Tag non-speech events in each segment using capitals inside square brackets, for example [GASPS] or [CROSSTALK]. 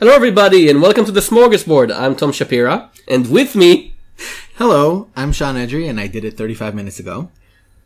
Hello, everybody, and welcome to the Smorgasbord. I'm Tom Shapira, and with me, Hello, I'm Shawn Edrei, and I did it 35 minutes ago.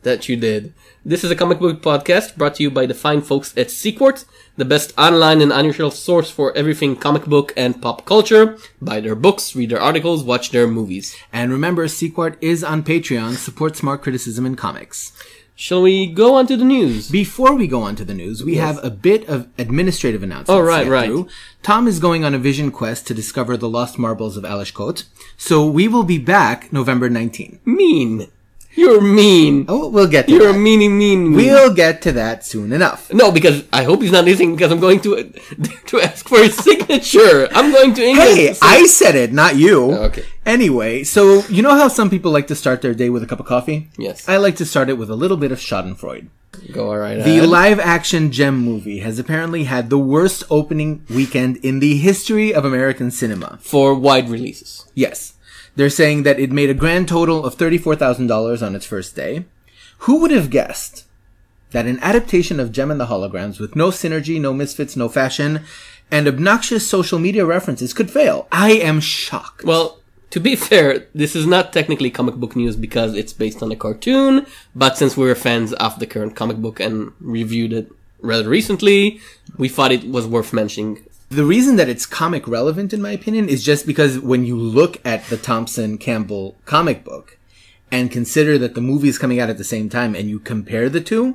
that you did. This is a comic book podcast brought to you by the fine folks at Sequart, the best online and unusual source for everything comic book and pop culture. Buy their books, read their articles, watch their movies. And remember, Sequart is on Patreon. Support smart criticism in comics. Shall we go on to the news? Before we go on to the news, we have a bit of administrative announcement. Oh, right, right. through. Tom is going on a vision quest to discover the lost marbles of Ales Kot. So we will be back November 19. Mean. You're mean. Oh, we'll get to You're a that. meanie mean. mean. We'll get to that soon enough. No, because I hope he's not listening because I'm going to [LAUGHS] to ask for his [LAUGHS] signature. I'm going to England. Hey, I said it, not you. Okay. Anyway, so you know how some people like to start their day with a cup of coffee? Yes. I like to start it with a little bit of Schadenfreude. Go all right. The ahead. live action Jem movie has apparently had the worst opening weekend in the history of American cinema. for wide releases. Yes. They're saying that it made a grand total of $34,000 on its first day. Who would have guessed that an adaptation of Jem and the Holograms with no synergy, no misfits, no fashion, and obnoxious social media references could fail? I am shocked. Well, to be fair, this is not technically comic book news because it's based on a cartoon, but since we're fans of the current comic book and reviewed it rather recently, we thought it was worth mentioning. The reason that it's comic relevant, in my opinion, is just because when you look at the Thompson Campbell comic book and consider that the movie is coming out at the same time and you compare the two,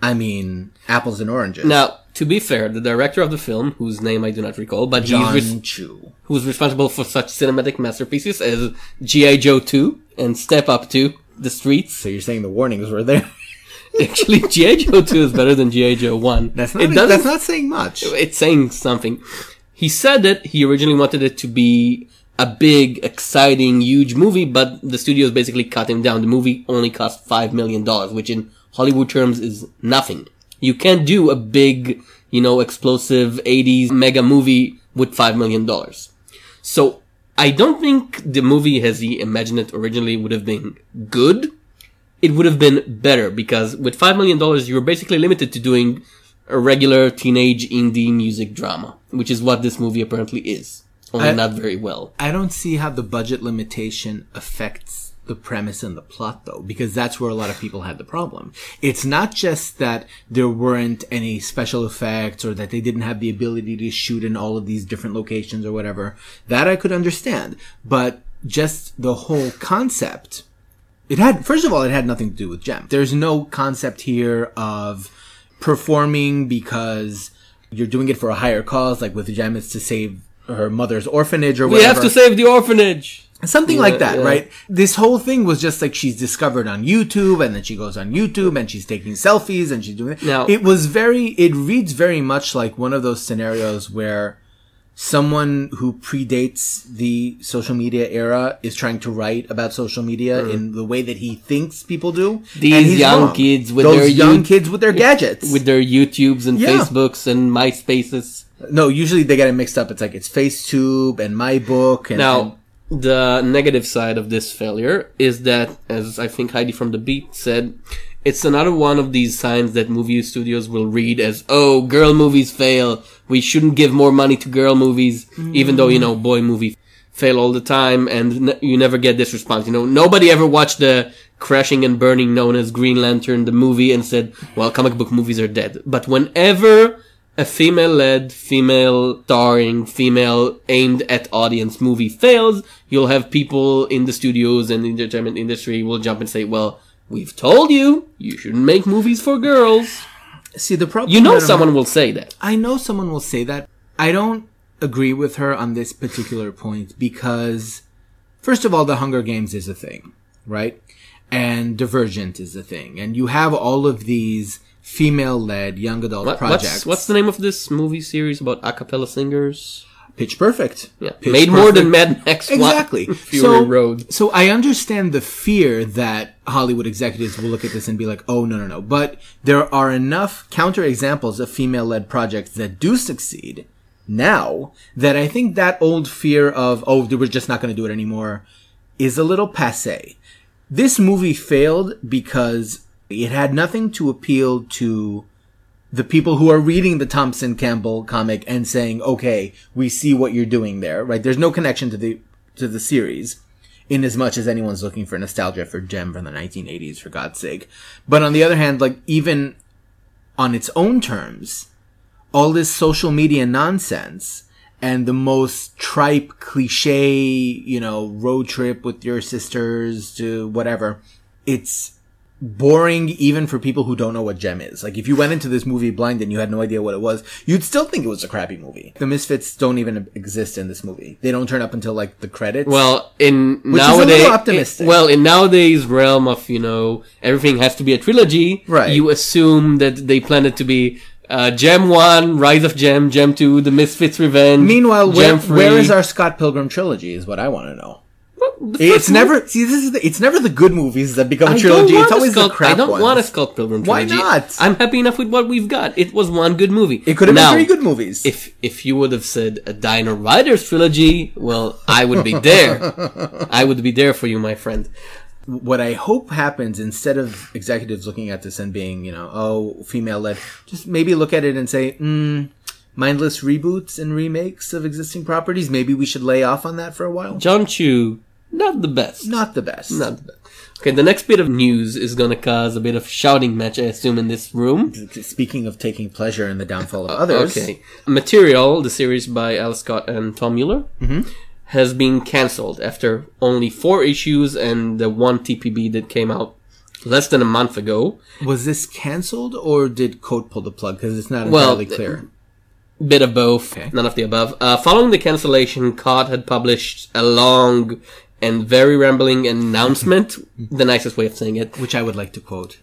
I mean, apples and oranges. Now, to be fair, the director of the film, whose name I do not recall, but Jon he's res- Chu. who's responsible for such cinematic masterpieces as G.I. Joe 2 and Step Up 2, The Streets. So you're saying the warnings were there? [LAUGHS] [LAUGHS] Actually, G.I. Joe 2 is better than G.I. Joe 1. That's not. it doesn't That's not saying much. it's saying something. He said that he originally wanted it to be a big, exciting, huge movie, but the studios basically cut him down. The movie only cost five million dollars, which in Hollywood terms is nothing. You can't do a big, you know, explosive 80s mega movie with five million dollars. So I don't think the movie as he imagined it originally would have been good. It would have been better because with five million dollars, you were basically limited to doing a regular teenage indie music drama, which is what this movie apparently is. Only I- not very well. I don't see how the budget limitation affects the premise and the plot though, because that's where a lot of people had the problem. It's not just that there weren't any special effects or that they didn't have the ability to shoot in all of these different locations or whatever. That I could understand. But just the whole concept, it had, first of all, it had nothing to do with Jem. There's no concept here of performing because you're doing it for a higher cause, like with Jem, it's to save her mother's orphanage or We have to save the orphanage. Something Yeah, like that, yeah. right? This whole thing was just like she's discovered on YouTube and then she goes on YouTube and she's taking selfies and she's doing it. Now- it was very, it reads very much like one of those scenarios where someone who predates the social media era is trying to write about social media in the way that he thinks people do. Mm. These young wrong. kids with Those their young you- kids with their gadgets. With their YouTubes and Yeah. Facebooks and MySpaces. no, usually they get it mixed up. It's like it's FaceTube and MyBook and, and Now, the negative side of this failure is that, as I think Heidi from The Beat said, it's another one of these signs that movie studios will read as, oh, girl movies fail. We shouldn't give more money to girl movies, even though, you know, boy movies fail all the time and n- you never get this response. You know, nobody ever watched the crashing and burning known as Green Lantern, the movie, and said, well, comic book movies are dead. But whenever a female-led, female starring, female aimed at audience movie fails, you'll have people in the studios and the entertainment industry will jump and say, well, we've told you, you shouldn't make movies for girls. see the problem. You know I'm- someone will say that. I know someone will say that. I don't agree with her on this particular point because, first of all, the Hunger Games is a thing, right? And Divergent is a thing. And you have all of these female led young adult What, projects. what's, what's the name of this movie series about a cappella singers? Pitch Perfect. Yeah, Pitch made more than Perfect. Mad Max. Exactly. [LAUGHS] So, Road. so I understand the fear that Hollywood executives will look at this and be like, "Oh no, no, no!" But there are enough counter examples of female-led projects that do succeed now that I think that old fear of "Oh, we're just not going to do it anymore" is a little passe. This movie failed because it had nothing to appeal to the people who are reading the Thompson Campbell comic and saying, okay, we see what you're doing there, right? There's no connection to the, to the series in as much as anyone's looking for nostalgia for Jem from the 1980s, for God's sake. But on the other hand, like, even on its own terms, all this social media nonsense and the most tripe cliche, you know, road trip with your sisters to whatever, it's boring even for people who don't know what Jem is. Like if you went into this movie blind and you had no idea what it was, you'd still think it was a crappy movie. The Misfits don't even exist in this movie. They don't turn up until like the credits. Well, in Which is a nowadays, optimistic. well, in nowadays realm of you know everything has to be a trilogy. Right. You assume that they plan it to be uh, Jem One, Rise of Jem, Jem Two, The Misfits Revenge. Meanwhile, where, Jem 3. where is our Scott Pilgrim trilogy is what I want to know. It's never, see, this is the, it's never the good movies that become a I trilogy. It's always Skull- the crap I don't ones. want a Skull Pilgrim Why not? I'm happy enough with what we've got. It was one good movie. It could have been three good movies. If if you would have said a Dino Riders trilogy, well, I would be there. [LAUGHS] I would be there for you, my friend. what I hope happens instead of executives looking at this and being, you know, oh, female led, just maybe look at it and say, mm, mindless reboots and remakes of existing properties. Maybe we should lay off on that for a while. Jon Chu, not the best. Not the best. Not the best. Okay, the next bit of news is gonna cause a bit of shouting match, I assume, in this room. Speaking of taking pleasure in the downfall of others, Okay. Material, the series by Ales Kot and Tom Mueller, has been cancelled after only four issues and the one TPB that came out less than a month ago. was this canceled or did Kot pull the plug? Because it's not Well, entirely clear. Bit of both, Okay. none of the above. Uh, following the cancellation, Kot had published a long and very rambling announcement, [LAUGHS] the nicest way of saying it, Which I would like to quote.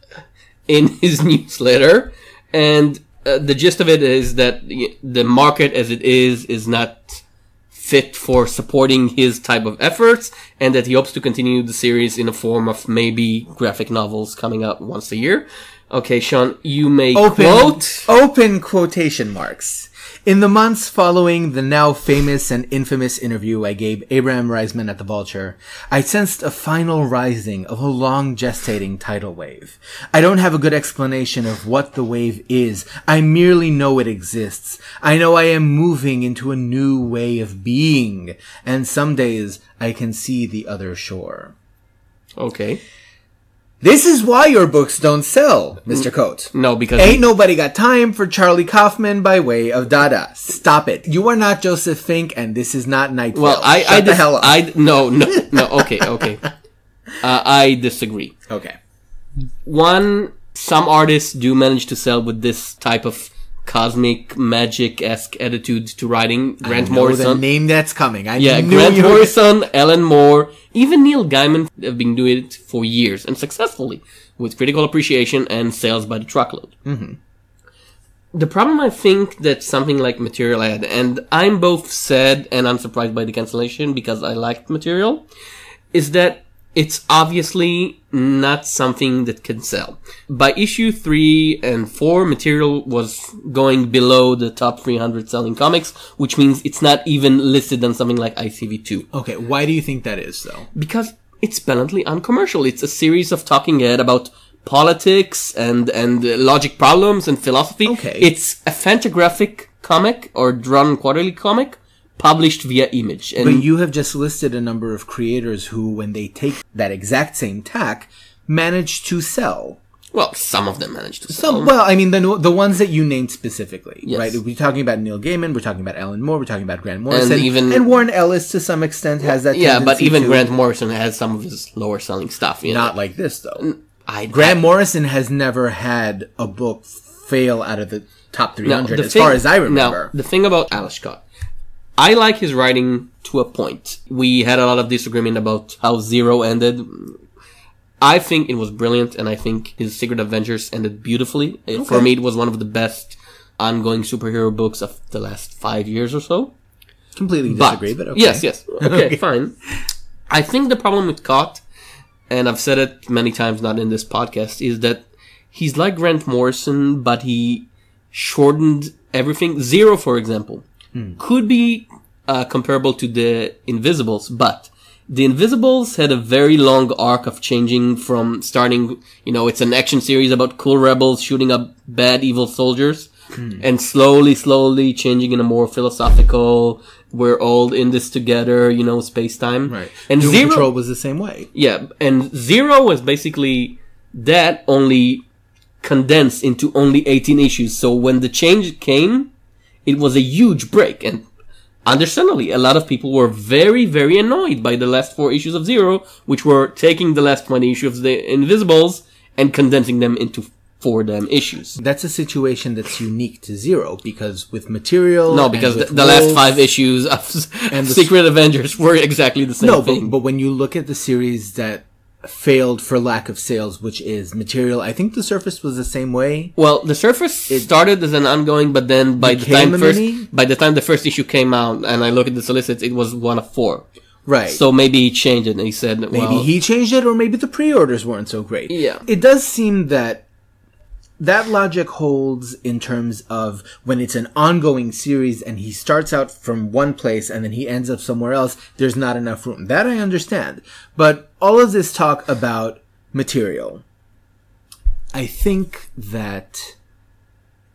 in his [LAUGHS] newsletter. And uh, the gist of it is that the market as it is is not fit for supporting his type of efforts and that he hopes to continue the series in a form of maybe graphic novels coming out once a year. Okay, Shawn, you may Open, quote. open quotation marks. In the months following the now famous and infamous interview I gave Abraham Riesman at the Vulture, I sensed a final rising of a long gestating tidal wave. I don't have a good explanation of what the wave is. I merely know it exists. I know I am moving into a new way of being, and some days I can see the other shore. Okay. This is why your books don't sell, Mr. Kot. No, because Ain't nobody got time for Charlie Kaufman by way of Dada. Stop it. You are not Joseph Fink, and this is not Night Vale. I Shut I the dis- hell up. I no no no. Okay, okay. [LAUGHS] Uh, I disagree. okay. one some artists do manage to sell with this type of cosmic magic esque attitude to writing. Grant know the name that's coming. I yeah, knew Grant Morrison, Alan Moore, even Neil Gaiman have been doing it for years and successfully with critical appreciation and sales by the truckload. Mm-hmm. The problem, I think, that something like Material had, and I'm both sad and unsurprised by the cancellation because I liked Material, is that it's obviously not something that can sell. By issue 3 and 4, Material was going below the top 300 selling comics, which means it's not even listed on something like ICV2. Okay, why do you think that is, though? Because it's bluntly uncommercial. It's a series of talking head about politics and, and logic problems and philosophy. Okay. It's a fantagraphic comic or drawn quarterly comic published via image. And But you have just listed a number of creators who, when they take that exact same tack, manage to sell. Well, some of them managed to sell. Some, well, I mean, the the ones that you named specifically, Yes. right? We're talking about Neil Gaiman, we're talking about Alan Moore, we're talking about Grant Morrison, even- and Warren Ellis to some extent has that. yeah, but even to- Grant Morrison has some of his lower selling stuff. You know? not like this though. I, Grant Morrison has never had a book fail out of the top three hundred, as thing- far as I remember. Now, the thing about Ales Kot, I like his writing to a point. We had a lot of disagreement about how Zero ended. I think it was brilliant, and I think his Secret Avengers ended beautifully. Uh, For me, it was one of the best ongoing superhero books of the last five years or so. Completely disagree, but okay. yes, yes, [LAUGHS] okay, fine. I think the problem with Kot, and I've said it many times, not in this podcast, is that he's like Grant Morrison, but he shortened everything. Zero, for example, Hmm. could be uh, comparable to the Invisibles, but The Invisibles had a very long arc of changing from starting, you know, it's an action series about cool rebels shooting up bad evil soldiers, and slowly, slowly changing in a more philosophical, we're all in this together, you know, space time. Right. And Doom Zero, Patrol was the same way. yeah, and Zero was basically that only condensed into only 18 issues. So when the change came, it was a huge break. And understandably, a lot of people were very, very annoyed by the last four issues of Zero, which were taking the last 20 issues of the Invisibles and condensing them into four damn issues. That's a situation that's unique to Zero because with material. No, because the, the last five issues of [LAUGHS] And the- Secret Avengers were exactly the same No, but, thing. but when you look at the series that failed for lack of sales, which is material, I think the Surface was the same way. Well, the Surface it started as an ongoing, but then by the time first, mini? by the time the first issue came out, and I look at the solicits, it was one of four. Right. So maybe he changed it, and he said, maybe well, he changed it or maybe the pre-orders weren't so great. Yeah. It does seem that that logic holds in terms of when it's an ongoing series and he starts out from one place and then he ends up somewhere else, there's not enough room. That I understand. But all of this talk about material, I think that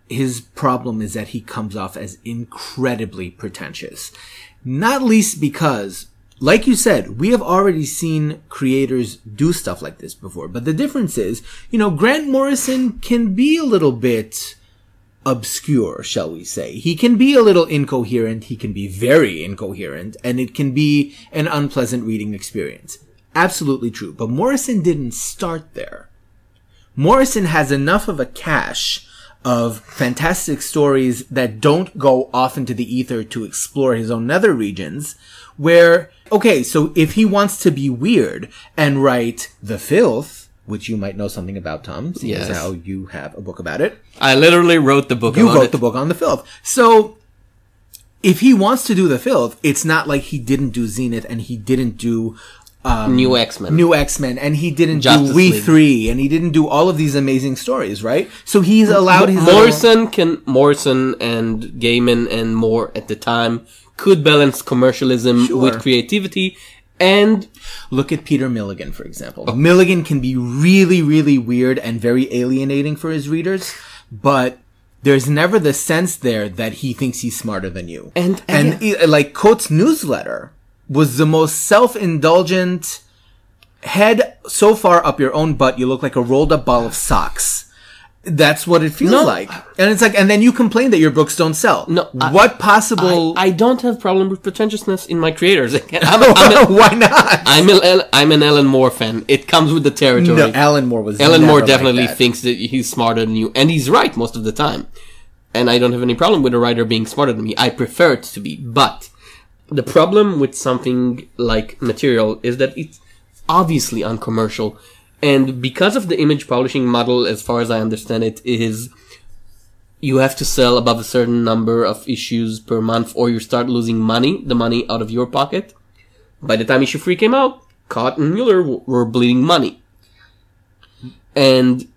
his problem is that he comes off as incredibly pretentious. Not least because, like you said, we have already seen creators do stuff like this before. But the difference is, you know, Grant Morrison can be a little bit obscure, shall we say. He can be a little incoherent, he can be very incoherent, and it can be an unpleasant reading experience. Absolutely true. But Morrison didn't start there. Morrison has enough of a cache of fantastic stories that don't go off into the ether to explore his own nether regions where okay so if he wants to be weird and write the filth which you might know something about tom seeing as how you have a book about it I literally wrote the book you wrote it. the book on the filth so if he wants to do the filth it's not like he didn't do zenith and he didn't do um, New X-Men. New X Men, and he didn't Justice do We League. Three, and he didn't do all of these amazing stories, right? So he's allowed his Morrison can Morrison and Gaiman and more at the time could balance commercialism Sure. with creativity and Look at Peter Milligan, for example. Oh. Milligan can be really, really weird and very alienating for his readers, but there's never the sense there that he thinks he's smarter than you. And- and e- eh, like Kot's newsletter was the most self-indulgent head so far up your own butt you look like a rolled up ball of socks. That's what it feels No, like. And it's like, and then you complain that your books don't sell. No, I- what possible? I, I don't have problem with pretentiousness in my creators. I'm, [LAUGHS] I'm, a, [LAUGHS] Why not? I'm, a, I'm an Alan Moore fan. It comes with the territory. No, Alan Moore was. Alan Moore like definitely that. thinks that he's smarter than you, and he's right most of the time. And I don't have any problem with a writer being smarter than me. I prefer it to be. But the problem with something like material is that it's obviously uncommercial. And because of the image publishing model, as far as I understand it, is you have to sell above a certain number of issues per month or you start losing money, the money out of your pocket. By the time issue 3 came out, Kot and Mueller w- were bleeding money. And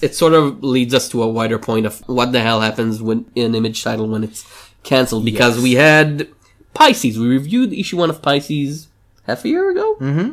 it sort of leads us to a wider point of what the hell happens when an image title when it's cancelled. Because Yes. we had Pisces. We reviewed issue 1 of Pisces half a year ago. Mm-hmm.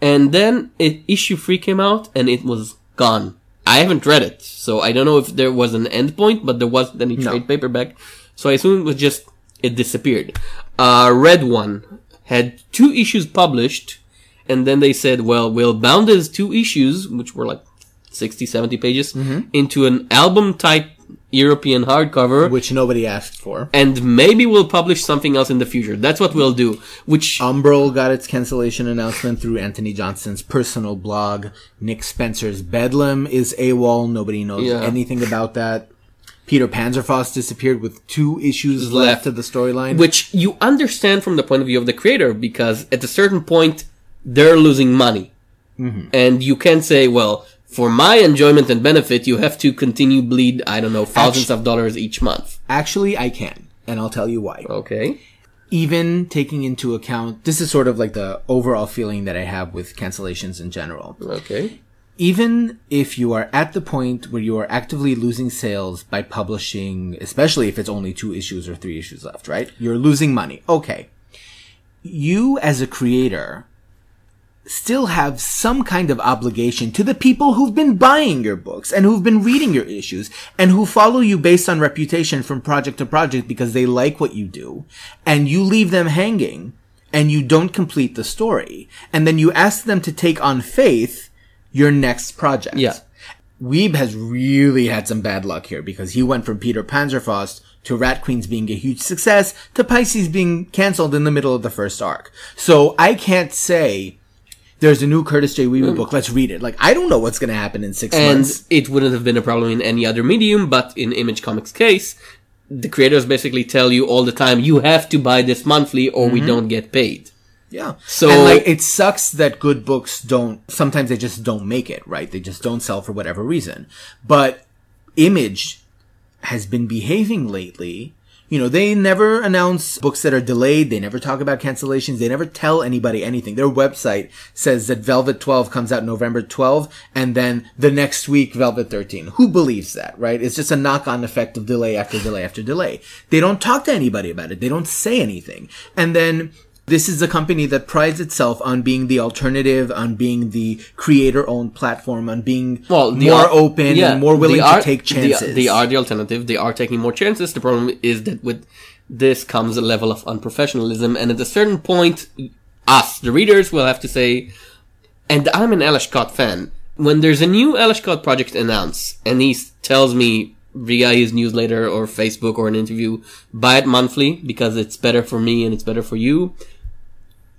And then it, issue 3 came out and it was gone. I haven't read it, so I don't know if there was an end point, but there wasn't any trade paperback. So I assume it was just, it disappeared. Uh, Red One had two issues published, and then they said, well, we'll bound these two issues, which were like 60, 70 pages, Mm-hmm. into an album type European hardcover, which nobody asked for. and maybe we'll publish something else in the future. That's what we'll do. Which, Umbral got its cancellation announcement through Anthony Johnston's personal blog. Nick Spencer's Bedlam is AWOL. Nobody knows Yeah. anything about that. Peter Panzerfaust disappeared with two issues left, left. of the storyline. which you understand from the point of view of the creator, because at a certain point, they're losing money. Mm-hmm. And you can say, well, for my enjoyment and benefit, you have to continue bleed, I don't know, thousands of dollars each month. Actually, I can, and I'll tell you why. Okay. Even taking into account, this is sort of like the overall feeling that I have with cancellations in general. Okay. even if you are at the point where you are actively losing sales by publishing, especially if it's only two issues or three issues left, right? You're losing money. Okay. you as a creator still have some kind of obligation to the people who've been buying your books and who've been reading your issues and who follow you based on reputation from project to project because they like what you do and you leave them hanging and you don't complete the story and then you ask them to take on faith your next project. Yeah. Wiebe has really had some bad luck here because he went from Peter Panzerfaust to Rat Queens being a huge success to Pisces being canceled in the middle of the first arc. So I can't say there's a new Kurtis J. Wiebe hmm. book. Let's read it. Like I don't know what's going to happen in six and months. it wouldn't have been a problem in any other medium, but in Image Comics case, the creators basically tell you all the time, you have to buy this monthly or we mm-hmm. don't get paid. Yeah. So- and like it sucks that good books don't sometimes they just don't make it, right? They just don't sell for whatever reason. But Image has been behaving lately. You know, they never announce books that are delayed. They never talk about cancellations. They never tell anybody anything. Their website says that Velvet 12 comes out November 12 and then the next week Velvet 13. Who believes that, right? It's just a knock-on effect of delay after delay after delay. They don't talk to anybody about it. They don't say anything. And then this is a company that prides itself on being the alternative, on being the creator-owned platform, on being Well, more are- open yeah, and more willing are- to take chances. They, are the alternative. They are taking more chances. The problem is that with this comes a level of unprofessionalism, and at a certain point, us, the readers, will have to say, and I'm an Ales Kot fan. When there's a new Ales Kot project announced, and he tells me via his newsletter or Facebook or an interview, buy it monthly because it's better for me and it's better for you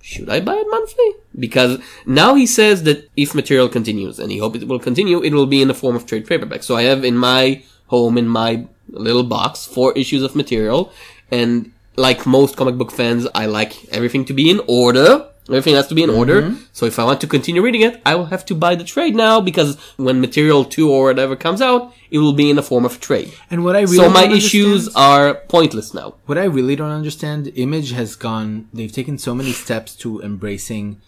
should I buy it monthly? Because now he says that if material continues, and he hope it will continue, it will be in the form of trade paperback. So I have in my home, in my little box, four issues of material, and like most comic book fans, I like everything to be in order. Everything has to be in order. Mm-hmm. So if I want to continue reading it, I will have to buy the trade now because when material two or whatever comes out, it will be in the form of a trade. and what I really so my issues are pointless now. What I really don't understand, Image has gone, they've taken so many steps to embracing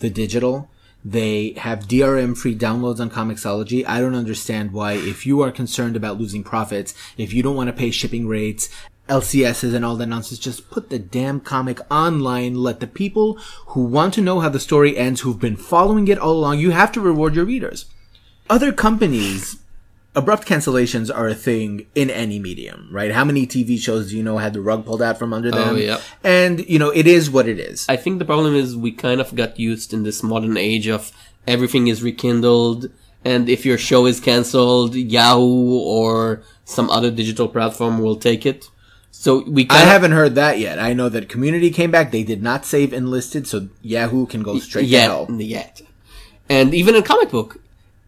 the digital. They have DRM free downloads on Comixology. I don't understand why, if you are concerned about losing profits, if you don't want to pay shipping rates, LCSs and all that nonsense, just put the damn comic online. Let the people who want to know how the story ends, who've been following it all along, you have to reward your readers. Other companies abrupt cancellations are a thing in any medium, right? How many TV shows do you know had the rug pulled out from under oh, them? yep. And, you know, it is what it is. I think the problem is we kind of got used in this modern age of everything is rekindled, and if your show is cancelled, Yahoo or some other digital platform will take it. So we I kind of, haven't heard that yet. I know that Community came back. They did not save Enlisted, so Yahoo can go straight to yet, hell. yet. And even in comic book,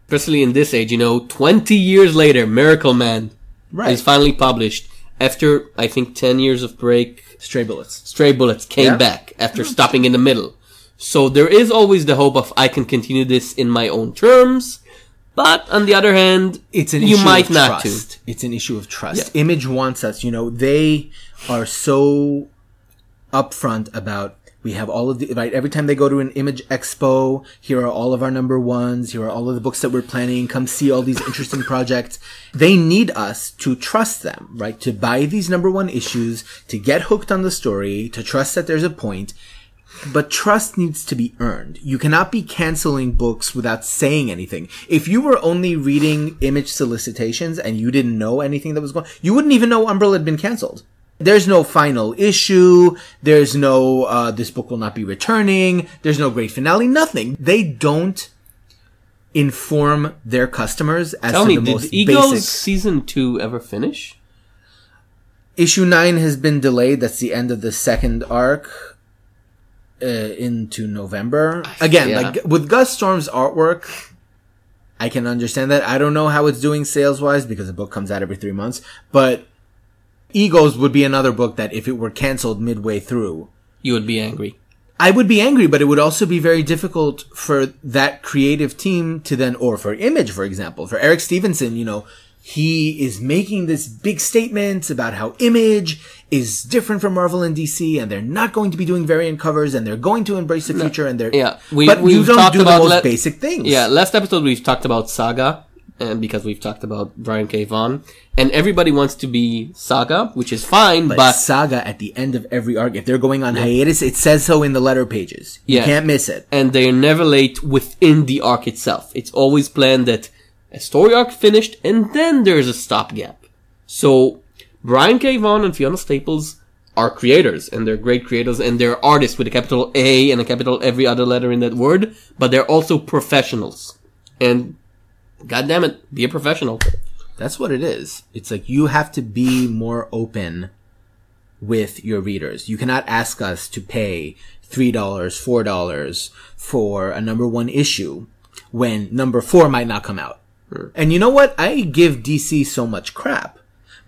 especially in this age, you know, 20 years later, Miracle Man Right. is finally published after, I think, 10 years of break. Stray Bullets. Stray Bullets came Yeah. back after stopping in the middle. So there is always the hope of I can continue this in my own terms. But on the other hand, It's an you issue might not trust. It's an issue of trust. Yeah. Image wants us, you know, they are so upfront about we have all of the right every time they go to an image expo here are all of our number ones here are all of the books that we're planning come see all these interesting [LAUGHS] projects they need us to trust them right to buy these number one issues to get hooked on the story to trust that there's a point but trust needs to be earned. You cannot be canceling books without saying anything. If you were only reading image solicitations and you didn't know anything that was going, you wouldn't even know Umbral had been canceled. There's no final issue. There's no, uh, this book will not be returning. There's no great finale. Nothing. They don't inform their customers as Tell to me, the did most Egos basic. season two ever finish? Issue 9 has been delayed. That's the end of the second arc. Uh, into November. Again, yeah. like with Gus Storm's artwork, I can understand that. I don't know how it's doing sales wise because the book comes out every three months, but Egos would be another book that if it were canceled midway through, You would be angry. I would be angry, but it would also be very difficult for that creative team to then, or for Image, for example, for Eric Stephenson, you know, he is making this big statement about how Image is different from Marvel and DC, and they're not going to be doing variant covers, and they're going to embrace the future, and they're Yeah, we, but we've don't talked do the about most le- basic things. Yeah, last episode we've talked about Saga and because we've talked about Brian K. Vaughan, and everybody wants to be Saga, which is fine, But, but, Saga at the end of every arc, if they're going on hiatus, it says so in the letter pages. You can't miss it. and they're never late within the arc itself. It's always planned that a story arc finished, and then there's a stopgap. So Brian K. Vaughan and Fiona Staples are creators, and they're great creators, and they're artists with a capital A and a capital every other letter in that word, but they're also professionals. And God damn it, be a professional. That's what it is. It's like you have to be more open with your readers. You cannot ask us to pay $3, $4 for a number one issue when number four might not come out. And you know what? I give DC so much crap.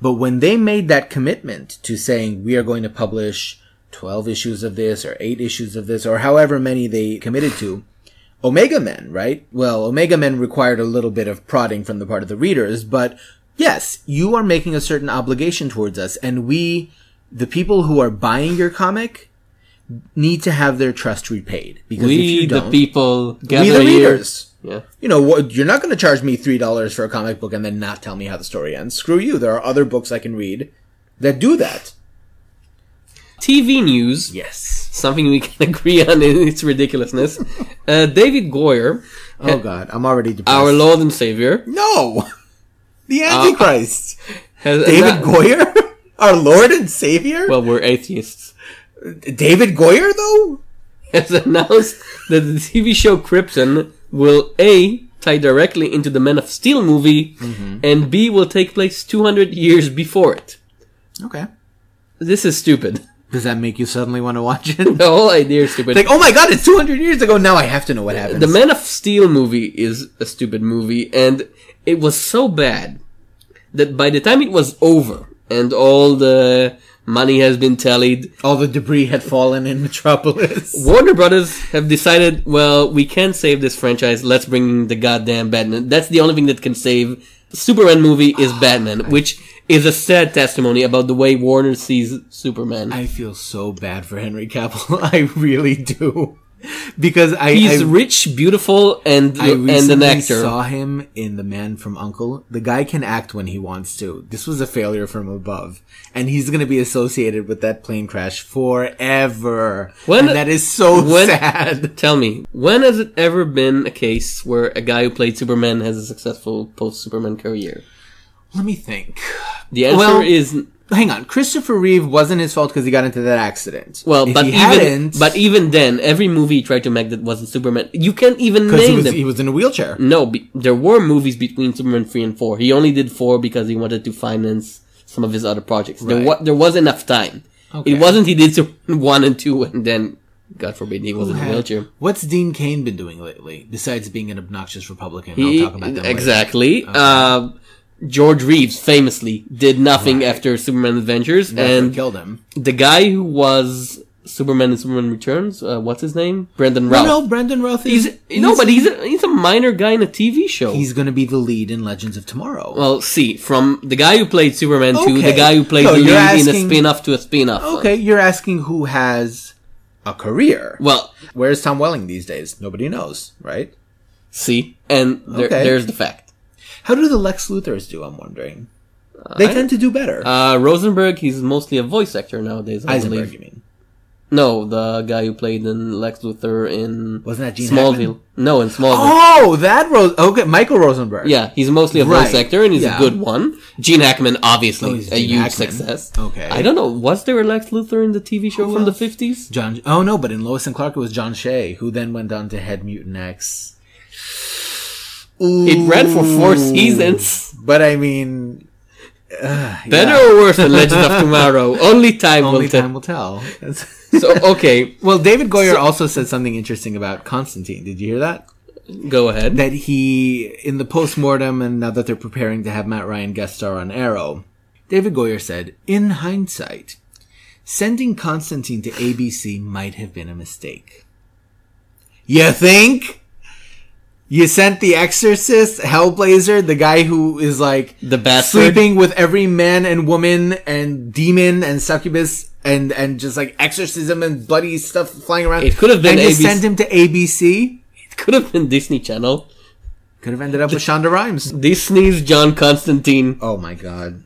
But when they made that commitment to saying we are going to publish 12 issues of this or 8 issues of this or however many they committed to, Omega Men, right? Well, Omega Men required a little bit of prodding from the part of the readers, but yes, you are making a certain obligation towards us, and we, the people who are buying your comic, need to have their trust repaid. Because if We, you the don't, people, gather we the here. readers. Yeah. You know, what, you're not going to charge me three dollars for a comic book and then not tell me how the story ends. Screw you. There are other books I can read that do that. TV news. Yes. Something we can [LAUGHS] agree on in its ridiculousness. Uh, David Goyer, Oh God, I'm already depressed. our Lord and Savior, no, [LAUGHS] the Antichrist, [LAUGHS] has David annou- Goyer, our Lord and Savior. Well, we're atheists. David Goyer, though. Has announced that the TV show Krypton will a tie directly into the Man of Steel movie, Mm-hmm. and b will take place 200 years before it. Okay. This is stupid. Does that make you suddenly want to watch [LAUGHS] it? The whole idea is stupid. like, oh my God, it's 200 years ago. Now I have to know what happens. the Man of Steel movie is a stupid movie, and it was so bad that by the time it was over and all the money has been tallied, All the debris had fallen in Metropolis. [LAUGHS] Warner Brothers have decided, well, we can't save this franchise. Let's bring the goddamn Batman. That's the only thing that can save. Superman movie is Batman, which is a sad testimony about the way Warner sees Superman. I feel so bad for Henry Cavill. [LAUGHS] I really do. Because I, He's I, rich, beautiful, and I and an recently actor. saw him in The Man from Uncle. The guy can act when he wants to. This was a failure from above. And he's gonna be associated with that plane crash forever. When- and that is so when- sad. [LAUGHS] Tell me, when has it ever been a case where a guy who played Superman has a successful post-Superman career? Let me think. The answer Well- is Hang on. Christopher Reeve wasn't his fault because he got into that accident. well, If but he even but even then, every movie he tried to make that wasn't Superman, you can't even because he name was, them. he was in a wheelchair. No, be, there were movies between Superman three and four. He only did four because he wanted to finance some of his other projects. There, Right. wa- there was enough time. Okay. It wasn't he did Superman [LAUGHS] one and two, and then God forbid he was in a wheelchair. What's Dean Cain been doing lately besides being an obnoxious Republican? He, I'll talk about that later. exactly. Uh, George Reeves famously did nothing after Superman Adventures, what and killed him. the guy who was Superman and Superman Returns, uh, what's his name? Brandon No, Routh. no, Brandon Routh is He's, no, but he's a, he's a minor guy in a TV show. he's going to be the lead in Legends of Tomorrow. Well, see, from the guy who played Superman to the guy who played So the lead you're in a asking- spin-off to a spin-off. okay, you're asking who has a career. Well, Where's Tom Welling these days? Nobody knows, right? see, and there, Okay. there's the fact. How do the Lex Luthors do? I'm wondering. They I- tend to do better. Uh, Rosenberg, he's mostly a voice actor nowadays, I Eisenberg, believe. you mean? No, the guy who played in Lex Luthor in Wasn't that Gene Smallville. Hackman? No, in Smallville. Oh, that Rose. Okay, Michael Rosenberg. Yeah, he's mostly a voice Right. actor, and he's Yeah. a good one. Gene Hackman, obviously, Oh, a Gene huge Hackman. success. Okay. I don't know, was there a Lex Luthor in the TV show Who from else? the 50s? John. Oh no, but in Lois and Clark it was John Shea, who then went on to head Mutant X. It ran for four seasons. But I mean, uh, Better yeah. or worse than Legend of [LAUGHS] Tomorrow? Only time Only will tell. time will tell. So, okay, [LAUGHS] well, David Goyer also said something interesting about Constantine. Did you hear that? go ahead. That he, in the post-mortem and now that they're preparing to have Matt Ryan guest star on Arrow, David Goyer said, in hindsight, sending Constantine to ABC might have been a mistake. You think? You sent the Exorcist, Hellblazer, the guy who is like The bastard. sleeping with every man and woman and demon and succubus and and just like exorcism and bloody stuff flying around. It could have been and you ABC. sent him to ABC It could have been Disney Channel. Could have ended up with Shonda Rhimes. Disney's John Constantine. Oh my god.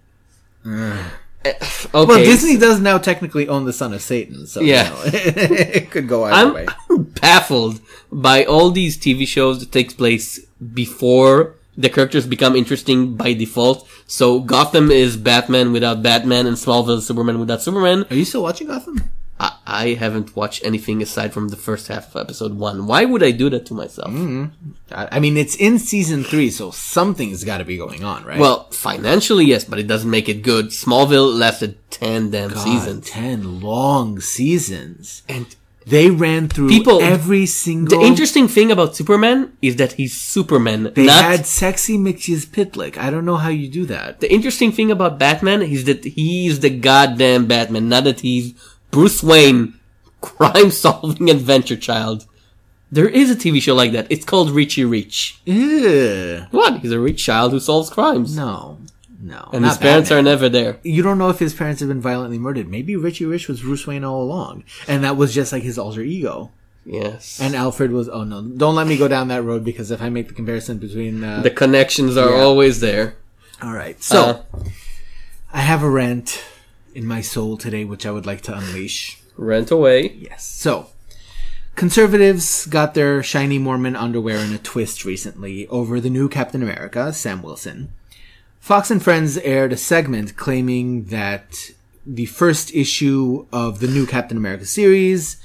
Okay. Well, Disney does now technically own the son of Satan, so Yeah. you know, [LAUGHS] it could go either I'm, way. I'm [LAUGHS] baffled by all these TV shows that takes place before the characters become interesting by default. So Gotham is Batman without Batman, and Smallville is Superman without Superman. Are you still watching Gotham? I, I haven't watched anything aside from the first half of episode one. Why would I do that to myself? Mm-hmm. I I mean, it's in season three, so something's got to be going on, right? Well, financially, yes, but it doesn't make it good. Smallville lasted 10 damn God, seasons. ten long seasons. And They ran through People- every single. the interesting thing about Superman is that he's Superman, They not had sexy Mxyzptlk. I don't know how you do that. The interesting thing about Batman is that he's the goddamn Batman, not that he's Bruce Wayne, crime solving [LAUGHS] adventure child. There is a TV show like that. It's called Richie Rich. Ew. What? He's a rich child who solves crimes. No, no. and his parents Batman. are never there. You don't know if his parents have been violently murdered. Maybe Richie Rich was Bruce Wayne all along, and that was just like his alter ego. Yes. And Alfred was. Oh no! Don't let me go down that road because if I make the comparison between. Uh, the connections are Yeah. always there. all right, so Uh, I have a rant in my soul today, which I would like to unleash. rent away. Yes. So, conservatives got their shiny Mormon underwear in a twist recently over the new Captain America, Sam Wilson. Fox and Friends aired a segment claiming that the first issue of the new Captain America series,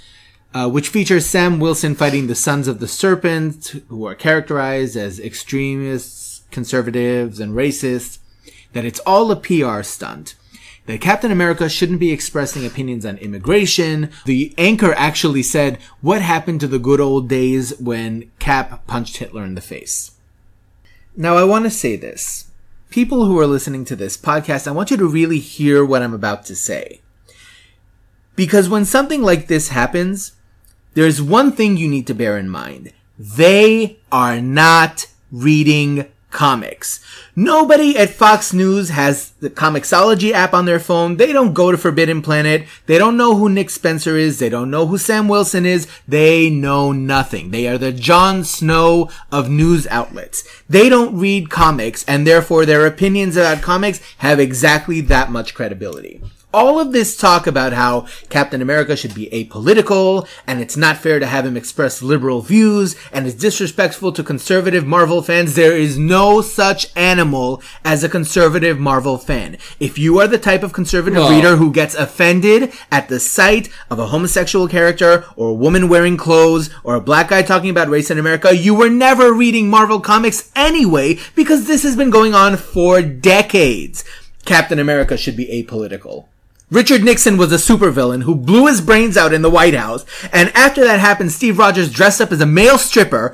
uh, which features Sam Wilson fighting the Sons of the Serpent, who are characterized as extremists, conservatives, and racists, that it's all a PR stunt that Captain America shouldn't be expressing opinions on immigration. The anchor actually said, What happened to the good old days when Cap punched Hitler in the face? Now, I want to say this. People who are listening to this podcast, I want you to really hear what I'm about to say. Because when something like this happens, there's one thing you need to bear in mind. They are not reading comics. Nobody at Fox News has the Comixology app on their phone. They don't go to Forbidden Planet. They don't know who Nick Spencer is. They don't know who Sam Wilson is. They know nothing. They are the Jon Snow of news outlets. They don't read comics and therefore their opinions about comics have exactly that much credibility all of this talk about how Captain America should be apolitical and it's not fair to have him express liberal views and it's disrespectful to conservative Marvel fans, there is no such animal as a conservative Marvel fan. If you are the type of conservative Well- reader who gets offended at the sight of a homosexual character or a woman wearing clothes or a black guy talking about race in America, you were never reading Marvel comics anyway because this has been going on for decades. Captain America should be apolitical. Richard Nixon was a supervillain who blew his brains out in the White House, and after that happened, Steve Rogers dressed up as a male stripper,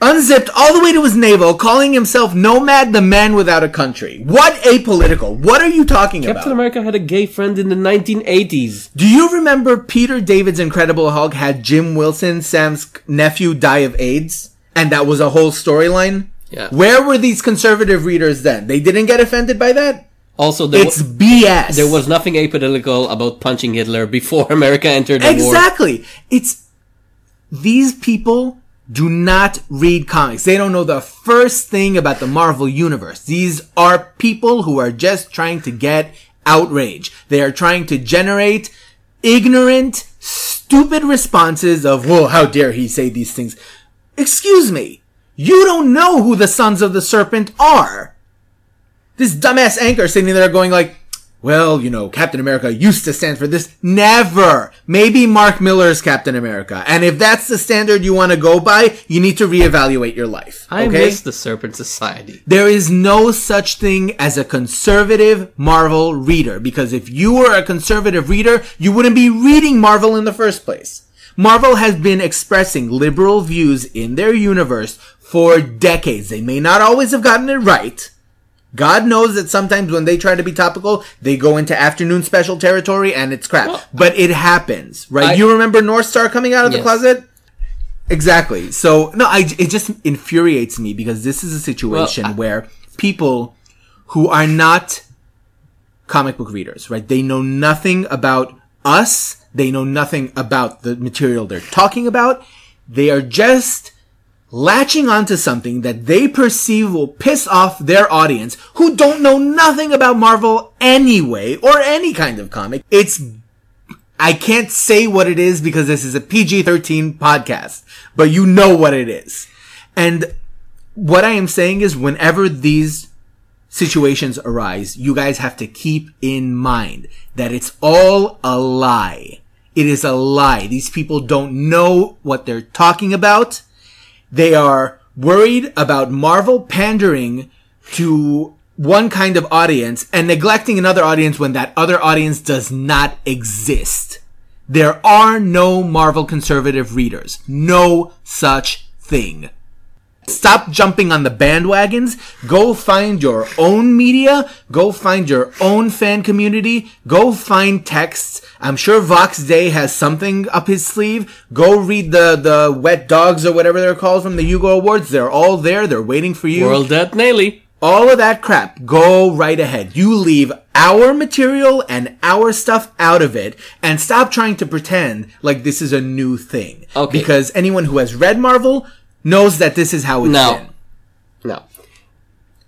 unzipped all the way to his navel, calling himself Nomad the Man Without a Country. What apolitical? What are you talking Captain about? Captain America had a gay friend in the 1980s. Do you remember Peter David's Incredible Hulk had Jim Wilson, Sam's nephew, die of AIDS? And that was a whole storyline? Yeah. Where were these conservative readers then? They didn't get offended by that? Also, there, It's wa- BS. there was nothing apolitical about punching Hitler before [LAUGHS] America entered the war. Exactly. It's these people do not read comics. They don't know the first thing about the Marvel universe. These are people who are just trying to get outrage. They are trying to generate ignorant, stupid responses of, "Well, how dare he say these things?" Excuse me. You don't know who the Sons of the Serpent are this dumbass anchor sitting there going like, well, you know, Captain America used to stand for this. Never. Maybe Mark Millar's Captain America. And if that's the standard you want to go by, you need to reevaluate your life. I okay? miss the Serpent Society. There is no such thing as a conservative Marvel reader because if you were a conservative reader, you wouldn't be reading Marvel in the first place. Marvel has been expressing liberal views in their universe for decades. They may not always have gotten it right. God knows that sometimes when they try to be topical, they go into afternoon special territory and it's crap. Well, but it happens, right? I- you remember North Star coming out of the closet? Exactly. So no, I it just infuriates me because this is a situation Well, I- where people who are not comic book readers, right? They know nothing about us. They know nothing about the material they're talking about. They are just latching onto something that they perceive will piss off their audience who don't know nothing about Marvel anyway or any kind of comic. It's I can't say what it is because this is a PG-13 podcast, but you know what it is. And what I am saying is whenever these situations arise, you guys have to keep in mind that it's all a lie. It is a lie. These people don't know what they're talking about. They are worried about Marvel pandering to one kind of audience and neglecting another audience when that other audience does not exist. There are no Marvel conservative readers. No such thing. Stop jumping on the bandwagons. Go find your own media. Go find your own fan community. Go find texts. I'm sure Vox Day has something up his sleeve. Go read the, the wet dogs or whatever they're called from the Hugo Awards. They're all there. They're waiting for you. World at Naley. all of that crap, go right ahead. You leave our material and our stuff out of it and stop trying to pretend like this is a new thing. Okay. Because anyone who has read Marvel knows that this is how it's Now, been. Now,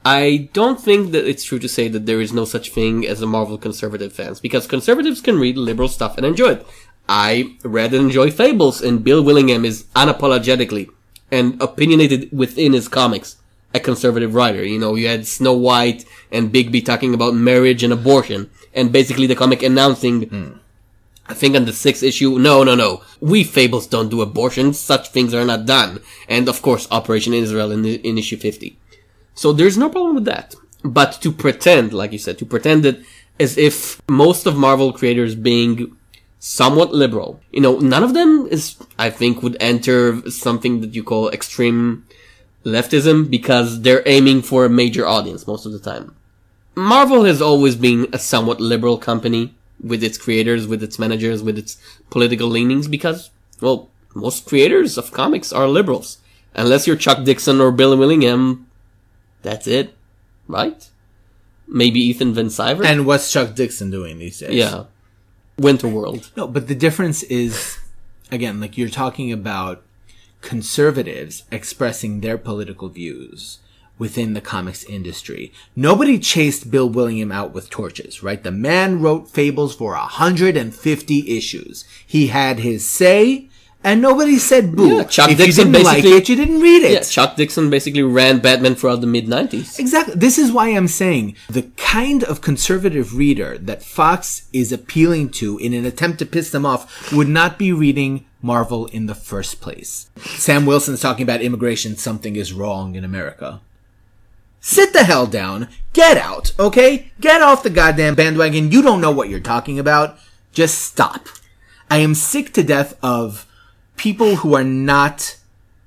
I don't think that it's true to say that there is no such thing as a Marvel conservative fans, because conservatives can read liberal stuff and enjoy it. I read and enjoy Fables, and Bill Willingham is unapologetically and opinionated within his comics a conservative writer. You know, you had Snow White and Bigby talking about marriage and abortion, and basically the comic announcing hmm. I think on the sixth issue, no, no, no. We Fables don't do abortions. Such things are not done. And of course, Operation Israel in, in issue 50. So there's no problem with that. But to pretend, like you said, to pretend that as if most of Marvel creators being somewhat liberal, you know, none of them is, I think, would enter something that you call extreme leftism because they're aiming for a major audience most of the time. Marvel has always been a somewhat liberal company with its creators, with its managers, with its political leanings because, well, most creators of comics are liberals. Unless you're Chuck Dixon or Bill Willingham, that's it, right? Maybe Ethan Van Sciver? And what's Chuck Dixon doing these days? yeah. Winter World. No, but the difference is, again, like you're talking about conservatives expressing their political views within the comics industry. Nobody chased Bill Willingham out with torches, right? The man wrote fables for 150 issues. He had his say, and nobody said boo. Yeah, Chuck if Dixon you didn't like basically- it, you didn't read it. Yeah, Chuck Dixon basically ran Batman throughout the mid 90s. Exactly. This is why I'm saying the kind of conservative reader that Fox is appealing to in an attempt to piss them off would not be reading Marvel in the first place. Sam Wilson's talking about immigration. Something is wrong in America. Sit the hell down. Get out, okay? Get off the goddamn bandwagon. You don't know what you're talking about. Just stop. I am sick to death of people who are not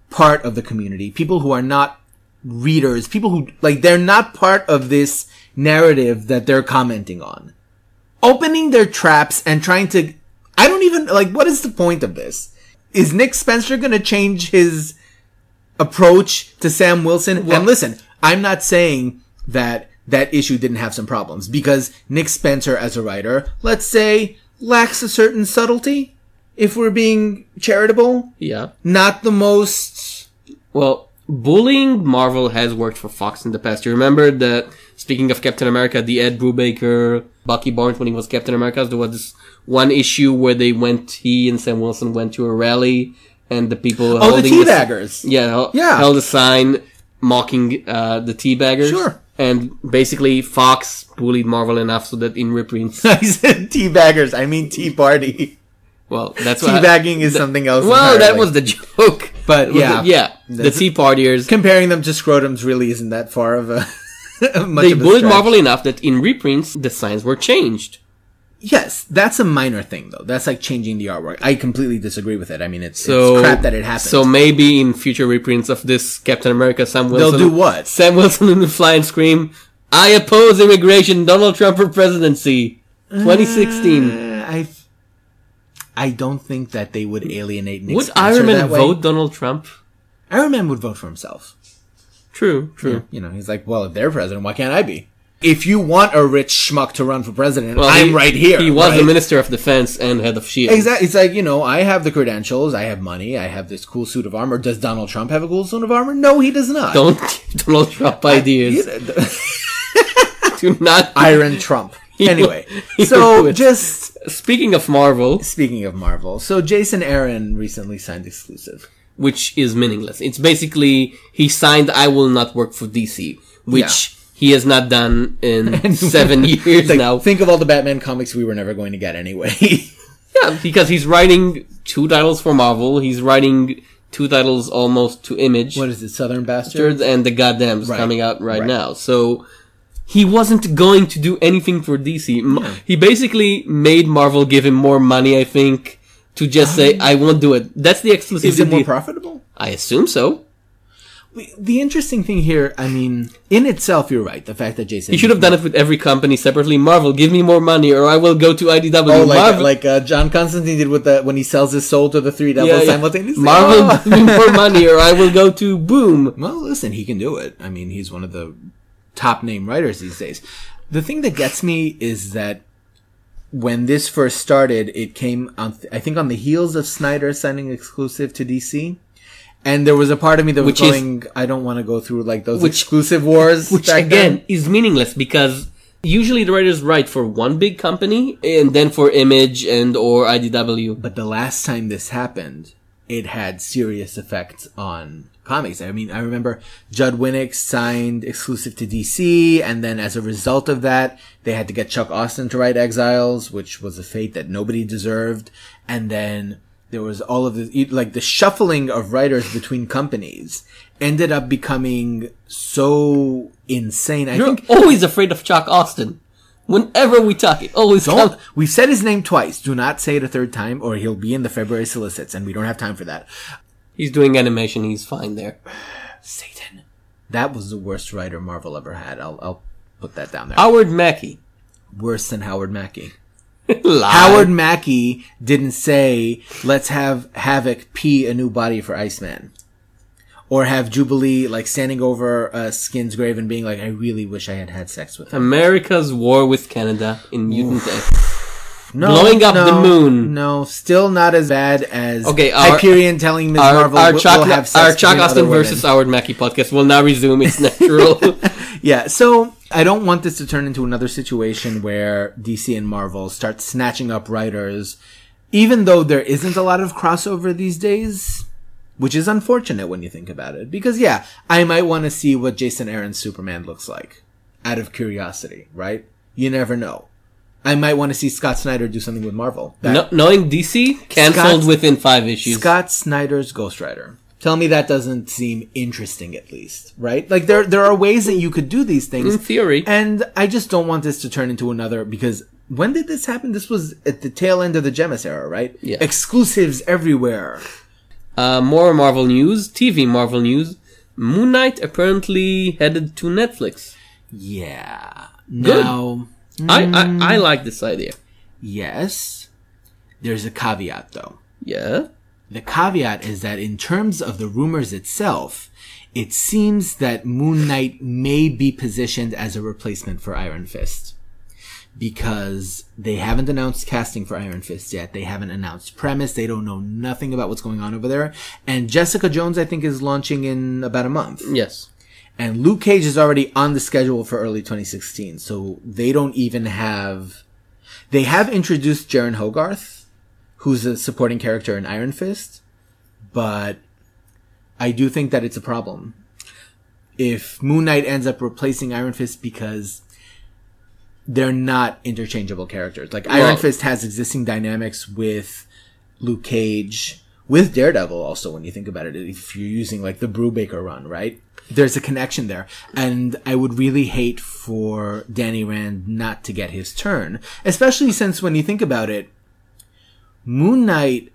part of the community, people who are not readers, people who, like, they're not part of this narrative that they're commenting on. Opening their traps and trying to, I don't even, like, what is the point of this? Is Nick Spencer gonna change his approach to Sam Wilson? and listen, I'm not saying that that issue didn't have some problems because Nick Spencer as a writer, let's say, lacks a certain subtlety. If we're being charitable, Yeah. not the most Well, bullying Marvel has worked for Fox in the past. You remember that, speaking of Captain America, the Ed Brubaker, Bucky Barnes when he was Captain America, there was this one issue where they went, he and Sam Wilson went to a rally and the people Oh, the holding teabaggers. yeah, Yeah. held a sign mocking, uh, the teabaggers. Sure. And basically Fox bullied Marvel enough so that in reprints, [LAUGHS] I said teabaggers. I mean tea party. well, that's what Teabagging is something else. Well, that was the joke. [LAUGHS] But, yeah. it- yeah, the Tea Partiers. comparing them to scrotums really isn't that far of a. [LAUGHS] much they of a bullied. Marvel enough that in reprints the signs were changed. Yes, that's a minor thing though. That's like changing the artwork. I completely disagree with it. I mean, it's, So it's crap that it happened. So maybe in future reprints of this Captain America, Sam Wilson. They'll do what? Sam Wilson will fly and scream, "I oppose immigration, Donald Trump for presidency, 2016." Uh, I, I don't think that they would alienate Nick Would Iron Man that way. vote Donald Trump? Iron Man would vote for himself. True, true. You know, he's like, well, if they're president, why can't I be? If you want a rich schmuck to run for president, Well, I'm he- right here. He was right? the Minister of Defense and head of Shield. Exactly. It's like, you know, I have the credentials, I have money, I have this cool suit of armor. Does Donald Trump have a cool suit of armor? No, he does not. Don't give Donald Trump ideas. [LAUGHS] Do not. [LAUGHS] Iron Trump. [LAUGHS] Anyway, so just Speaking of Marvel, speaking of Marvel, so Jason Aaron recently signed exclusive. which is meaningless. It's basically he signed "I will not work for DC," which he has not done in [LAUGHS] seven [LAUGHS] years Like, now. Think of all the Batman comics we were never going to get anyway. [LAUGHS] Yeah, because he's writing two titles for Marvel. He's writing two titles almost to Image. what is it, Southern Bastards and the Goddamns Right. coming out right, Right. now. So he wasn't going to do anything for DC. M- He basically made Marvel give him more money, I think, to just [GASPS] say, "I won't do it." That's the exclusivity. Is it more profitable? I assume so. The interesting thing here, I mean, in itself, you're right. The fact that Jason He should have done it with every company separately. Marvel, give me more money, or I will go to IDW. Oh, like Marvel, like uh, John Constantine did with the when he sells his soul to the three devils Yeah, yeah. simultaneously. Marvel, Oh. give me more money, or I will go to Boom. [LAUGHS] Well, listen, he can do it. I mean, he's one of the top name writers these days. The thing that gets me is that when this first started, it came on, I think, on the heels of Snyder signing exclusive to DC. And there was a part of me that was Which is- going, I don't want to go through like those Which- exclusive wars. [LAUGHS] Which again then. is meaningless because usually the writers write for one big company and then for Image and or IDW. But the last time this happened, it had serious effects on comics. I mean, I remember Judd Winick signed exclusive to DC, and then as a result of that, they had to get Chuck Austen to write Exiles, which was a fate that nobody deserved. And then there was all of the, like the shuffling of writers between companies ended up becoming so insane. I You're think always afraid of Chuck Austen. Whenever we talk, it always Don't. comes. We've said his name twice. Do not say it a third time, or he'll be in the February solicits, and we don't have time for that. He's doing animation. He's fine there. [SIGHS] Satan. That was the worst writer Marvel ever had. I'll, I'll put that down there. Howard Mackie. Worse than Howard Mackie. Howard Mackie didn't say, let's have Havoc pee a new body for Iceman. Or have Jubilee, like, standing over uh, Skin's grave and being like, I really wish I had had sex with him. America's war with Canada in Mutant X. No, Blowing up no, the moon. No, still not as bad as Okay, our- Hyperion telling Ms. Our, Marvel our we'll, Chuck, we'll have sex our Chuck Austen versus Howard Mackie podcast will now resume its [LAUGHS] natural. [LAUGHS] Yeah, so I don't want this to turn into another situation where DC and Marvel start snatching up writers, even though there isn't a lot of crossover these days, which is unfortunate when you think about it. Because yeah, I might want to see what Jason Aaron's Superman looks like, out of curiosity, right? You never know. I might want to see Scott Snyder do something with Marvel. No, knowing DC canceled within five issues. Scott Snyder's Ghost Rider. Tell me that doesn't seem interesting at least, right? Like there there are ways that you could do these things. in theory, And I just don't want this to turn into another because when did this happen? This was at the tail end of the Jemas era, right? Yeah. Exclusives everywhere. uh, more Marvel news, TV Marvel news. Moon Knight apparently headed to Netflix. Yeah. Good. Now, I, I I hmm. like this idea. yes. There's a caveat though. Yeah. The caveat is that in terms of the rumors itself, it seems that Moon Knight may be positioned as a replacement for Iron Fist. Because they haven't announced casting for Iron Fist yet. They haven't announced premise. They don't know nothing about what's going on over there. And Jessica Jones, I think, is launching in about a month. Yes. And Luke Cage is already on the schedule for early 2016. So they don't even have, they have introduced Jeryn Hogarth, who's a supporting character in Iron Fist, but I do think that it's a problem. If Moon Knight ends up replacing Iron Fist because they're not interchangeable characters. Like Iron Well- Fist has existing dynamics with Luke Cage, with Daredevil also when you think about it. If you're using like the Brubaker run, right? There's a connection there. And I would really hate for Danny Rand not to get his turn. Especially since when you think about it, Moon Knight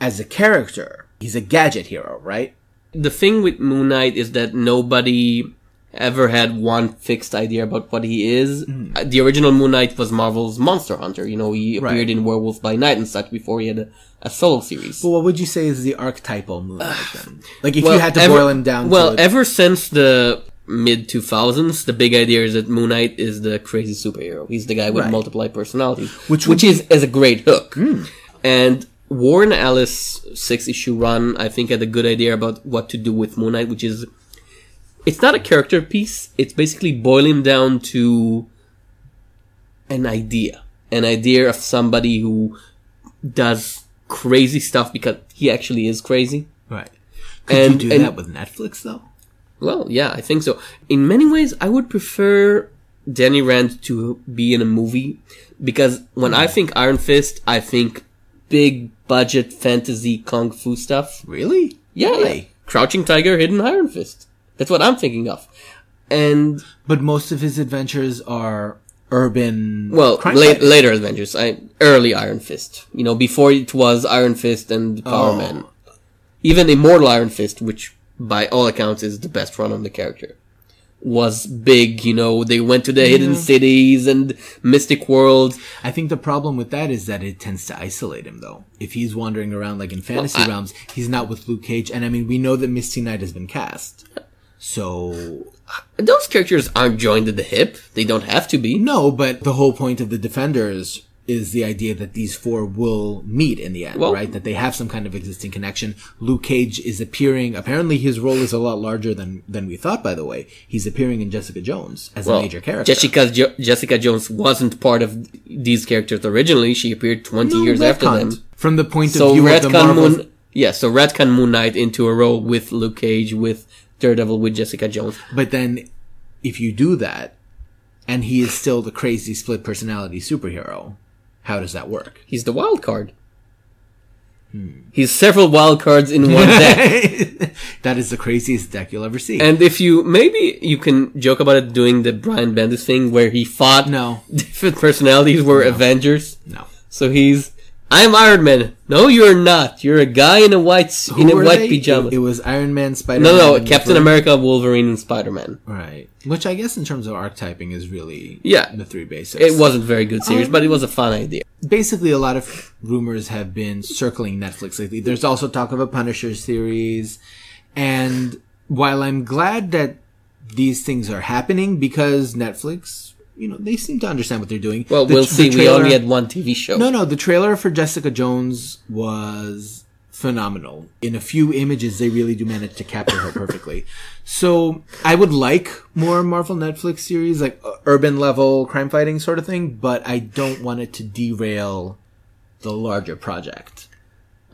as a character, he's a gadget hero, right? The thing with Moon Knight is that nobody ever had one fixed idea about what he is. Uh, The original Moon Knight was Marvel's Monster Hunter. You know, he appeared Right. in Werewolf by Night and such before he had a, a solo series. Well, what would you say is the archetypal Moon Knight then? Like if Well, you had to ever- boil him down well, ever since the mid 2000s, the big idea is that Moon Knight is the crazy superhero. He's the guy with Right. multiple personalities, Which which, is is a great hook. And Warren Ellis six issue run, I think, had a good idea about what to do with Moon Knight, which is it's not a character piece. It's basically boiling down to an idea, an idea of somebody who does crazy stuff because he actually is crazy. Right. Could And- you do and- that with Netflix though? Well, yeah, I think so. In many ways, I would prefer Danny Rand to be in a movie because when I hmm. think Iron Fist, I think big budget fantasy kung fu stuff. Really? Yeah, Why? yeah. Crouching Tiger, Hidden Iron Fist. That's what I'm thinking of. And But most of his adventures are urban. well, fighting. later adventures. I early Iron Fist. You know, before it was Iron Fist and Power Oh. Man. Even Immortal Iron Fist, which by all accounts is the best run of the character, was big. You know, they went to the hidden cities and mystic worlds. I think the problem with that is that it tends to isolate him, though. If he's wandering around like in fantasy I- realms, he's not with Luke Cage, and I mean, we know that Misty Knight has been cast. So Those characters aren't joined at the hip. They don't have to be. no, but the whole point of the Defenders is the idea that these four will meet in the end, Well- right? That they have some kind of existing connection. Luke Cage is appearing. Apparently, his role is a lot larger than than we thought. By the way, he's appearing in Jessica Jones as a major character. Jessica jo- Jessica Jones wasn't part of these characters originally. She appeared 20 No, years after them. From the point So of view of the Marvel, Moon, yeah. So retcon Moon Knight into a role with Luke Cage, with Daredevil, with Jessica Jones. But then, if you do that, and he is still the crazy split personality superhero, how does that work? He's the wild card. Hmm. He's several wild cards in one deck. [LAUGHS] that is the craziest deck you'll ever see. and if you maybe you can joke about it doing the Brian Bendis thing where he fought no, [LAUGHS] different personalities were Avengers. no. So he's I'm Iron Man. No, you're not. You're a guy in a white s- in a white they? pajama. It, it was Iron Man, Spider. No, no, Captain America, Wolverine, and Spider Man. Right. Which I guess in terms of archetyping is really Yeah. the three basics. It wasn't a very good series, but it was a fun idea. basically a lot of rumors have been circling Netflix lately. There's also talk of a Punisher series, and while I'm glad that these things are happening because Netflix, you know, they seem to understand what they're doing. Well, The- we'll see. we only had one TV show. no, no. The trailer for Jessica Jones was phenomenal. In a few images, they really do manage to capture her perfectly. [LAUGHS] So I would like more Marvel Netflix series, like uh, urban level crime fighting sort of thing, but I don't want it to derail the larger project.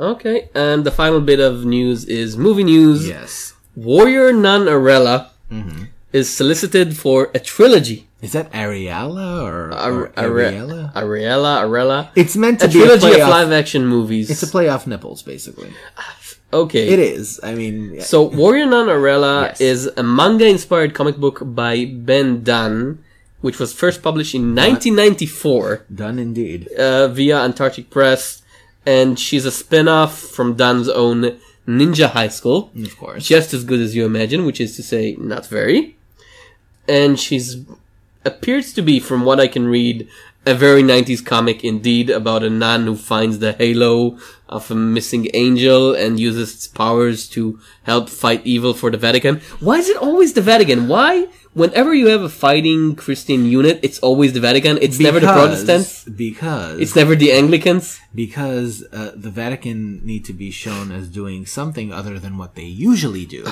Okay, and the final bit of news is movie news. Yes. Warrior Nun Areala Mm-hmm. is solicited for a trilogy. Is that Ariella or, or Ariella? Ariella, Arella. It's meant to A be a trilogy of live action movies. It's a play off nipples, basically. [SIGHS] okay. It is. I mean, So Warrior Nun Areala [LAUGHS] Yes. is a manga-inspired comic book by Ben Dunn, which was first published in 1994 done indeed. uh, via Antarctic Press, and she's a spin-off from Dunn's own Ninja High School. Of course. just as good as you imagine, which is to say, not very. And she's appears to be, from what I can read, a very 90s comic indeed about a nun who finds the halo of a missing angel and uses its powers to help fight evil for the Vatican. Why is it always the Vatican? Why? Whenever you have a fighting Christian unit, it's always the Vatican. It's never the Protestants. Because It's never the Anglicans. because uh, the Vatican need to be shown as doing something other than what they usually do.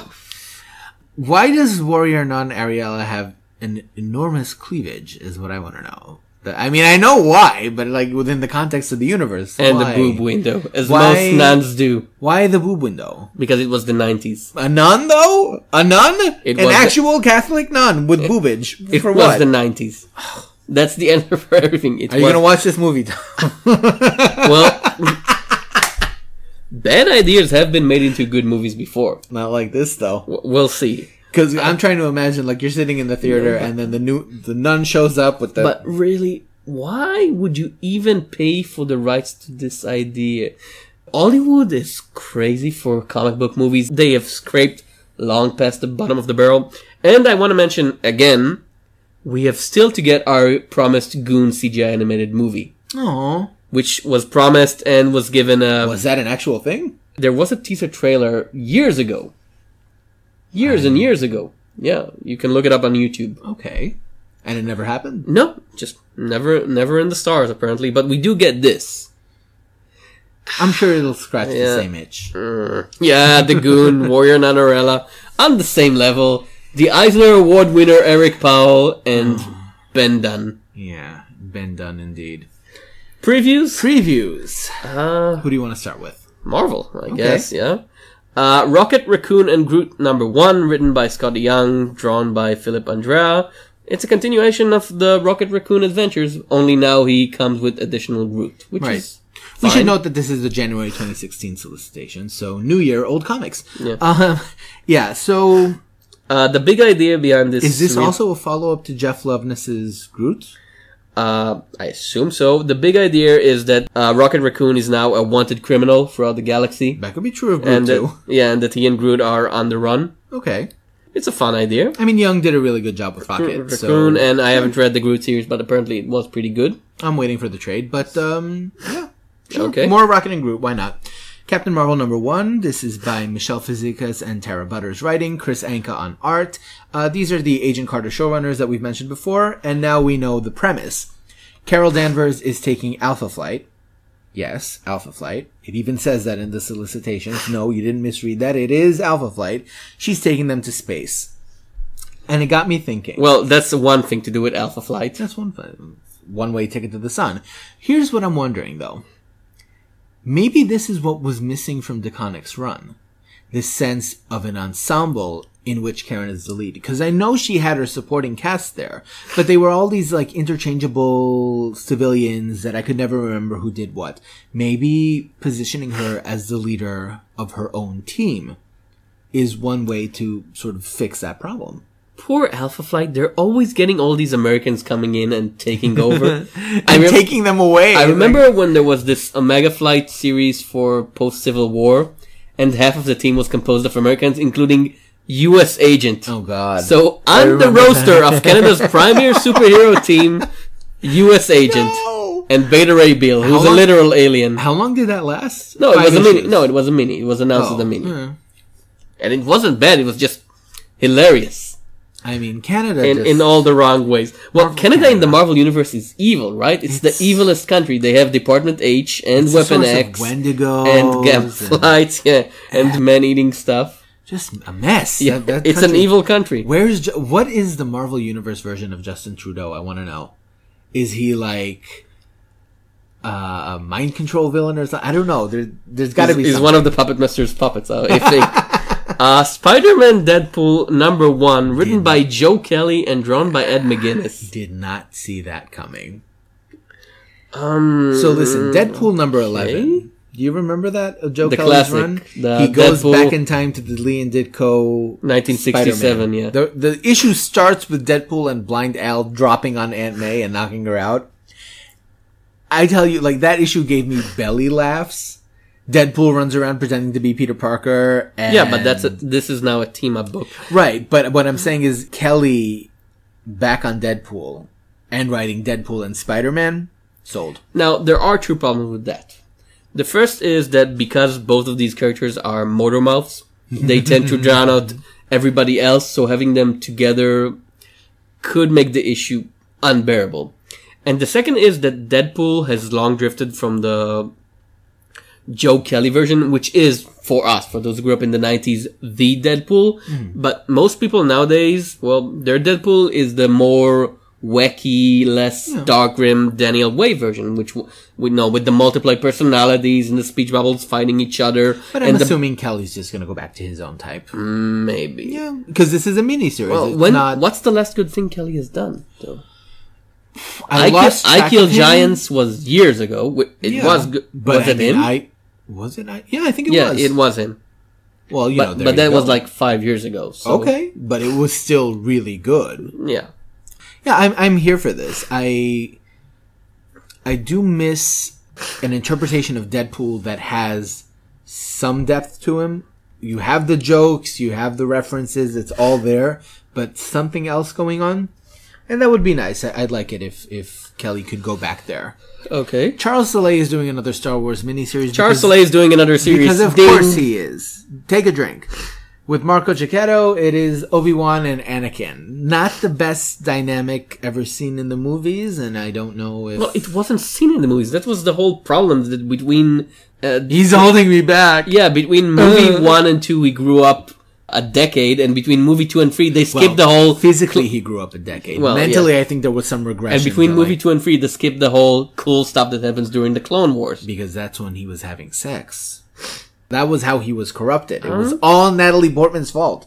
Why does warrior Nun Ariella have an enormous cleavage? Is what I want to know. I mean, I know why, but like within the context of the universe, And why? the boob window, as Why- most nuns do, Why the boob window? because it was the 90s. A nun, though? A nun? It An was the- actual Catholic nun with boobage? It For was what? the 90s. That's the answer [LAUGHS] for everything. It Are you gonna watch this movie? [LAUGHS] Well, [LAUGHS] bad ideas have been made into good movies before. Not like this, though. We'll see. Because uh, I'm trying to imagine, like you're sitting in the theater, and then the new the nun shows up with the. But really, why would you even pay for the rights to this idea? Hollywood is crazy for comic book movies. They have scraped long past the bottom of the barrel. And I want to mention again, we have still to get our promised Goon CGI animated movie, Aw. which was promised and was given a was that an actual thing? there was a teaser trailer years ago. Years and years ago. Yeah, you can look it up on YouTube. Okay. And it never happened? No, just never, never in the stars apparently. But we do get this. I'm sure it'll scratch Yeah. the same itch. Yeah, the Goon, [LAUGHS] Warrior Nanarella, on the same level. The Eisner Award winner Eric Powell and [SIGHS] Ben Dunn. Yeah. Ben Dunn indeed. Previews? Previews. Uh, Who do you want to start with? Marvel, I guess, yeah. Uh, Rocket, Raccoon, and Groot number one, written by Skottie Young, drawn by Filipe Andrade. It's a continuation of the Rocket Raccoon adventures, only now he comes with additional Groot, which Right. is We should note that this is the January 2016 solicitation, so New Year, old comics. Yeah. Um, yeah. So, Uh, the big idea behind this is this also a follow up to Jeff Loveness's Groot? Uh, I assume so. The big idea is that uh, Rocket Raccoon is now a wanted criminal throughout the galaxy, That could be true of Groot and too. yeah, and that he and Groot are on the run. Okay. It's a fun idea. I mean, Young did a really good job with Rocket, so Raccoon, and I haven't read the Groot series, but apparently it was pretty good. I'm waiting for the trade. But um, yeah, sure. Okay. More Rocket and Groot. Why not? Captain Marvel number one. This is by Michele Fazekas and Tara Butters writing. Kris Anka on art. Uh, these are the Agent Carter showrunners that we've mentioned before, and now we know the premise. Carol Danvers is taking Alpha Flight. Yes, Alpha Flight. It even says that in the solicitations. No, you didn't misread that. It is Alpha Flight. She's taking them to space. And it got me thinking. Well, that's the one thing to do with Alpha Flight. That's one one way ticket to the sun. Here's what I'm wondering though. Maybe this is what was missing from DeConnick's run. This sense of an ensemble in which Karen is the lead. Because I know she had her supporting cast there, but they were all these like interchangeable civilians that I could never remember who did what. Maybe positioning her as the leader of her own team is one way to sort of fix that problem. Poor Alpha Flight, they're always getting all these Americans coming in and taking [LAUGHS] over. I, And rem- taking them away. I like- remember when there was this Omega Flight series for post Civil War, and half of the team was composed of Americans, including U.S. Agent. Oh God! So I on the roaster that. of Canada's [LAUGHS] premier superhero team, U.S. Agent No! and Beta Ray Bill, who's a literal alien. How long did that last? No, it Five was a mini. No, it was a mini. It was announced Oh, as a oh, mini, yeah. and it wasn't bad. It was just hilarious I mean, Canada. in just, in all the wrong ways. Well, Marvel Canada in the Marvel universe is evil, right? It's, It's- the evilest country. They have Department H and Weapon X Wendigos, and Gap and [LAUGHS] flights, yeah, and man-eating stuff. just a mess. Yeah, That- that it's an evil country. Where's what is the Marvel Universe version of Justin Trudeau? I want to know. Is he like uh, a mind control villain or something? I don't know. There, there's got to be. he's something. one of the puppet master's puppets. I I think. Uh, Spider-Man Deadpool number one, written by Joe Kelly and drawn by Ed McGuinness. [LAUGHS] Did not see that coming. Um, So listen, Deadpool number eleven. Do you remember that of Joe The Kelly's classic, run? the he goes Deadpool- back in time to the Lee and Ditko 1967, Spider-Man. yeah. The the issue starts with Deadpool and Blind Al dropping on Aunt May and knocking her out. I tell you, like that issue gave me belly laughs. Deadpool runs around pretending to be Peter Parker. And, Yeah, but that's a, this is now a team up book. right. But what I'm saying is Kelly back on Deadpool and writing Deadpool and Spider Man sold. Now, there are two problems with that. The first is that because both of these characters are motor mouths, they tend to [LAUGHS] drown out everybody else, so having them together could make the issue unbearable. And the second is that Deadpool has long drifted from the Joe Kelly version, which is for us, for those who grew up in the 90s, the Deadpool. Mm-hmm. But most people nowadays, well, their Deadpool is the more wacky, less dark grim Daniel Way version, which w- we know with the multiple personalities and the speech bubbles fighting each other. But I'm and the, assuming Kelly's just going to go back to his own type. maybe. Yeah, because this is a miniseries. Well, when, not. what's the last good thing Kelly has done? Though? I, I, Kill, lost I Kill. Giants was years ago. It Yeah, was good. but was I it mean, him? I was it? I, yeah, I think it yeah, was. it wasn't. Well, you But, know, there but you that was like five years ago. So, okay, but it was still really good. Yeah. Yeah, I'm I'm here for this. I I do miss an interpretation of Deadpool that has some depth to him. You have the jokes, you have the references, it's all there, but something else going on, and that would be nice. I, I'd like it if if Kelly could go back there. Okay. Charles Soule is doing another Star Wars miniseries. Charles because- Soule is doing another series. Because of Ding. course he is. Take a drink. With Marco Checchetto, it is Obi-Wan and Anakin. Not the best dynamic ever seen in the movies, and I don't know if... Well, it wasn't seen in the movies. That was the whole problem that between. Uh, He's holding me back. yeah, between movie one and two, we grew up a decade, and between movie two and three, they skipped the whole. Physically, he grew up a decade. Well, Mentally, I think there was some regression. And between movie like, two and three, they skipped the whole cool stuff that happens during the Clone Wars. because that's when he was having sex. That was how he was corrupted. It was all Natalie Portman's fault.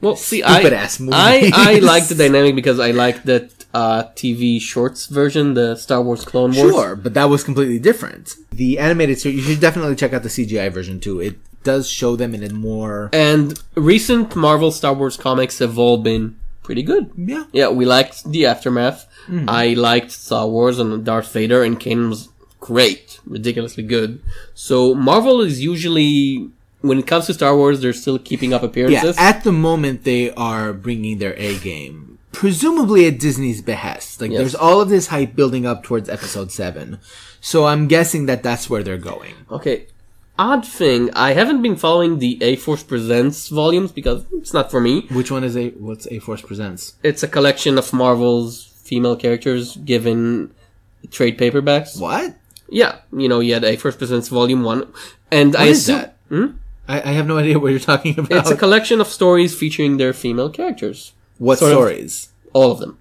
Well, see, Stupid I, ass I, I [LAUGHS] like the dynamic because I like the uh, TV shorts version, the Star Wars Clone Wars. Sure, but that was completely different. The animated series, you should definitely check out the CGI version too. It does show them in a more And recent Marvel Star Wars comics have all been pretty good. yeah. Yeah, we liked the aftermath. Mm-hmm. I liked Star Wars and Darth Vader, and Kanan was great, ridiculously good. So Marvel is usually, when it comes to Star Wars, they're still keeping up appearances. Yeah, at the moment they are bringing their A game, presumably at Disney's behest. Like Yes. there's all of this hype building up towards Episode Seven, so I'm guessing that that's where they're going. okay. Odd thing, I haven't been following the A Force Presents volumes because it's not for me. Which one is a what's A Force presents? It's a collection of Marvel's female characters given trade paperbacks. What? Yeah, you know, you had A Force Presents Volume 1. And I What is assume, that? Hmm? I, I have no idea what you're talking about. It's a collection of stories featuring their female characters. what sort of- stories? All of them.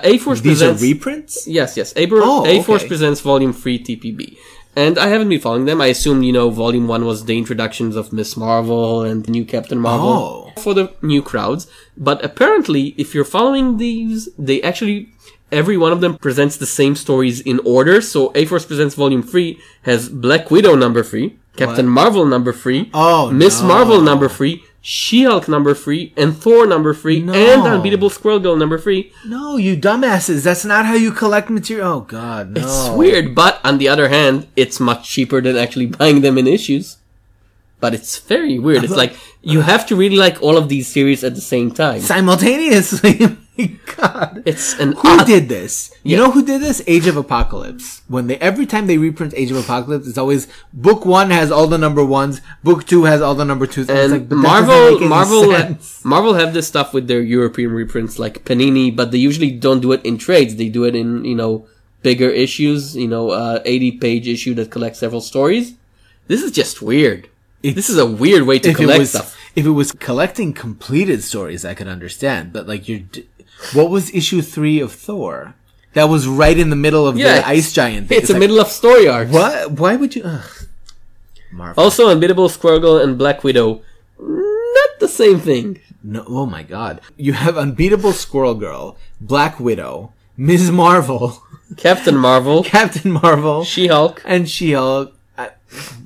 A Force These presents. are reprints. yes, yes. A Oh, Force okay. presents Volume Three TPB, and I haven't been following them. I assume you know Volume One was the introductions of Miss Marvel and the new Captain Marvel Oh. for the new crowds. But apparently, if you're following these, they actually every one of them presents the same stories in order. So A Force presents Volume Three has Black Widow number three, Captain Marvel number three, Oh, Miss no. Marvel number three. She-Hulk number three and Thor number three No. and Unbeatable Squirrel Girl number three No, you dumbasses. That's not how you collect material. Oh God, no. It's weird, but on the other hand, it's much cheaper than actually [LAUGHS] buying them in issues. But it's very weird. It's uh-huh. like you have to really like all of these series at the same time. simultaneously. [LAUGHS] My [LAUGHS] God. It's an Who odd. did this? You Yeah. know who did this? Age of Apocalypse. When they every time they reprint Age of Apocalypse, it's always book one has all the number ones, book two has all the number twos, and, it's And like, but that doesn't Marvel, Marvel, sense. [LAUGHS] Marvel have this stuff with their European reprints like Panini, but they usually don't do it in trades. They do it in you know bigger issues. You know, uh, eighty page issue that collects several stories. This is just weird. this is a weird way to if it collect was stuff. if it was collecting completed stories, I could understand. But like you're, d- what was issue three of Thor? That was right in the middle of Yeah, the ice giant. Thing. It's, a like, middle of story arc. What? Why would you? Ugh. Marvel. Also, Unbeatable Squirrel Girl and Black Widow, not the same thing. No, oh my god. You have Unbeatable Squirrel Girl, Black Widow, Ms. Marvel, Captain Marvel, [LAUGHS] Captain Marvel, She-Hulk, and She-Hulk. I-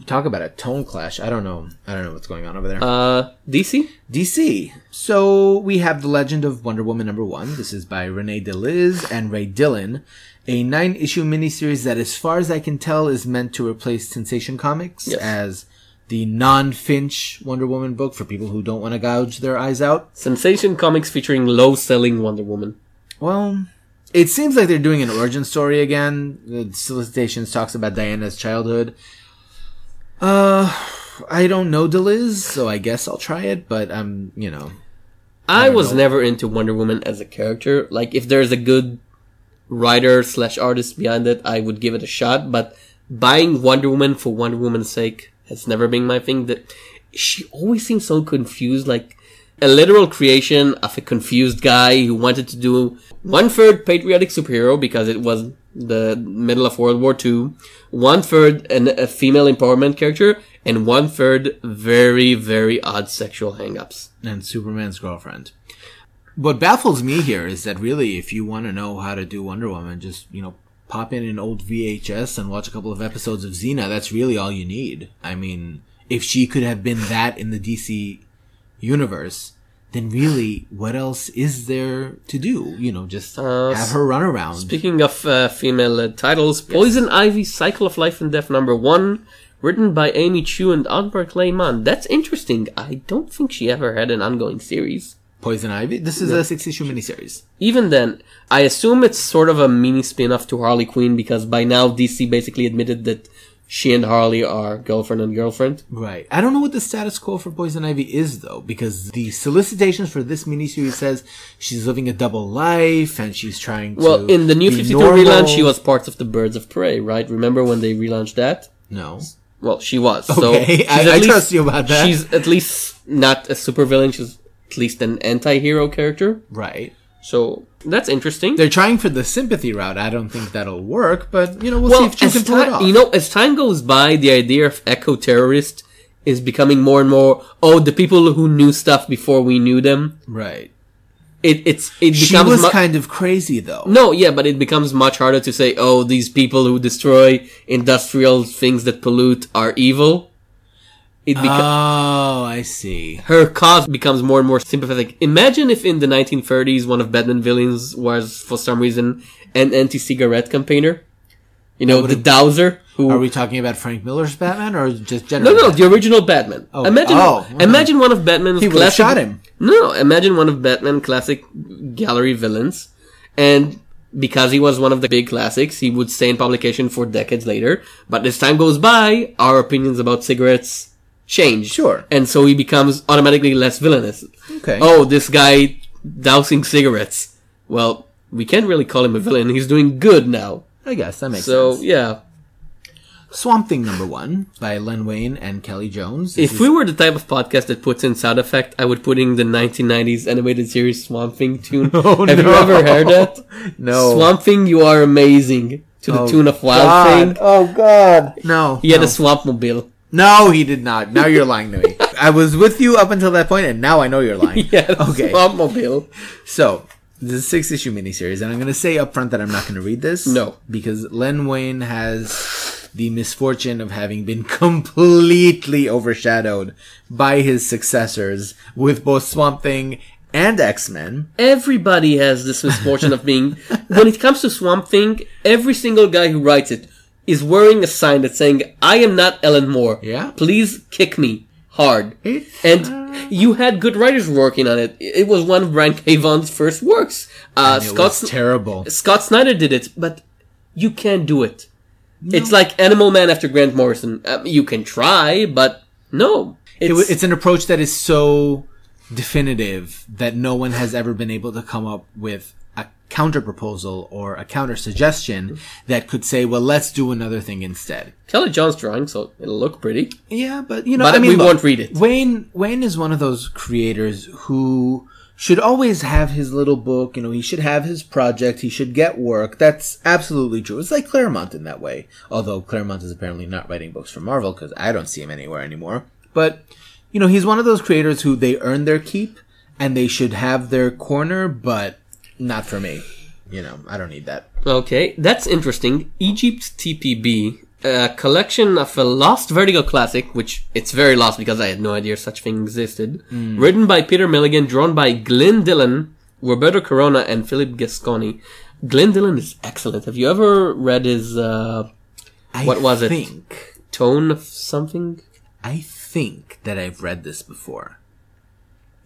Talk about a tone clash. I don't know. I don't know what's going on over there. uh, DC. DC. So we have The Legend of Wonder Woman number one. This is by Renae De Liz and Ray Dillon. A nine issue miniseries that, as far as I can tell, is meant to replace Sensation Comics Yes. as the non Finch Wonder Woman book for people who don't want to gouge their eyes out. Sensation Comics featuring low-selling Wonder Woman. Well, it seems like they're doing an origin story again. The solicitations talks about Diana's childhood. Uh, I don't know De Liz, so I guess I'll try it. But I'm, you know, I, don't was know. never into Wonder Woman as a character. Like, if there's a good writer slash artist behind it, I would give it a shot. But buying Wonder Woman for Wonder Woman's sake has never been my thing. That she always seems so confused, like a literal creation of a confused guy who wanted to do one third patriotic superhero because it was the middle of World War II, one third an, a female empowerment character, and one third very very odd sexual hangups. and Superman's girlfriend. What baffles me here is that really, if you want to know how to do Wonder Woman, just you know, pop in an old VHS and watch a couple of episodes of Xena. That's really all you need. I mean, if she could have been that in the DC universe, then really, what else is there to do? You know, just Uh, have her run around. Speaking of uh, female uh, titles, Poison Ivy Cycle of Life and Death number one, written by Amy Chu and Albert Lehman. That's interesting. I don't think she ever had an ongoing series. Poison Ivy. This is a six issue miniseries. Even then, I assume it's sort of a mini spin off to Harley Quinn because by now DC basically admitted that she and Harley are girlfriend and girlfriend. Right. I don't know what the status quo for Poison Ivy is though, because the solicitations for this miniseries says she's living a double life and she's trying to. Well, in the New be 52 normal. relaunch, she was part of the Birds of Prey, right? Remember when they relaunched that? No. Well, she was. So Okay, she's I- I least- trust you about that. She's at least not a supervillain. She's at least an anti-hero character. Right. So that's interesting. They're trying for the sympathy route. I don't think that'll work, but you know, we'll well, see if as can pull it off. you know, as time goes by, the idea of eco terrorist is becoming more and more. Oh, the people who knew stuff before we knew them. right. It it's it She becomes was mu- kind of crazy though. no, yeah, but it becomes much harder to say. Oh, these people who destroy industrial things that pollute are evil. It becomes. Oh, I see. her cause becomes more and more sympathetic. Imagine if in the 1930s one of Batman villains was, for some reason, an anti-cigarette campaigner. You know, the Dowser, who... Are we talking about Frank Miller's Batman or just no, general? no, Batman? the original Batman. Oh, imagine, oh, okay. imagine one of Batman's He classic... shot him. No, no, imagine one of Batman classic gallery villains, and because he was one of the big classics, he would stay in publication for decades later. But as time goes by, our opinions about cigarettes change. Sure. And so he becomes automatically less villainous. Okay. Oh, this guy dousing cigarettes. Well, we can't really call him a villain. He's doing good now. I guess that makes So, sense. So yeah. Swamp Thing number one by Len Wein and Kelly Jones. This If is- we were the type of podcast that puts in sound effect, I would put in the 1990s animated series Swamp Thing tune. [LAUGHS] Oh, Have you ever heard that? [LAUGHS] no Swamp Thing, you are amazing. To the Oh, tune of Wild God. Thing. Oh God! No, He had a swamp mobile. No, he did not. Now you're lying to me. [LAUGHS] I was with you up until that point, and now I know you're lying. [LAUGHS] Yeah, Okay. [LAUGHS] mobile. So this is a six issue miniseries, and I'm going to say up front that I'm not going to read this. No. because Len Wein has the misfortune of having been completely overshadowed by his successors with both Swamp Thing and X Men. Everybody has this misfortune of being. When it comes to Swamp Thing, every single guy who writes it is wearing a sign that's saying, "I am not Alan Moore. Yeah. please kick me hard." It's, And you had good writers working on it. It was one of Brian K. Vaughan's first works. Uh, It Scott, was terrible. Scott Snyder did it, but you can't do it. No. It's like Animal Man after Grant Morrison. Um, you can try, but no. It, It's, wa- it's an approach that is so definitive that no one has ever been able to come up with counter proposal or a counter suggestion that could say, well, let's do another thing instead. Kelly Jones drawing, so it'll look pretty. Yeah, but you know, But I mean, we look, won't read it. Wein Wein is one of those creators who should always have his little book. You know, he should have his project. He should get work. That's absolutely true. It's like Claremont in that way. Although Claremont is apparently not writing books for Marvel because I don't see him anywhere anymore. But you know, he's one of those creators who they earn their keep and they should have their corner, but not for me. You know, I don't need that. Okay, that's interesting. Egypt TPB, a collection of a lost Vertigo classic, which it's very lost because I had no idea such thing existed. Written by Peter Milligan, drawn by Glyn Dillon, Roberto Corona, and Philip Gasconi. Glyn Dillon is excellent. Have you ever read his uh, I What was it? think, Tone of something? I think that I've read this before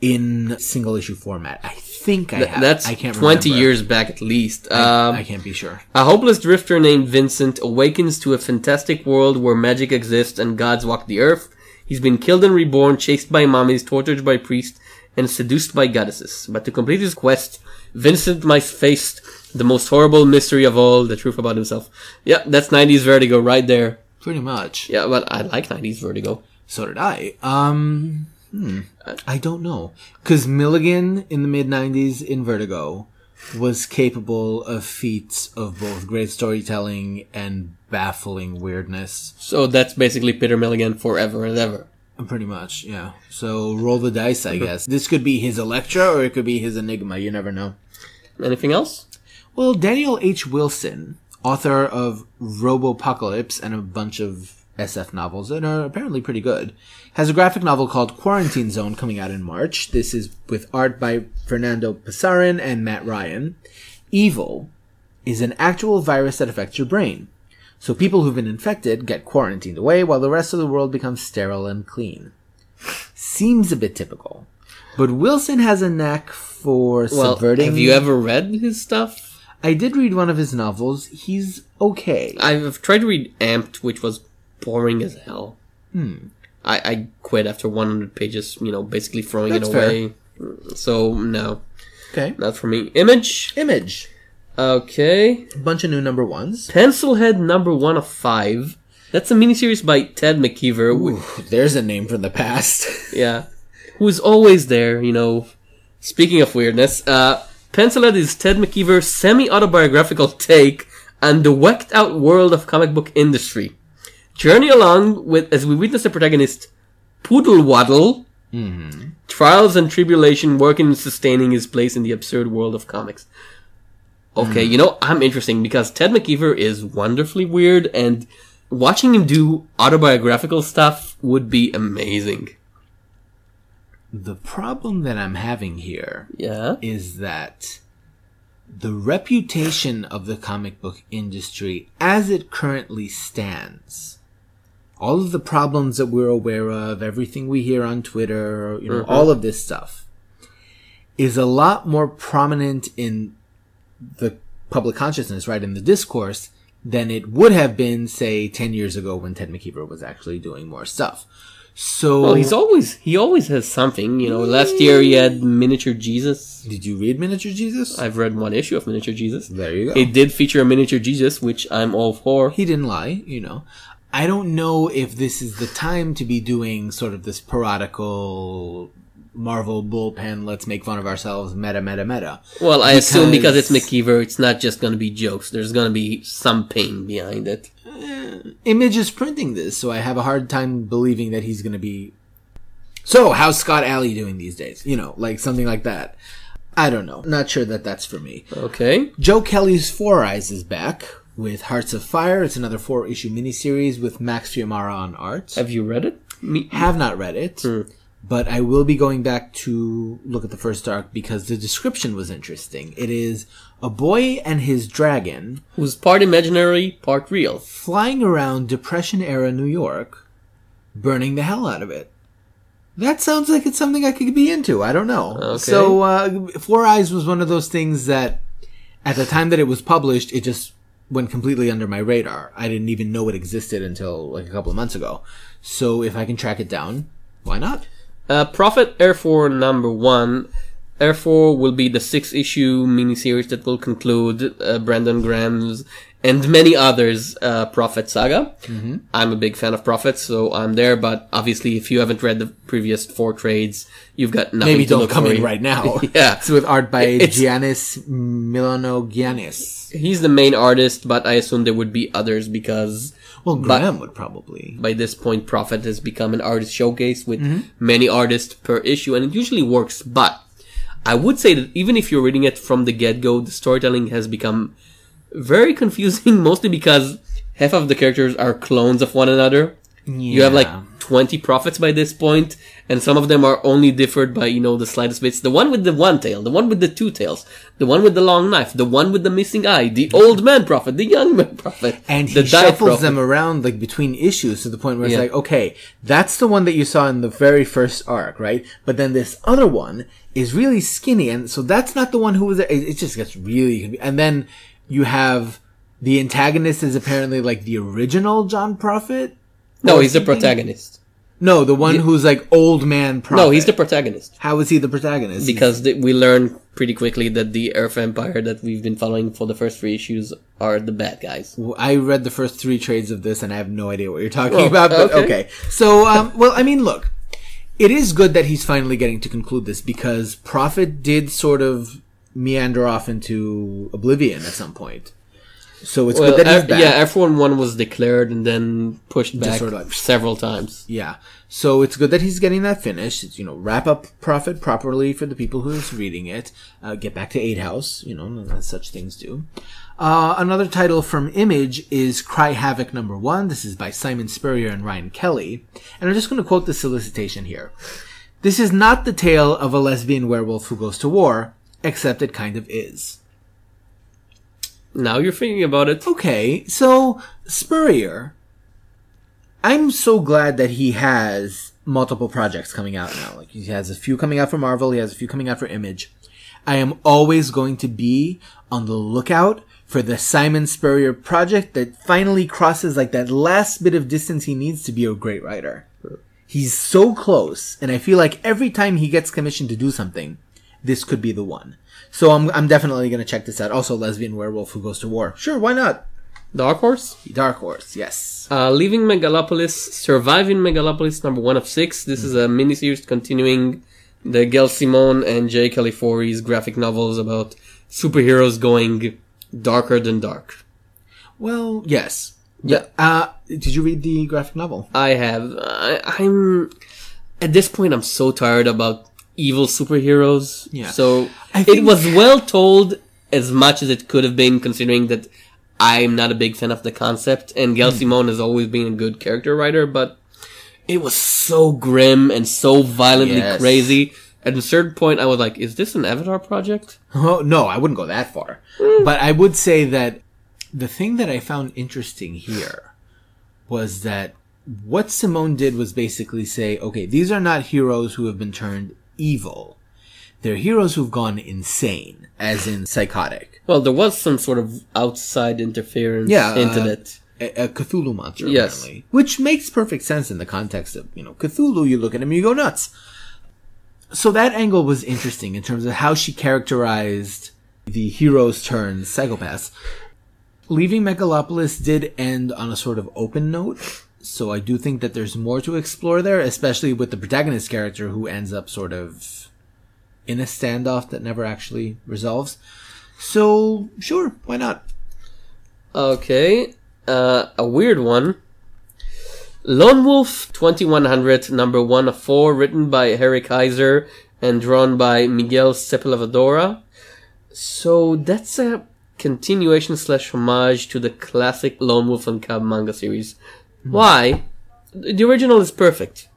in single issue format. I think I Th- have. that's I can't 20 remember. years back at least. I- Um, I can't be sure. A hopeless drifter named Vincent awakens to a fantastic world where magic exists and gods walk the earth. He's been killed and reborn, chased by mummies, tortured by priests, and seduced by goddesses. But to complete his quest, Vincent must face the most horrible mystery of all, the truth about himself. Yeah, that's 90s Vertigo right there. Pretty much. Yeah, but I like 90s Vertigo. So did I. Um, hmm. I don't know. Because Milligan in the mid 90s in Vertigo was capable of feats of both great storytelling and baffling weirdness. So that's basically Peter Milligan forever and ever. Pretty much, yeah. So roll the dice, I guess. This could be his Electra or it could be his Enigma. You never know. Anything else? Well, Daniel H. Wilson, author of Robopocalypse and a bunch of SF novels that are apparently pretty good, has a graphic novel called Quarantine Zone coming out in March. This is with art by Fernando Pasarin and Matt Ryan. Evil is an actual virus that affects your brain. So people who've been infected get quarantined away while the rest of the world becomes sterile and clean. Seems a bit typical. But Wilson has a knack for Well, subverting. have you ever read his stuff? I did read one of his novels. He's okay. I've tried to read Amped, which was boring as hell. Hmm. I, I quit after 100 pages, you know, basically throwing That's it fair. away. So, no, Okay. not for me. Image. Image. Okay. Bunch of new number ones. Pencilhead number one of five. That's a miniseries by Ted McKeever. wh- There's a name from the past. [LAUGHS] Yeah. Who's always there, you know. Speaking of weirdness, uh, Pencilhead is Ted McKeever's semi-autobiographical take on the whacked out world of comic book industry. Journey along with, as we witness the protagonist, Poodle Waddle, mm-hmm. trials and tribulation working and sustaining his place in the absurd world of comics. Okay, mm-hmm. you know, I'm interesting because Ted McKeever is wonderfully weird and watching him do autobiographical stuff would be amazing. the problem that I'm having here Yeah. is that the reputation of the comic book industry as it currently stands all of the problems that we're aware of everything we hear on twitter you know mm-hmm. all of this stuff is a lot more prominent in the public consciousness right in the discourse than it would have been say 10 years ago when ted mckeever was actually doing more stuff so Well, he's always he always has something. You know, last year he had miniature Jesus. did you read miniature jesus I've read one issue of miniature Jesus. there you go It did feature a miniature Jesus, which I'm all for. he didn't lie, you know. I don't know if this is the time to be doing sort of this parodical Marvel bullpen, let's make fun of ourselves, meta, meta, meta. Well, I assume because it's McKeever, it's not just going to be jokes. There's going to be some pain behind it. Uh, Image is printing this, so I have a hard time believing that he's going to be. So, how's Scott Alley doing these days? You know, like something like that. I don't know. Not sure that that's for me. Okay. Joe Kelly's Four Eyes is back with Hearts of Fire. It's another four issue miniseries with Max Fiumara on art. Have you read it? Me- have not read it, but I will be going back to look at the first arc because the description was interesting. It is a boy and his dragon who's part imaginary, part real. flying around Depression era New York, burning the hell out of it. That sounds like it's something I could be into. I don't know. Okay. So, uh, Four Eyes was one of those things that, at the time that it was published, it just went completely under my radar. I didn't even know it existed until like a couple of months ago. So, if I can track it down, why not? Uh, Prophet Earth War number one. Earth War will be the six issue miniseries that will conclude uh, Brandon Graham's and many others uh, Prophet saga. Mm-hmm. I'm a big fan of Prophet, so I'm there. But obviously, if you haven't read the previous four trades, you've got nothing Maybe to don't look come for. in right now. [LAUGHS] Yeah. It's with art by It's- Giannis Milano Giannis. He's the main artist, but I assume there would be others because Well, Graham would probably. by this point, Prophet has become an artist showcase with Mm-hmm. many artists per issue, and it usually works. But I would say that even if you're reading it from the get go, the storytelling has become very confusing, [LAUGHS] mostly because half of the characters are clones of one another. You have like 20 prophets by this point, and some of them are only differed by, you know, the slightest bits. The one with the one tail, the one with the two tails, the one with the long knife, the one with the missing eye, the old man prophet, the young man prophet, and the he shuffles prophet. them around like between issues to the point where it's Yeah. like, okay, that's the one that you saw in the very first arc, right? But then this other one is really skinny, and so that's not the one who was. It, it just gets really, and then you have the antagonist is apparently like the original John Prophet. No, he's the protagonist. No, the one who's like old man Prophet. No, he's the protagonist. How is he the protagonist? Because th- we learn pretty quickly that the Earth Empire that we've been following for the first three issues are the bad guys. I read the first three trades of this, and I have no idea what you're talking Oh, about. But okay. okay, so um, well, I mean, look, it is good that he's finally getting to conclude this because Prophet did sort of meander off into oblivion at some point. So it's Well, good that he's back. yeah, F1 1 was declared and then pushed back sort of like- several times. Yeah. So it's good that he's getting that finished. It's, you know, wrap up Prophet properly for the people who's reading it. Uh, get back to Eight House, you know, as such things do. Uh, another title from Image is Cry Havoc number one. This is by Simon Spurrier and Ryan Kelly. And I'm just going to quote the solicitation here. This is not the tale of a lesbian werewolf who goes to war, except it kind of is. Now you're thinking about it. Okay, so Spurrier, I'm so glad that he has multiple projects coming out now. Like he has a few coming out for Marvel, he has a few coming out for Image. I am always going to be on the lookout for the Simon Spurrier project that finally crosses like that last bit of distance he needs to be a great writer. He's so close, and I feel like every time he gets commissioned to do something, this could be the one. So I'm, I'm definitely going to check this out. Also, Lesbian Werewolf Who Goes to War. Sure, why not? Dark Horse. Dark Horse, yes. Uh, Leaving Megalopolis, Surviving Megalopolis, number one of six. This is a miniseries continuing the Gail Simone and Jay Calafiore's graphic novels about superheroes going darker than dark. Well, yes. Yeah. Uh, did you read the graphic novel? I have. I, I'm at this point. I'm so tired about evil superheroes. Yeah. So I it was well told as much as it could have been, considering that I'm not a big fan of the concept, and. Gail hmm. Simone has always been a good character writer, but it was so grim and so violently Yes. crazy. At a certain point, I was like, "Is this an Avatar project?" Oh, no, I wouldn't go that far. Hmm. But I would say that the thing that I found interesting here was that what Simone did was basically say, okay, these are not heroes who have been turned evil. They're heroes who've gone insane, as in psychotic. Well, there was some sort of outside interference Yeah, into uh. A, a Cthulhu monster, Yes. apparently. Which makes perfect sense in the context of, you know, Cthulhu, you look at him, you go nuts. So that angle was interesting in terms of how she characterized the heroes turned psychopaths. Leaving Megalopolis did end on a sort of open note, so I do think that there's more to explore there, especially with the protagonist character who ends up sort of in a standoff that never actually resolves. So, sure, why not? Okay, uh, a weird one. Lone Wolf 2100, number one of four, written by Harry Kaiser and drawn by Miguel Sepulvedora. So that's a continuation slash homage to the classic Lone Wolf and Cub manga series. Why? The original is perfect.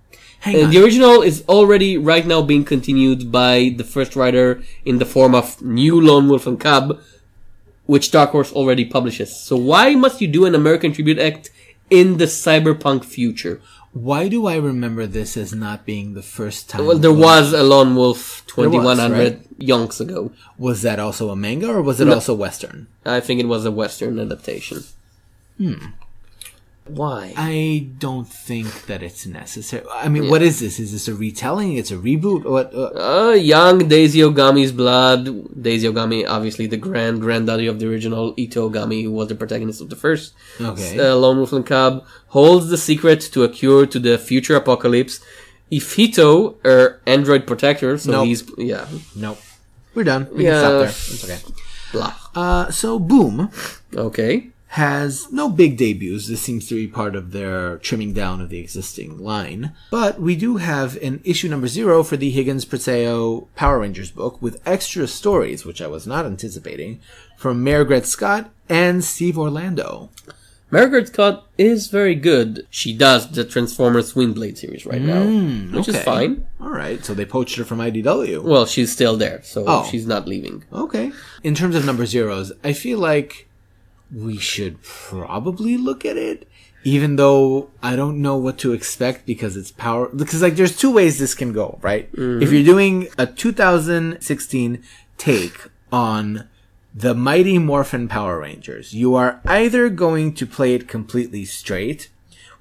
On. the original is already right now being continued by the first writer in the form of new Lone Wolf and Cub, which Dark Horse already publishes. So why must you do an American Tribute Act in the cyberpunk future? Why do I remember this as not being the first time? Well, there was a Lone Wolf There was, 2100 right? yonks ago. Was that also a manga or was it No. also Western? I think it was a Western adaptation. Hmm. Why? I don't think that it's necessary. I mean, what is this? Is this a retelling? It's a reboot? What? Uh, Uh, young Daisy Ogami's blood. Daisy Ogami, obviously the grand granddaddy of the original Ito Ogami, who was the protagonist of the first Okay. uh, Lone Wolf and Cub, holds the secret to a cure to the future apocalypse. If Ifito, or android protector, so Nope. he's yeah, nope. We're done. We Yeah. can stop there. It's okay. blah. Uh, so Boom Okay, has no big debuts. This seems to be part of their trimming down of the existing line. But we do have an issue number zero for the Higgins Perseo Power Rangers book with extra stories, which I was not anticipating, from Mairghread Scott and Steve Orlando. Mairghread Scott is very good. She does the Transformers Windblade series right now, hmm, which is fine. All right, so they poached her from IDW. Well, she's still there, so Oh. she's not leaving. Okay. In terms of number zeros, I feel like we should probably look at it, even though I don't know what to expect because it's power. Because like, there's two ways this can go, right? If you're doing a 2016 take on the Mighty Morphin Power Rangers, you are either going to play it completely straight,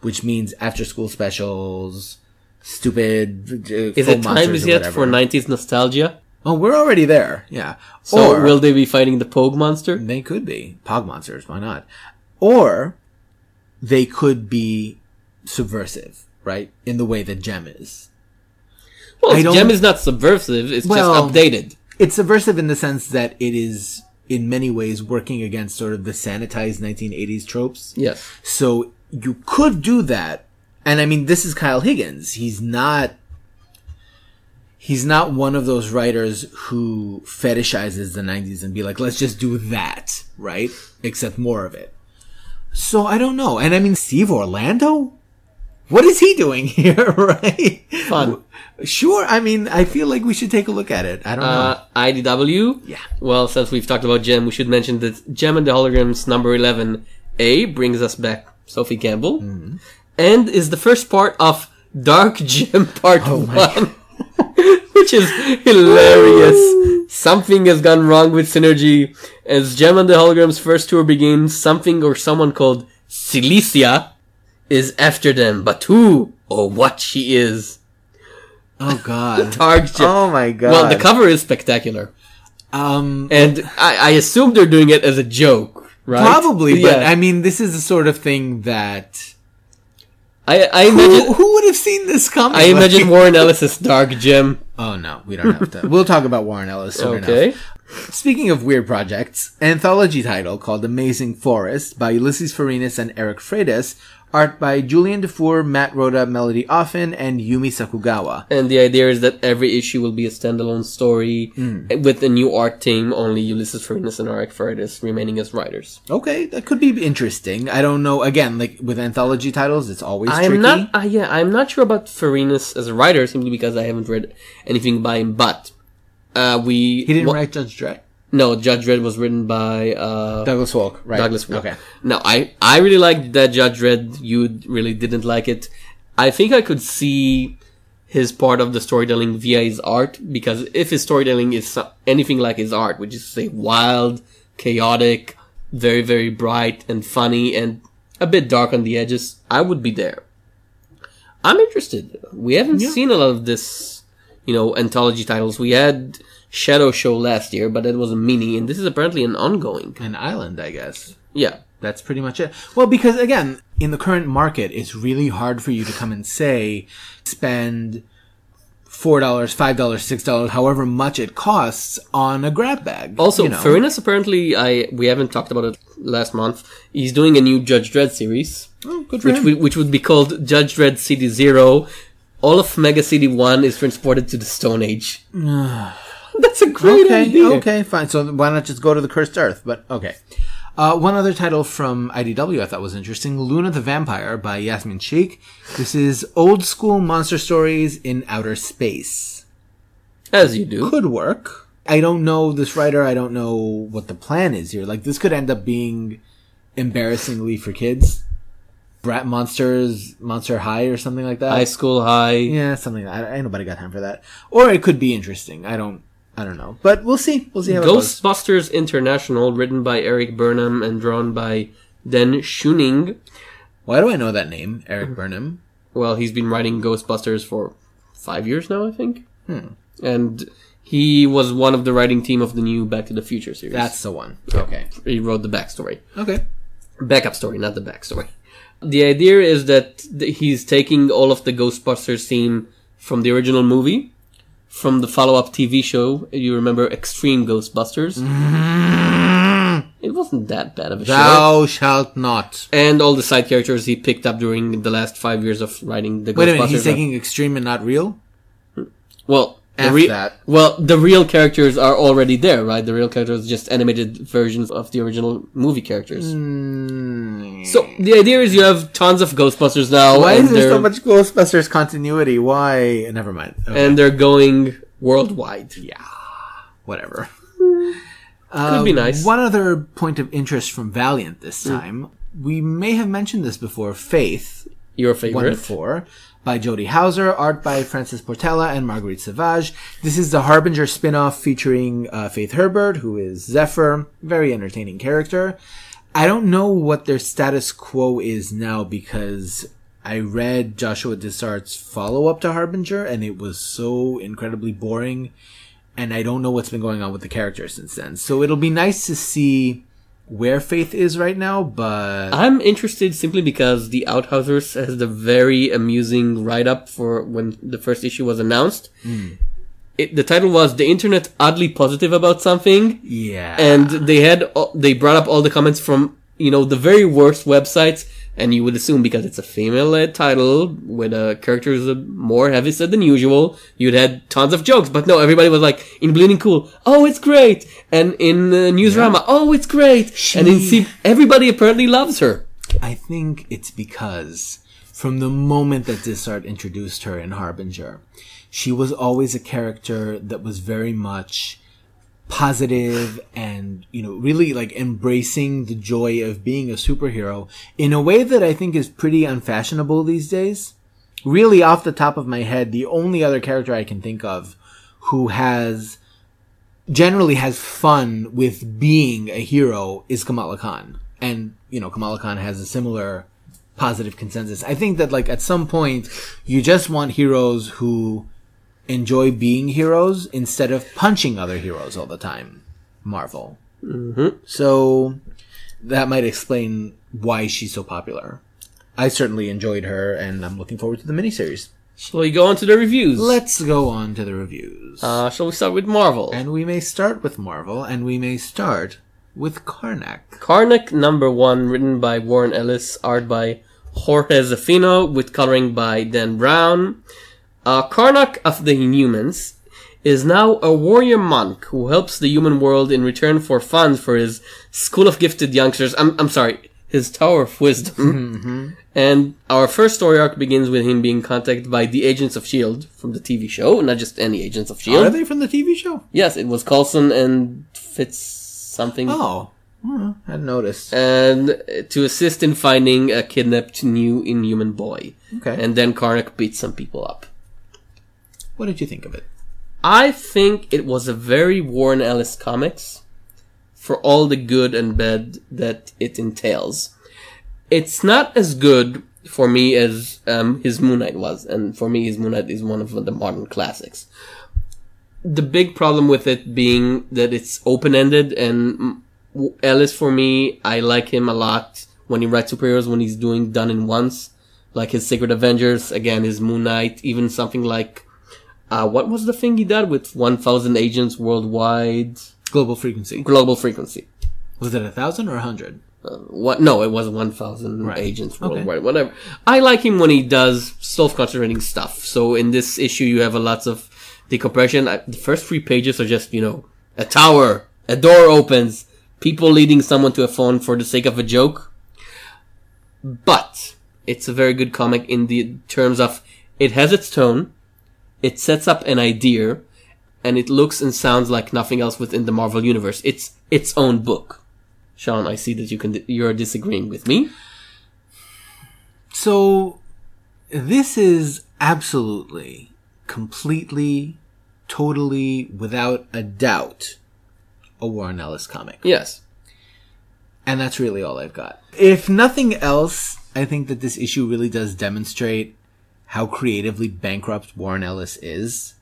which means after school specials, stupid. Uh, Is it time or yet for 90s nostalgia? Oh, we're already there. Yeah. So or will they be fighting the Pogue monster? they could be pog monsters. Why not? Or they could be subversive, right? In the way that Jem is. Well, Jem is not subversive, it's Well- just updated. It's subversive in the sense that it is, in many ways, working against sort of the sanitized 1980s tropes. Yes. So you could do that. And I mean, this is Kyle Higgins. He's not, he's not one of those writers who fetishizes the 90s and be like, let's just do that, right? Except more of it. So I don't know. And I mean, Steve Orlando? What is he doing [LAUGHS] here, [LAUGHS] right? Fun. Sure. I mean, I feel like we should take a look at it. I don't know. Uh, IDW. Yeah. Well, since we've talked about Jem, we should mention that Jem and the Holograms number 11A brings us back Sophie Campbell and is the first part of Dark Jem Part 1. [LAUGHS] Which is hilarious. Something has gone wrong with Synergy. As Jem and the Hologram's first tour begins, something or someone called Silica is after them. But who or what she is? Oh God. [LAUGHS] Jem. Oh my God. Well, the cover is spectacular. um, And I, I assume they're doing it as a joke, right? probably, but Yeah. I mean, this is the sort of thing that I, I who, imagine, who would have seen this coming? I imagine Like- [LAUGHS] Warren Ellis's Dark Jem. Oh no, we don't have to. we'll talk about Warren Ellis soon Okay. enough. Speaking of weird projects, anthology title called Amazing Forest by Ulysses Farinas and Eric Freitas, art by Julian Dufour, Matt Rhoda, Melody Offen, and Yumi Sakugawa. And the idea is that every issue will be a standalone story with a new art team, only Ulysses Farinas and Eric Freitas remaining as writers. Okay, that could be interesting. I don't know. Again, like with anthology titles, it's always I'm tricky. not, uh, yeah, I'm not sure about Farinas as a writer simply because I haven't read anything by him, but, uh, we. he didn't wha- write Judge Dredd. No, Judge Dredd was written by, uh, Douglas Falk, right? Douglas Wolk. Okay. No, I I really liked that Judge Dredd. You really didn't like it. I think I could see his part of the storytelling via his art because if his storytelling is anything like his art, which is say wild, chaotic, very very bright and funny and a bit dark on the edges, I would be there. I'm interested. We haven't seen a lot of this, you know, anthology titles. We had Shadow Show last year, but that was a mini, and this is apparently an ongoing. An island, I guess. Yeah. That's pretty much it. Well, because again, in the current market, it's really hard for you to come and say, spend four dollars, five dollars, six dollars, however much it costs on a grab bag. Also, you know. Farinas apparently, I we haven't talked about it last month. He's doing a new Judge Dredd series, Oh, good for which would, which would be called Judge Dredd City Zero. All of Mega City One is transported to the Stone Age. [SIGHS] [LAUGHS] That's a great okay, idea. okay, fine. So why not just go to the cursed earth? But okay. Uh, one other title from IDW I thought was interesting: Luna the Vampire by Yasmin Sheikh. This is old school monster stories in outer space. As you do. could work. I don't know this writer. I don't know what the plan is here. Like this could end up being embarrassingly for kids. Brat monsters, Monster High, or something like that. High School High. yeah, something. Like that. I, ain't nobody got time for that. Or it could be interesting. I don't. I don't know. But we'll see. We'll see how it goes. Ghostbusters International, written by Erik Burnham and drawn by Dan Schoening. Why do I know that name, Erik Burnham? Well, he's been writing Ghostbusters for five years now, I think. Hmm. And he was one of the writing team of the new Back to the Future series. That's the one. Okay. he wrote the backstory. Okay. Backup story, not the backstory. The idea is that he's taking all of the Ghostbusters theme from the original movie, from the follow-up TV show. You remember Extreme Ghostbusters? Mm-hmm. It wasn't that bad of a show. Thou shalt not. And all the side characters he picked up during the last five years of writing the Ghostbusters. Wait a minute. He's taking extreme and not real. well, F re- that. well, the real characters are already there, right? The real characters, just animated versions of the original movie characters. Mm. So the idea is you have tons of Ghostbusters now, Why is there so much Ghostbusters continuity? Why? Never mind. Okay. and they're going worldwide. yeah, whatever. [LAUGHS] Could be nice. One other point of interest from Valiant this time. We may have mentioned this before. Faith, Your one favorite? to four, by Jody Houser, art by Francis Portela and Marguerite Sauvage. This is the Harbinger spin-off featuring uh, Faith Herbert, who is Zephyr, very entertaining character. I don't know what their status quo is now because I read Joshua Dysart's follow-up to Harbinger and it was so incredibly boring and I don't know what's been going on with the character since then. So it'll be nice to see where Faith is right now, but I'm interested simply because the Outhousers has the very amusing write-up for when the first issue was announced. Hmm. It, the title was "The Internet Oddly Positive About Something." yeah. and they had they brought up all the comments from you know the very worst websites and you would assume because it's a female-led title with a character who's a more heavy set than usual you'd had tons of jokes but no everybody was like in bleeding cool oh it's great! And in uh, Newsarama oh it's great! And in C- everybody apparently loves her. I think it's because from the moment that Dysart introduced her in Harbinger, she was always a character that was very much positive and, you know, really like embracing the joy of being a superhero in a way that I think is pretty unfashionable these days. Really off the top of my head, the only other character I can think of who has generally has fun with being a hero is Kamala Khan. And, you know, Kamala Khan has a similar positive consensus. I think that like at some point you just want heroes who enjoy being heroes instead of punching other heroes all the time. Marvel. Mm-hmm. So that might explain why she's so popular. I certainly enjoyed her and I'm looking forward to the miniseries. Shall we go on to the reviews? Let's go on to the reviews. Uh, shall we start with Marvel? and we may start with Marvel and we may start with Karnak. Karnak number one, written by Warren Ellis, art by Jorge Zaffino, with coloring by Dan Brown. Uh, Karnak of the Inhumans is now a warrior monk who helps the human world in return for funds for his School of Gifted Youngsters. I'm, I'm sorry, his Tower of Wisdom. And our first story arc begins with him being contacted by the Agents of S.H.I.E.L.D. from the TV show, not just any Agents of S.H.I.E.L.D. Are they from the TV show? Yes, it was Coulson and Fitz something. Oh, oh I noticed. and to assist in finding a kidnapped new inhuman boy. Okay. And then Karnak beats some people up. What did you think of it? I think it was a very Warren Ellis comics for all the good and bad that it entails. It's not as good for me as um, his Moon Knight was, and for me, his Moon Knight is one of the modern classics. The big problem with it being that it's open ended, and Ellis, for me, I like him a lot when he writes superheroes when he's doing done in once, like his Secret Avengers, again, his Moon Knight, even something like uh, what was the thing he did with 1,000 agents worldwide? Global frequency. Global frequency. Was it a thousand or a hundred? Uh, what? No, it was 1,000 Right. agents Okay. worldwide. Whatever. I like him when he does self-concentrating stuff. So in this issue, you have a lots of decompression. I, the first three pages are just, you know, a tower, a door opens, people leading someone to a phone for the sake of a joke. But it's a very good comic in the terms of it has its tone, it sets up an idea, and it looks and sounds like nothing else within the Marvel universe. It's its own book. Shawn, I see that you can you're disagreeing with me. So, this is absolutely, completely, totally, without a doubt, a Warren Ellis comic. Yes. And that's really all I've got. If nothing else, I think that this issue really does demonstrate how creatively bankrupt Warren Ellis is.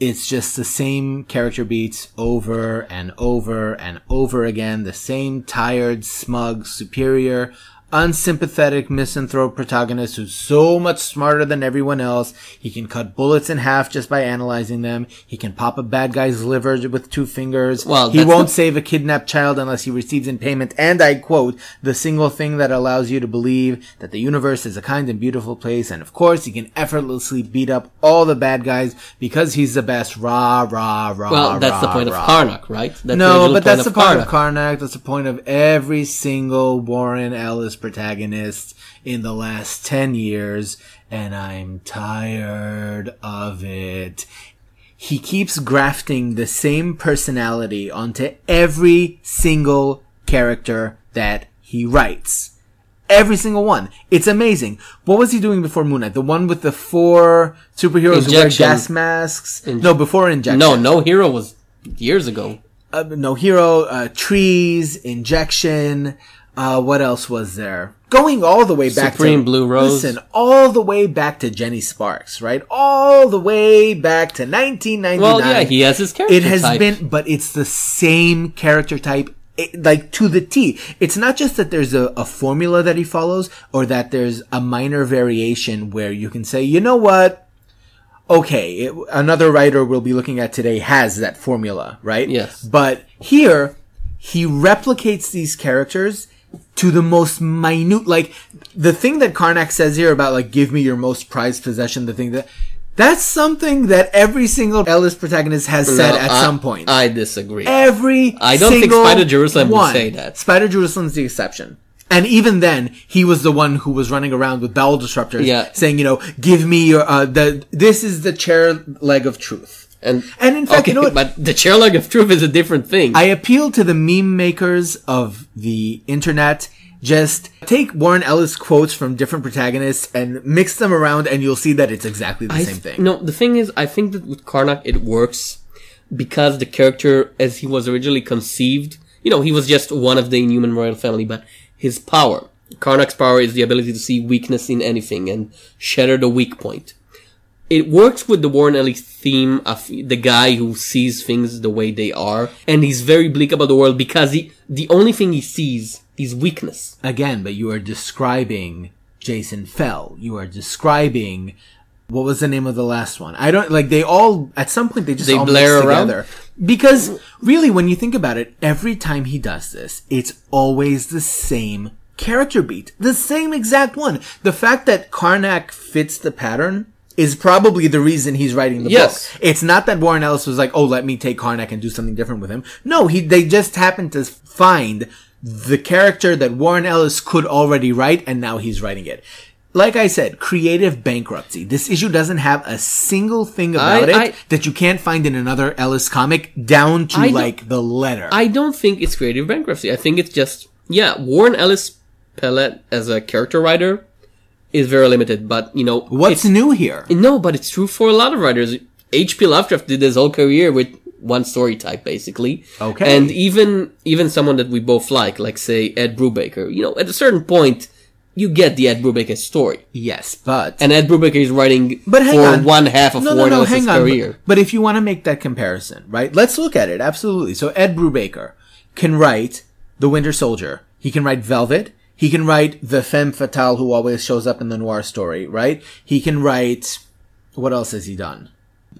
It's just the same character beats over and over and over again. The same tired, smug, superior, unsympathetic misanthrope protagonist who's so much smarter than everyone else. He can cut bullets in half just by analyzing them. He can pop a bad guy's liver with two fingers. Well, he won't the- save a kidnapped child unless he receives in payment, and I quote, the single thing that allows you to believe that the universe is a kind and beautiful place, and of course he can effortlessly beat up all the bad guys because he's the best. Rah, rah, rah, Well, that's the point rah. of Karnak, right? That's No, but that's the point point of Karnak. That's the point of every single Warren Ellis protagonist in the last 10 years, and I'm tired of it. He keeps grafting the same personality onto every single character that he writes. Every single one. It's amazing. What was he doing before Moon Knight? The one with the four superheroes who wear gas masks? no, before Injection No, no hero was years ago. uh, no hero, uh, trees, injection. Uh, what else was there? Going all the way back Supreme to Blue Rose. Listen, all the way back to Jenny Sparks, right? All the way back to 1999. Well, yeah, he has his character type. It has type. been, but it's the same character type. it- like to the T. It's not just that there's a, a formula that he follows or that there's a minor variation where you can say, you know what? okay, it, another writer we'll be looking at today has that formula, right? Yes. But here, he replicates these characters to the most minute, like, the thing that Karnak says here about, like, give me your most prized possession, the thing that, that's something that every single Ellis protagonist has said at I- some point. I disagree. Every I don't think Spider Jerusalem would say that. Spider Jerusalem's the exception. And even then, he was the one who was running around with bowel disruptors, Yeah. saying, you know, give me your, uh, the, this is the chair leg of truth. And And in fact, okay, you know what? but the chair leg of truth is a different thing. I appeal to the meme makers of the internet. Just take Warren Ellis quotes from different protagonists and mix them around and you'll see that it's exactly the I same th- thing. No, the thing is, I think that with Karnak it works because the character, as he was originally conceived, you know, he was just one of the Inhuman royal family, but his power, Karnak's power is the ability to see weakness in anything and shatter the weak point. It works with the Warren Ellis theme of the guy who sees things the way they are, and he's very bleak about the world because he, the only thing he sees is weakness. Again, but you are describing Jason Fell. You are describing what was the name of the last one? I don't like they all at some point they just They all blare mix around? together. Because really when you think about it, every time he does this, it's always the same character beat. The same exact one. The fact that Karnak fits the pattern is probably the reason he's writing the Yes. book. It's not that Warren Ellis was like, "Oh, let me take Karnak and do something different with him." No, he they just happened to find the character that Warren Ellis could already write, and now he's writing it. Like I said, creative bankruptcy. This issue doesn't have a single thing about I- it that you can't find in another Ellis comic, down to I like the letter. I don't think it's creative bankruptcy. I think it's just yeah, Warren Ellis Pellet as a character writer is very limited, but you know What's new here? no, but it's true for a lot of writers. H.P. Lovecraft did his whole career with one story type, basically. Okay. and even even someone that we both like, like say Ed Brubaker, you know, at a certain point, you get the Ed Brubaker story, yes, but and Ed Brubaker is writing But hang for on. one half of Warren Ellis's career. But, but if you want to make that comparison, right? Let's look at it. Absolutely. So Ed Brubaker can write The Winter Soldier. He can write Velvet. He can write the femme fatale who always shows up in the noir story, right? He can write, what else has he done?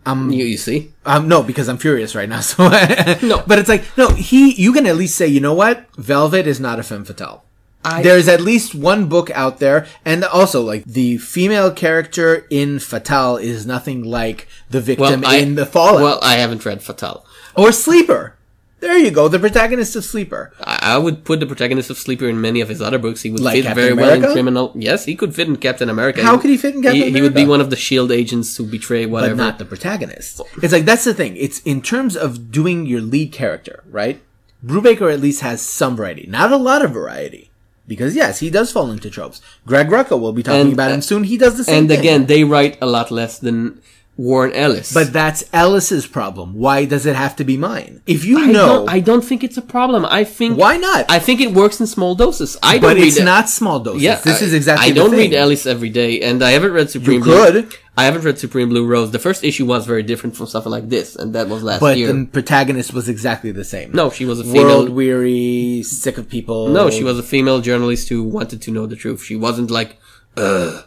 you, you see, Um, no, because I'm furious right now. [LAUGHS] So [LAUGHS] No. but it's like no. He, you can at least say, you know what? Velvet is not a femme fatale. I- There's at least one book out there, and also like the female character in Fatale is nothing like the victim I- in the Fallout Well, I haven't read Fatale. or Sleeper. There you go, the protagonist of Sleeper. I I would put the protagonist of Sleeper in many of his other books. He would Like fit Captain very well in Criminal. Yes, he could fit in Captain America. How could he fit in Captain he, He would be one of the Shield agents who betray whatever. but not the protagonist. It's like that's the thing. It's in terms of doing your lead character, right? Brubaker at least has some variety, not a lot of variety, because yes, he does fall into tropes. Greg Rucka will be talking And, about uh, him soon. He does the same thing. and thing. again, they write a lot less than Warren Ellis. but that's Ellis's problem. Why does it have to be mine? If you I know, don't, I don't think it's a problem. I think why not? I think it works in small doses. I don't but read it's it- not small doses. Yeah, this I- is exactly. I the don't thing. read Ellis every day, and I haven't read Supreme. You Blue. could. I haven't read Supreme Blue Rose. The first issue was very different from something like this, and that was last But year. the protagonist was exactly the same. no, she was a female. world weary, sick of people. No, she was a female journalist who wanted to know the truth. She wasn't like, ugh.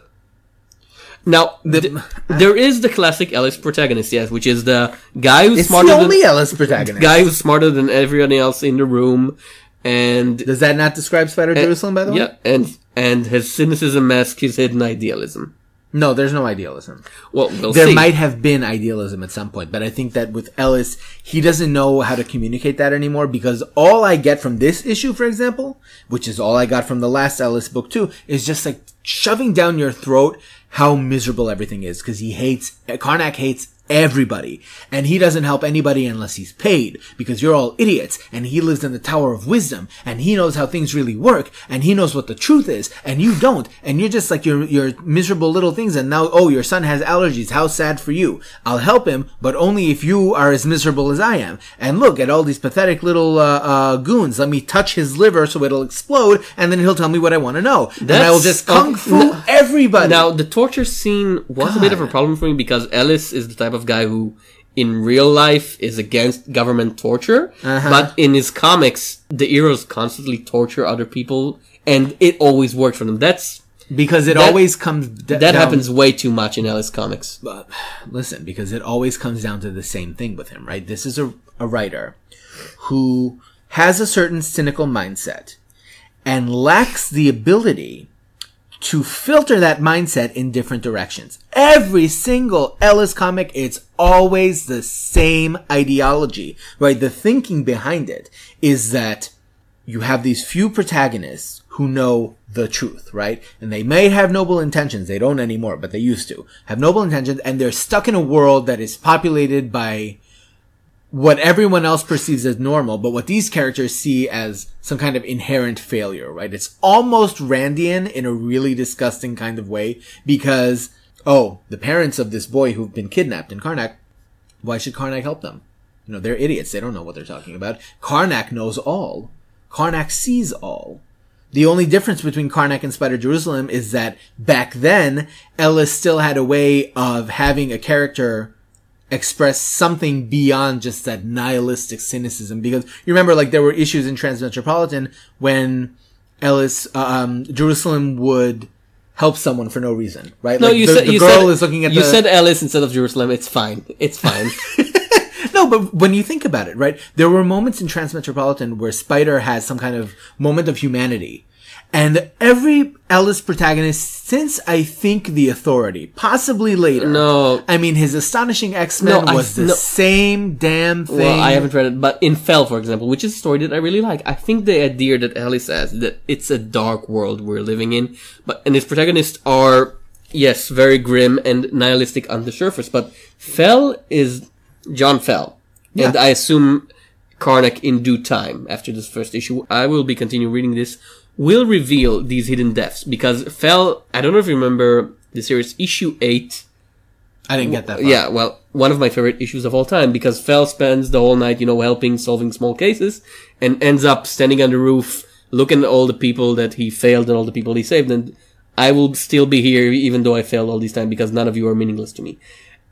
Now, th- uh, there is the classic Ellis protagonist, yes, which is the guy who's It's smarter the than only Ellis protagonist. guy who's smarter than everyone else in the room, and Does that not describe Spider Jerusalem, by the way? yeah, and and his cynicism masks his hidden idealism. No, there's no idealism. Well, we'll There see. might have been idealism at some point, but I think that with Ellis, he doesn't know how to communicate that anymore because all I get from this issue, for example, which is all I got from the last Ellis book too, is just like shoving down your throat how miserable everything is because he hates, Karnak hates everybody. And he doesn't help anybody unless he's paid because you're all idiots. And he lives in the tower of wisdom and he knows how things really work and he knows what the truth is and you don't. And you're just like your your miserable little things and now oh your son has allergies. How sad for you. I'll help him but only if you are as miserable as I am. And look at all these pathetic little uh, uh, goons. Let me touch his liver so it'll explode and then he'll tell me what I want to know. And I will just kung fu no. everybody. Now, the torture scene was a bit of a problem for me because Ellis is the type of guy who, in real life, is against government torture. Uh-huh. But in his comics, the heroes constantly torture other people, and it always works for them. That's because it That- always comes d- that down- happens way too much in Ellis comics. but [SIGHS] listen, because it always comes down to the same thing with him, right? This is a, a writer who has a certain cynical mindset and lacks the ability to filter that mindset in different directions. Every single Ellis comic, it's always the same ideology, right? The thinking behind it is that you have these few protagonists who know the truth, right? And they may have noble intentions. They don't anymore, but they used to have noble intentions and they're stuck in a world that is populated by what everyone else perceives as normal, but what these characters see as some kind of inherent failure, right? It's almost Randian in a really disgusting kind of way because, oh, the parents of this boy who've been kidnapped in Karnak, why should Karnak help them? You know, they're idiots. They don't know what they're talking about. Karnak knows all. Karnak sees all. The only difference between Karnak and Spider Jerusalem is that back then, Ellis still had a way of having a character express something beyond just that nihilistic cynicism. Because you remember, like, there were issues in Transmetropolitan when Ellis, uh, um, Jerusalem would help someone for no reason, right? No, like, you the, said the you girl said is looking at you the, said Alice instead of Jerusalem. It's fine. It's fine. [LAUGHS] No, but when you think about it, right, there were moments in Transmetropolitan where Spider has some kind of moment of humanity. And every Ellis protagonist since I think the authority, possibly later. No. I mean, his astonishing X-Men No, I- was the no. same damn thing. well, I haven't read it, but in Fell, for example, which is a story that I really like, I think the idea that Ellis has that it's a dark world we're living in, but and its protagonists are yes, very grim and nihilistic on the surface, but Fell is John Fell, and I assume Karnak in due time after this first issue. I will be continue reading this. Will reveal these hidden deaths because Fell. I don't know if you remember the series issue eight. I didn't get that. Far. Yeah, well, one of my favorite issues of all time because Fell spends the whole night, you know, helping solving small cases and ends up standing on the roof looking at all the people that he failed and all the people he saved and I will still be here even though I failed all this time because none of you are meaningless to me.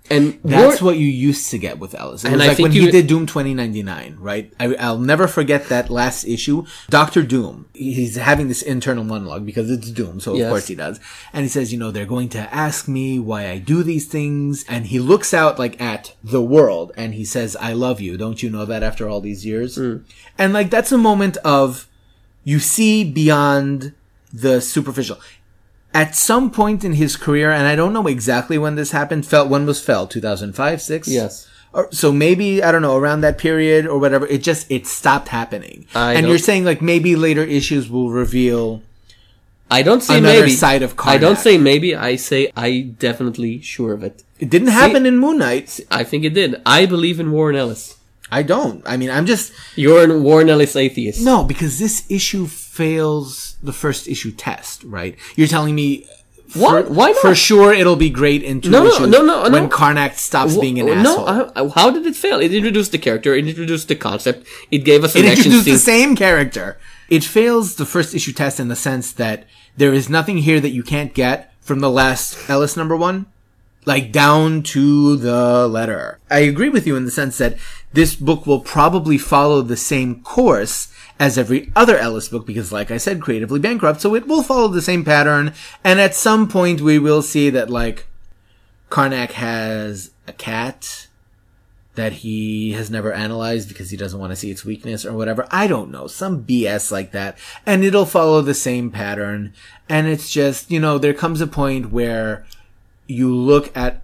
And That's what you used to get with Ellis. It And was I like when he did Doom 2099, right? I, I'll never forget that last issue. Doctor Doom, he's having this internal monologue because it's Doom, so of Yes. course he does. And he says, you know, they're going to ask me why I do these things. And he looks out like at the world and he says, I love you. Don't you know that after all these years? Hmm. And like, that's a moment of, you see beyond the superficial at some point in his career, and I don't know exactly when this happened. Fell when was Fell? Two thousand five, six. Yes. Or, so maybe I don't know around that period or whatever. It just it stopped happening. I and you're saying like maybe later issues will reveal. I don't say Another maybe. side of I don't say maybe, I say I definitely sure of it. It didn't happen in Moon Knight. I think it did. I believe in Warren Ellis. I don't. I mean, I'm just You're a Warren Ellis atheist. no because this issue fails the first issue test. Right? You're telling me. Why- For, why not? For sure, it'll be great in two No, no, issues no, no, when no. Karnak stops being an Wh- asshole. No, how did it fail? It introduced the character, it introduced the concept, it gave us an it action introduced scene. the same character. It fails the first issue test in the sense that there is nothing here that you can't get from the last Ellis number one, like down to the letter. I agree with you in the sense that this book will probably follow the same course as every other Ellis book because, like I said, creatively bankrupt, so it will follow the same pattern. And at some point, we will see that, like, Karnak has a cat that he has never analyzed because he doesn't want to see its weakness or whatever. I don't know. Some BS like that. And it'll follow the same pattern. And it's just, you know, there comes a point where you look at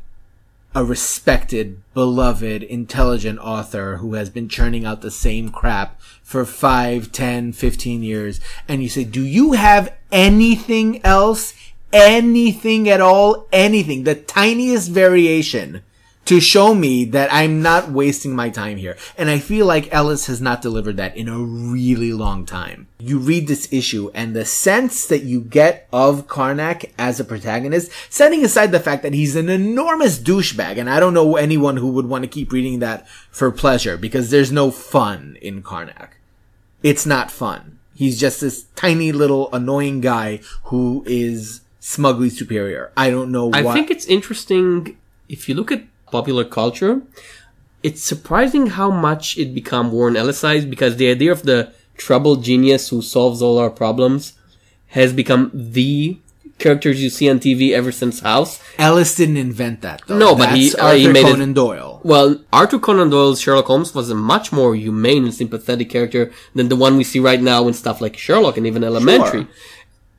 a respected, beloved, intelligent author who has been churning out the same crap for 5, 10, 15 years, and you say, do you have anything else? Anything at all? Anything? The tiniest variation to show me that I'm not wasting my time here. And I feel like Ellis has not delivered that in a really long time. You read this issue and the sense that you get of Karnak as a protagonist, setting aside the fact that he's an enormous douchebag, and I don't know anyone who would want to keep reading that for pleasure because there's no fun in Karnak. It's not fun. He's just this tiny little annoying guy who is smugly superior. I don't know why. I think it's interesting if you look at popular culture. It's surprising how much it become Warren Ellisized because the idea of the troubled genius who solves all our problems has become the characters you see on TV ever since House. Ellis didn't invent that though. No, but he- That's uh, Arthur he made it- Conan Doyle. Well, Arthur Conan Doyle's Sherlock Holmes was a much more humane and sympathetic character than the one we see right now in stuff like Sherlock and even Elementary.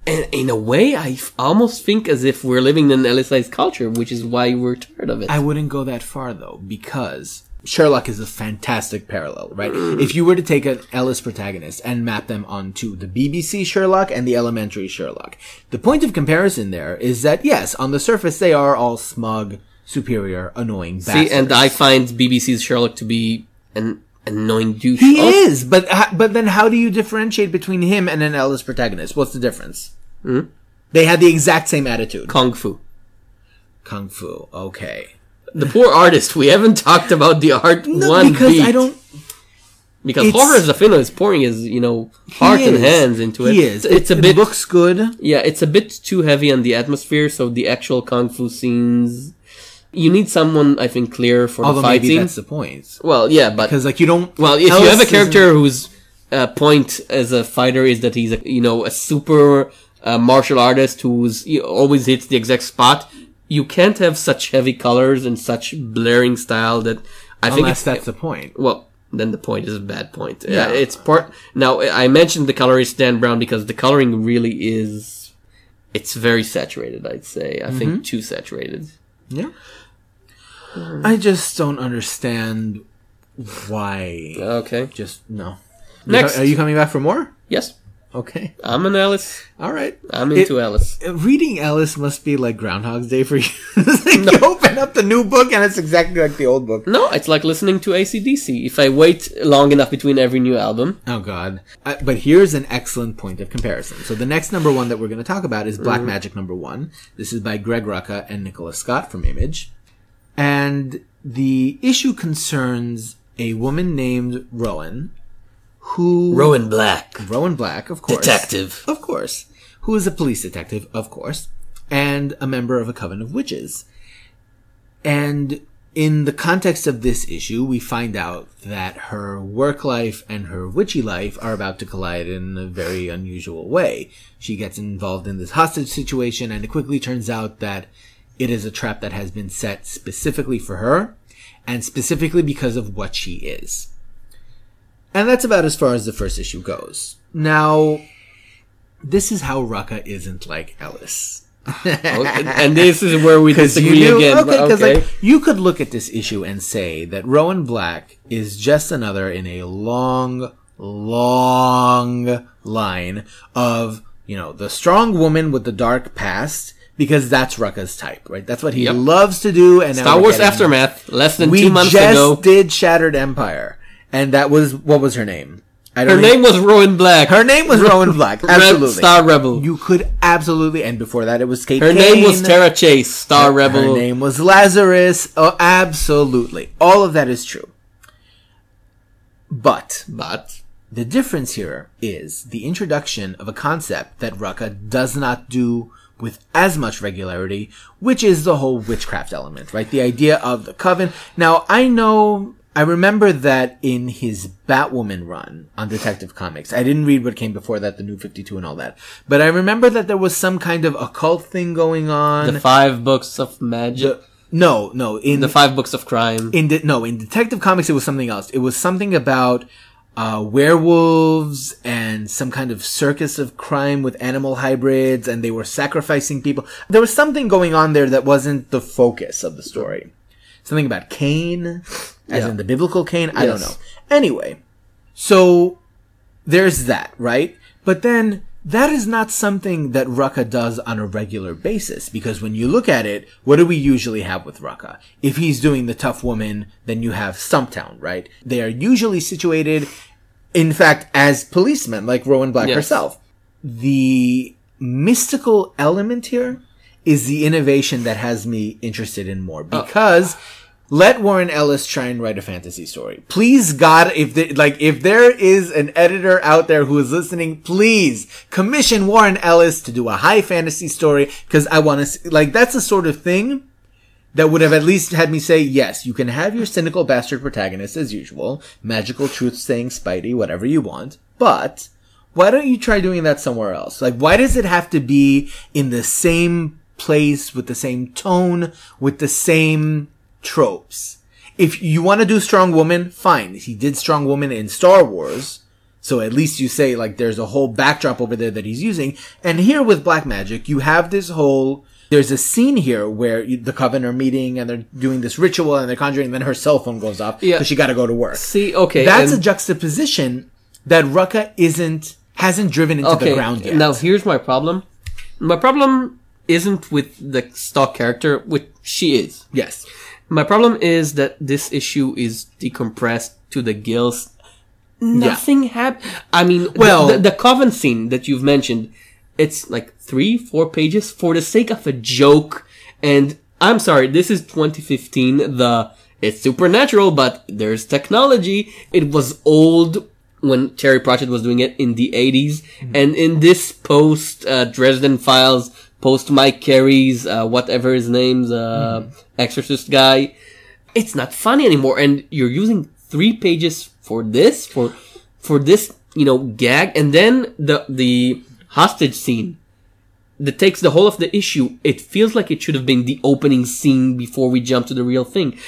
And in a way, I f- almost think as if we're living in an Ellisized culture, which is why we're tired of it. I wouldn't go that far though, because Sherlock is a fantastic parallel, right? if you were to take an Ellis protagonist and map them onto the BBC Sherlock and the elementary Sherlock, the point of comparison there is that yes, on the surface they are all smug, superior, annoying See, and I find BBC's Sherlock to be an annoying douche. He is, but but then how do you differentiate between him and an Ellis protagonist? What's the difference? Hmm? They had the exact same attitude. Kung Fu. Kung Fu, okay. The poor artist. We haven't talked about the art No, one because beat. I don't. because it's- Jorge Zaffino is pouring his you know heart he and hands into it. He is. It's a it, bit It looks good. yeah. It's a bit too heavy on the atmosphere. So the actual kung fu scenes, you need someone I think clear for Although the fight maybe that's the point. Well, yeah, but Because like you don't. Well, if you have a character whose uh, point as a fighter is that he's a you know a super uh, martial artist who's always hits the exact spot, you can't have such heavy colors and such blaring style that I think unless it's that's the point. well. Then the point is a bad point. Yeah. Yeah, it's part. Now I mentioned the colorist Dan Brown because the coloring really is. It's very saturated. I'd say. I Mm-hmm. think too saturated. Yeah. I just don't understand why. Okay. Just no. Next. Are you coming back for more? Yes, Okay. I'm an Ellis. All right. I'm It- into Ellis. Reading Ellis must be like Groundhog's Day for you. [LAUGHS] Like You open up the new book and it's exactly like the old book. No, it's like listening to ACDC. If I wait long enough between every new album, Oh God! Uh, but here's an excellent point of comparison. So the next number one that we're going to talk about is Black Magick number one. This is by Greg Rucka and Nicola Scott from Image, and the issue concerns a woman named Rowan, who Rowan Black, Rowan Black, of course, detective. of course, who is a police detective, of course, and a member of a coven of witches. And in the context of this issue, we find out that her work life and her witchy life are about to collide in a very unusual way. She gets involved in this hostage situation, and it quickly turns out that it is a trap that has been set specifically for her, and specifically because of what she is. And that's about as far as the first issue goes. Now, this is how Rucka isn't like Ellis. [LAUGHS] Okay, [LAUGHS] and this is where we Because disagree again. okay, but 'cause, okay. like you could look at this issue and say that Rowan Black is just another in a long, long line of you know the strong woman with the dark past because that's Rucka's type, right? That's what he Yep. loves to do. And Star Wars Aftermath, less than We two months just ago. did Shattered Empire, and that was what was her name? I Her don't name was Rowan Black. Her name was Rowan [LAUGHS] Black. Red Absolutely. Star Rebel. You could absolutely, and before that, it was Kate. Her name was Kane. Tara Chase, Star Rebel. Her name was Lazarus. Oh, absolutely. All of that is true. But But the difference here is the introduction of a concept that Rucka does not do with as much regularity, which is the whole witchcraft element, right? The idea of the coven. Now, I know, I remember that in his Batwoman run on Detective Comics, I didn't read what came before that, the New 52 and all that, but I remember that there was some kind of occult thing going on. the five books of magic, no, no, in the five books of crime. in de- no in detective comics it was something else it was something about uh, werewolves and some kind of circus of crime with animal hybrids and they were sacrificing people there was something going on there that wasn't the focus of the story something about cain as Yeah. in the biblical cain i don't know anyway so there's that, right? But then that is not something that Rucka does on a regular basis because when you look at it, what do we usually have with Rucka? If he's doing the tough woman, then you have Stumptown, right? They are usually situated, in fact, as policemen, like Rowan Black Yes. herself. The mystical element here is the innovation that has me interested in more oh. because let Warren Ellis try and write a fantasy story. Please God, if the, like if there is an editor out there who is listening, please commission Warren Ellis to do a high fantasy story because I want to like that's the sort of thing that would have at least had me say, yes, you can have your cynical bastard protagonist as usual, magical truth saying Spidey, whatever you want, but why don't you try doing that somewhere else? Like, why does it have to be in the same place with the same tone, with the same tropes? If you want to do Strong Woman, fine. He did Strong Woman in Star Wars. So at least you say like there's a whole backdrop over there that he's using. And here with Black Magick, you have this whole there's a scene here where you, the coven are meeting and they're doing this ritual and they're conjuring and then her cell phone goes off Yeah. because she got to go to work. See, okay, That's and- a juxtaposition that Rucka isn't hasn't driven into the ground yet. Now here's my problem. My problem isn't with the stock character, which she is. yes. My problem is that this issue is decompressed to the gills. Nothing happened. I mean, Well- the, the, the coven scene that you've mentioned, it's like three, four pages for the sake of a joke. And I'm sorry, this is 2015. The it's supernatural, but there's technology. It was old when Terry Pratchett was doing it in the 80s, and in this post uh, Dresden Files, post Mike Carey's uh, whatever his name's uh, Exorcist guy, it's not funny anymore. And you're using three pages for this for for this you know gag, and then the the hostage scene that takes the whole of the issue. It feels like it should have been the opening scene before we jump to the real thing.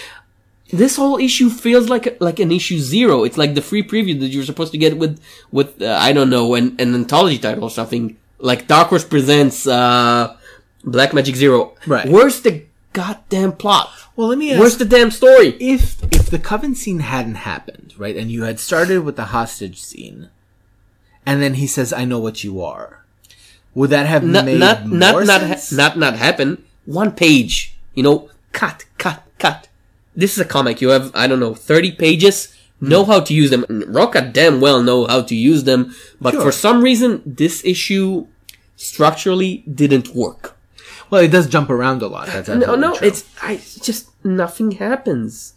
This whole issue feels like like an issue zero. It's like the free preview that you're supposed to get with with uh, I don't know an, an anthology title or something like Dark Horse presents uh, Black Magick Zero. Right. Where's the goddamn plot? Well, let me ask. Where's the damn story? if if the coven scene hadn't happened, right, and you had started with the hostage scene, and then he says, "I know what you are," would that have Not made not more not not, ha- not not happen. One page. You know, cut cut cut. This is a comic. You have I don't know thirty pages. Know how to use them. Rucka damn well know how to use them, but Sure. for some reason this issue structurally didn't work. well, it does jump around a lot. That's No, no, true. it's I just nothing happens.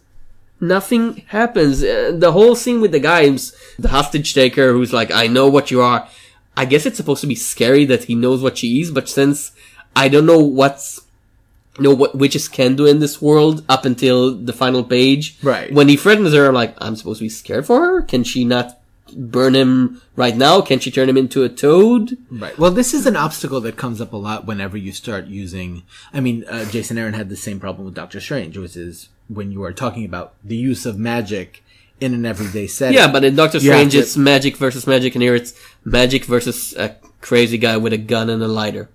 Nothing happens. Uh, the whole scene with the guy, the hostage taker, who's like, "I know what you are." I guess it's supposed to be scary that he knows what she is, but since I don't know what's, you know, what witches can do in this world up until the final page. Right. When he threatens her, I'm like, I'm supposed to be scared for her. Can she not burn him right now? Can she turn him into a toad? Right. Well, this is an obstacle that comes up a lot whenever you start using. I mean, uh, Jason Aaron had the same problem with Doctor Strange, which is when you are talking about the use of magic in an everyday setting. Yeah, but in Doctor Strange, to- it's magic versus magic, and here it's magic versus a crazy guy with a gun and a lighter.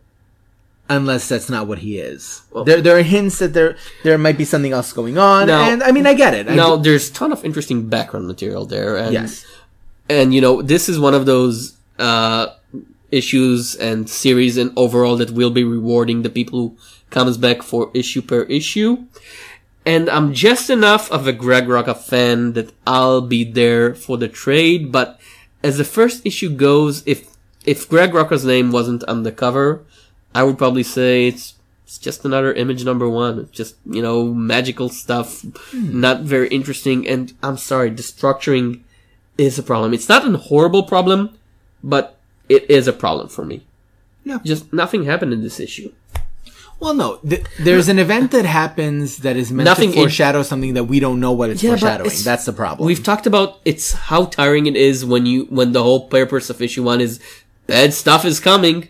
unless that's not what he is. there, there are hints that there there might be something else going on, No. and I mean, I get it. I Now, do- there's a ton of interesting background material there, and yes, and you know, this is one of those uh, issues and series and overall that will be rewarding the people who comes back for issue per issue. And I'm just enough of a Greg Rucka fan that I'll be there for the trade, but as the first issue goes, if if Greg Rucka's name wasn't on the cover, I would probably say it's it's just another image number one. It's just, you know, magical stuff, not very interesting, and I'm sorry, the structuring is a problem. It's not a horrible problem, but it is a problem for me. Yeah. Just nothing happened in this issue. well, no, th- there's an event that happens that is meant Nothing to in- something that we don't know what it's Yeah, foreshadowing. it's- That's the problem. We've talked about it's how tiring it is when you when the whole purpose of issue one is bad stuff is coming.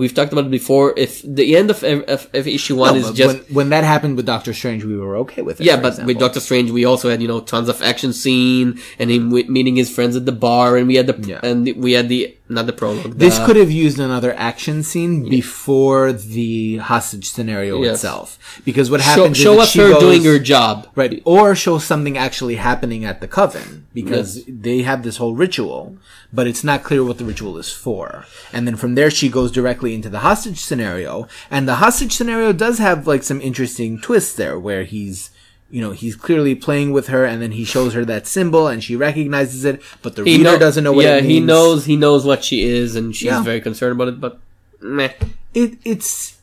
We've talked about it before. If the end of, of, of issue one No, is just when, when that happened with Doctor Strange, we were okay with it. yeah, but with. Doctor Strange, we also had you know tons of action scene and him meeting his friends at the bar, and we had the Yeah. and we had the not the prologue. This could have used another action scene before the hostage scenario Yes. itself, because what happens show is us she her goes- doing her job. right, or show something actually happening at the coven, because they have this whole ritual, but it's not clear what the ritual is for. And then from there, she goes directly into the hostage scenario, and the hostage scenario does have like some interesting twists there, where he's. You know, he's clearly playing with her, and then he shows her that symbol, and she recognizes it, but the He reader know- doesn't know what yeah, it means. he knows he knows what she is, and she's Yeah. very concerned about it. But meh. it it's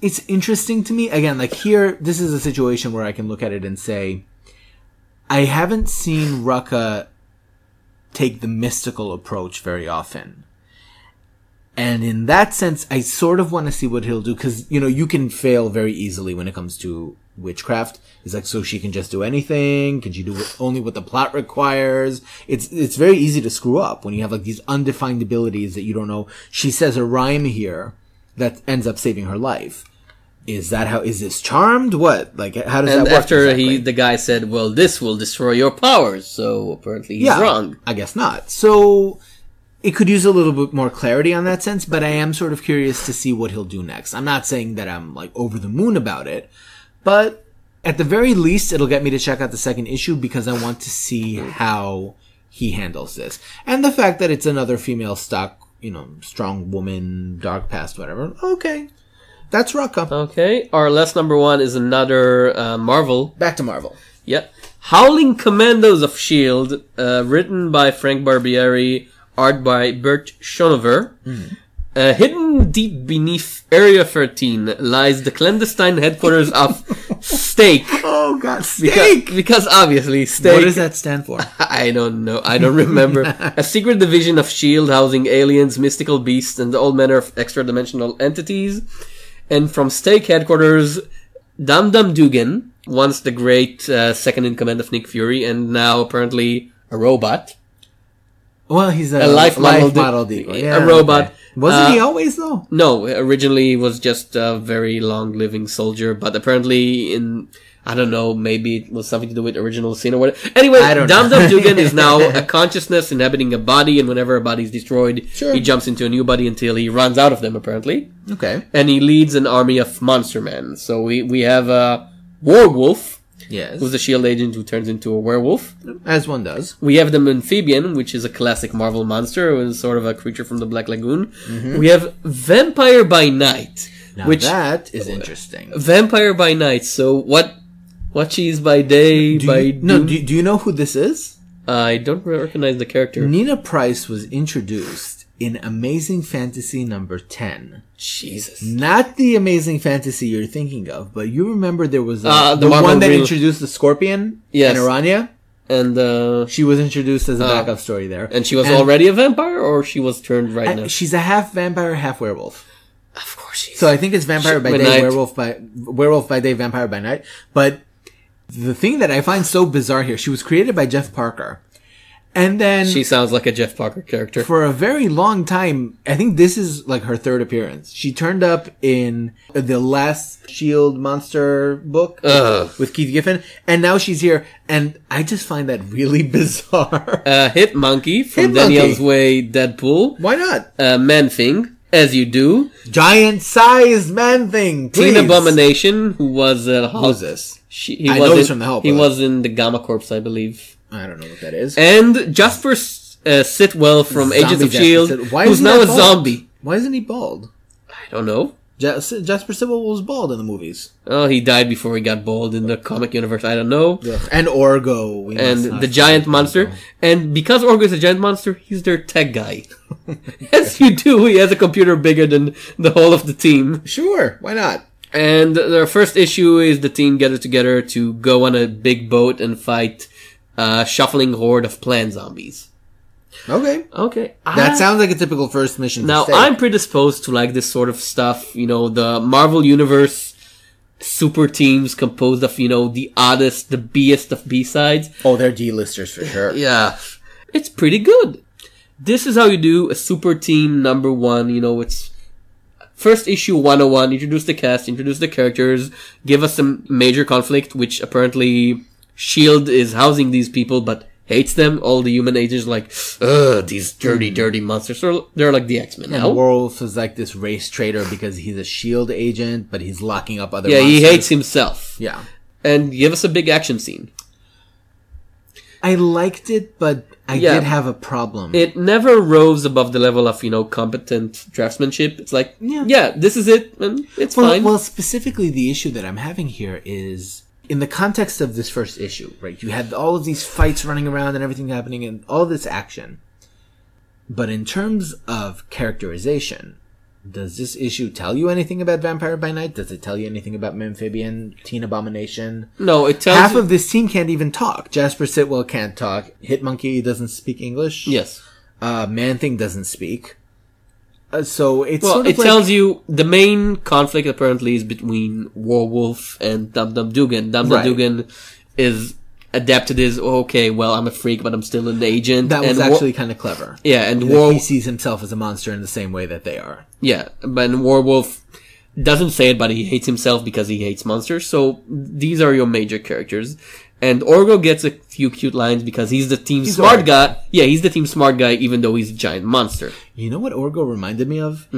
it's interesting to me again like here this is a situation where i can look at it and say i haven't seen rucka take the mystical approach very often and in that sense i sort of want to see what he'll do because you know you can fail very easily when it comes to witchcraft it's like so she can just do anything can she do only what the plot requires it's it's very easy to screw up when you have like these undefined abilities that you don't know she says a rhyme here that ends up saving her life is that how is this charmed what like how does And that work after exactly? he, the guy said, "Well, this will destroy your powers," so apparently he's wrong. I guess not. So it could use a little bit more clarity on that sense, but I am sort of curious to see what he'll do next. I'm not saying that I'm like over the moon about it, but at the very least, it'll get me to check out the second issue because I want to see how he handles this. And the fact that it's another female stock, you know, strong woman, dark past, whatever. Okay. That's Rucka. Okay, our last number one is another uh, Marvel. Back to Marvel. Yeah, Howling Commandos of Shield, uh, written by Frank Barbiere, art by Brent Schoonover. Uh, hidden deep beneath Area 13 lies the clandestine headquarters of Stake. [LAUGHS] Oh God, Because, because obviously Stake. What does that stand for? [LAUGHS] I don't know. I don't remember. [LAUGHS] a secret division of S.H.I.E.L.D. housing aliens, mystical beasts, and all manner of extra dimensional entities. And from Stake headquarters, Dum Dum Dugan, once the great uh, second in command of Nick Fury, and now apparently a robot. Well, he's a, A life model di- model dealer. a robot. okay. Wasn't Uh, he always though? No, originally he was just a very long living soldier, but apparently in I don't know, maybe it was something to do with original sin or whatever. Anyway, Dum. Dum Dugan is now [LAUGHS] a consciousness inhabiting a body, and whenever a body is destroyed, Sure. he jumps into a new body until he runs out of them, apparently. Okay. And he leads an army of monster men. So we, we have a werewolf, Yes. who's a shield agent who turns into a werewolf. As one does. We have the amphibian, which is a classic Marvel monster, who is sort of a creature from the Black Lagoon. Mm-hmm. We have Vampire by Night, Now which that is interesting. Vampire by Night. So what? What she's by day, Do by you, no, do, do you know who this is? I don't recognize the character. Nina Price was introduced in Amazing Fantasy number 10. Jesus. Not the Amazing Fantasy you're thinking of, but you remember there was a, Uh, the the, one that Real- introduced the Scorpion Yes. and Araña. And uh, She was introduced as a Uh, backup story there. and she was And- already a vampire, or she was turned right I- now. she's a half vampire, half werewolf. Of course, she's. So I think it's vampire Shit, by by day, night. werewolf by werewolf by day, vampire by night. But the thing that I find so bizarre here, she was created by Jeff Parker, and then she sounds like a Jeff Parker character. for a very long time, I think this is like her third appearance. She turned up in the last Shield monster book Ugh. with Keith Giffen, and now she's here, and I just find that really [LAUGHS] bizarre. Uh, Hit Monkey from Hit Daniel's Monkey. Way Deadpool. Why not? Uh, Man Thing, as you do. Giant sized man thing. Please. Teen Abomination, who was uh, Who's this? She, he I was know in, he's from the Help, He was in the Gamma Corps, I believe. I don't know what that is. And Jasper uh, Sitwell from Zombie Agents of Jasper Shield, Why who's now a bald? zombie. Why isn't he bald? I don't know. Jas- Jasper Sitwell was bald in the movies. Oh, he died before he got bald in the comic universe. I don't know. And Orgo. we And the giant monster. Orgo. And because Orgo is a giant monster, he's their tech guy. [LAUGHS] As you do, he has a computer bigger than the whole of the team. Sure, why not? And their first issue is the team gathered together to go on a big boat and fight a shuffling horde of plan zombies. Okay. Okay. That I- sounds like a typical first mission. Now. I'm predisposed to like this sort of stuff. You know, the Marvel Universe super teams composed of, you know, the oddest, the B-est of B-sides. Oh, they're D-listers for sure. [LAUGHS] Yeah. It's pretty good. This is how you do a super team number one. You know, it's first issue 101, introduce the cast, introduce the characters, give us some major conflict, which apparently S.H.I.E.L.D. is housing these people, but hates them. All the human agents like, ugh, these dirty, hmm. dirty monsters. So they're like the X-Men And now. Werewolf is like this race traitor because he's a shield agent, but he's locking up other Yeah, he hates himself. Yeah. And give us a big action scene. I liked it, but I Yeah. did have a problem. It never rose above the level of, you know, competent draftsmanship. It's like, Yeah. yeah, this is it, and it's well, fine. well, specifically the issue that I'm having here is in the context of this first issue, right? You had all of these fights running around and everything happening and all this action. But in terms of characterization, does this issue tell you anything about Vampire by Night? Does it tell you anything about Amphibian, Teen Abomination? no, it tells Half you- of this team can't even talk. Jasper Sitwell can't talk. Hitmonkey doesn't speak English. yes. Uh, Man Thing doesn't speak. Uh, so it's Well, sort of it like, tells you the main conflict apparently is between Werewolf and Dum Dum Dugan. Dum Dum Right. Dugan is adapted as okay, well, I'm a freak, but I'm still an agent. that was and War- actually kind of clever. yeah, and War he sees himself as a monster in the same way that they are. yeah, but Werewolf doesn't say it, but he hates himself because he hates monsters. So these are your major characters. And Orgo gets a few cute lines because he's the team He's smart guy. Yeah, he's the team smart guy, even though he's a giant monster. You know what Orgo reminded me of?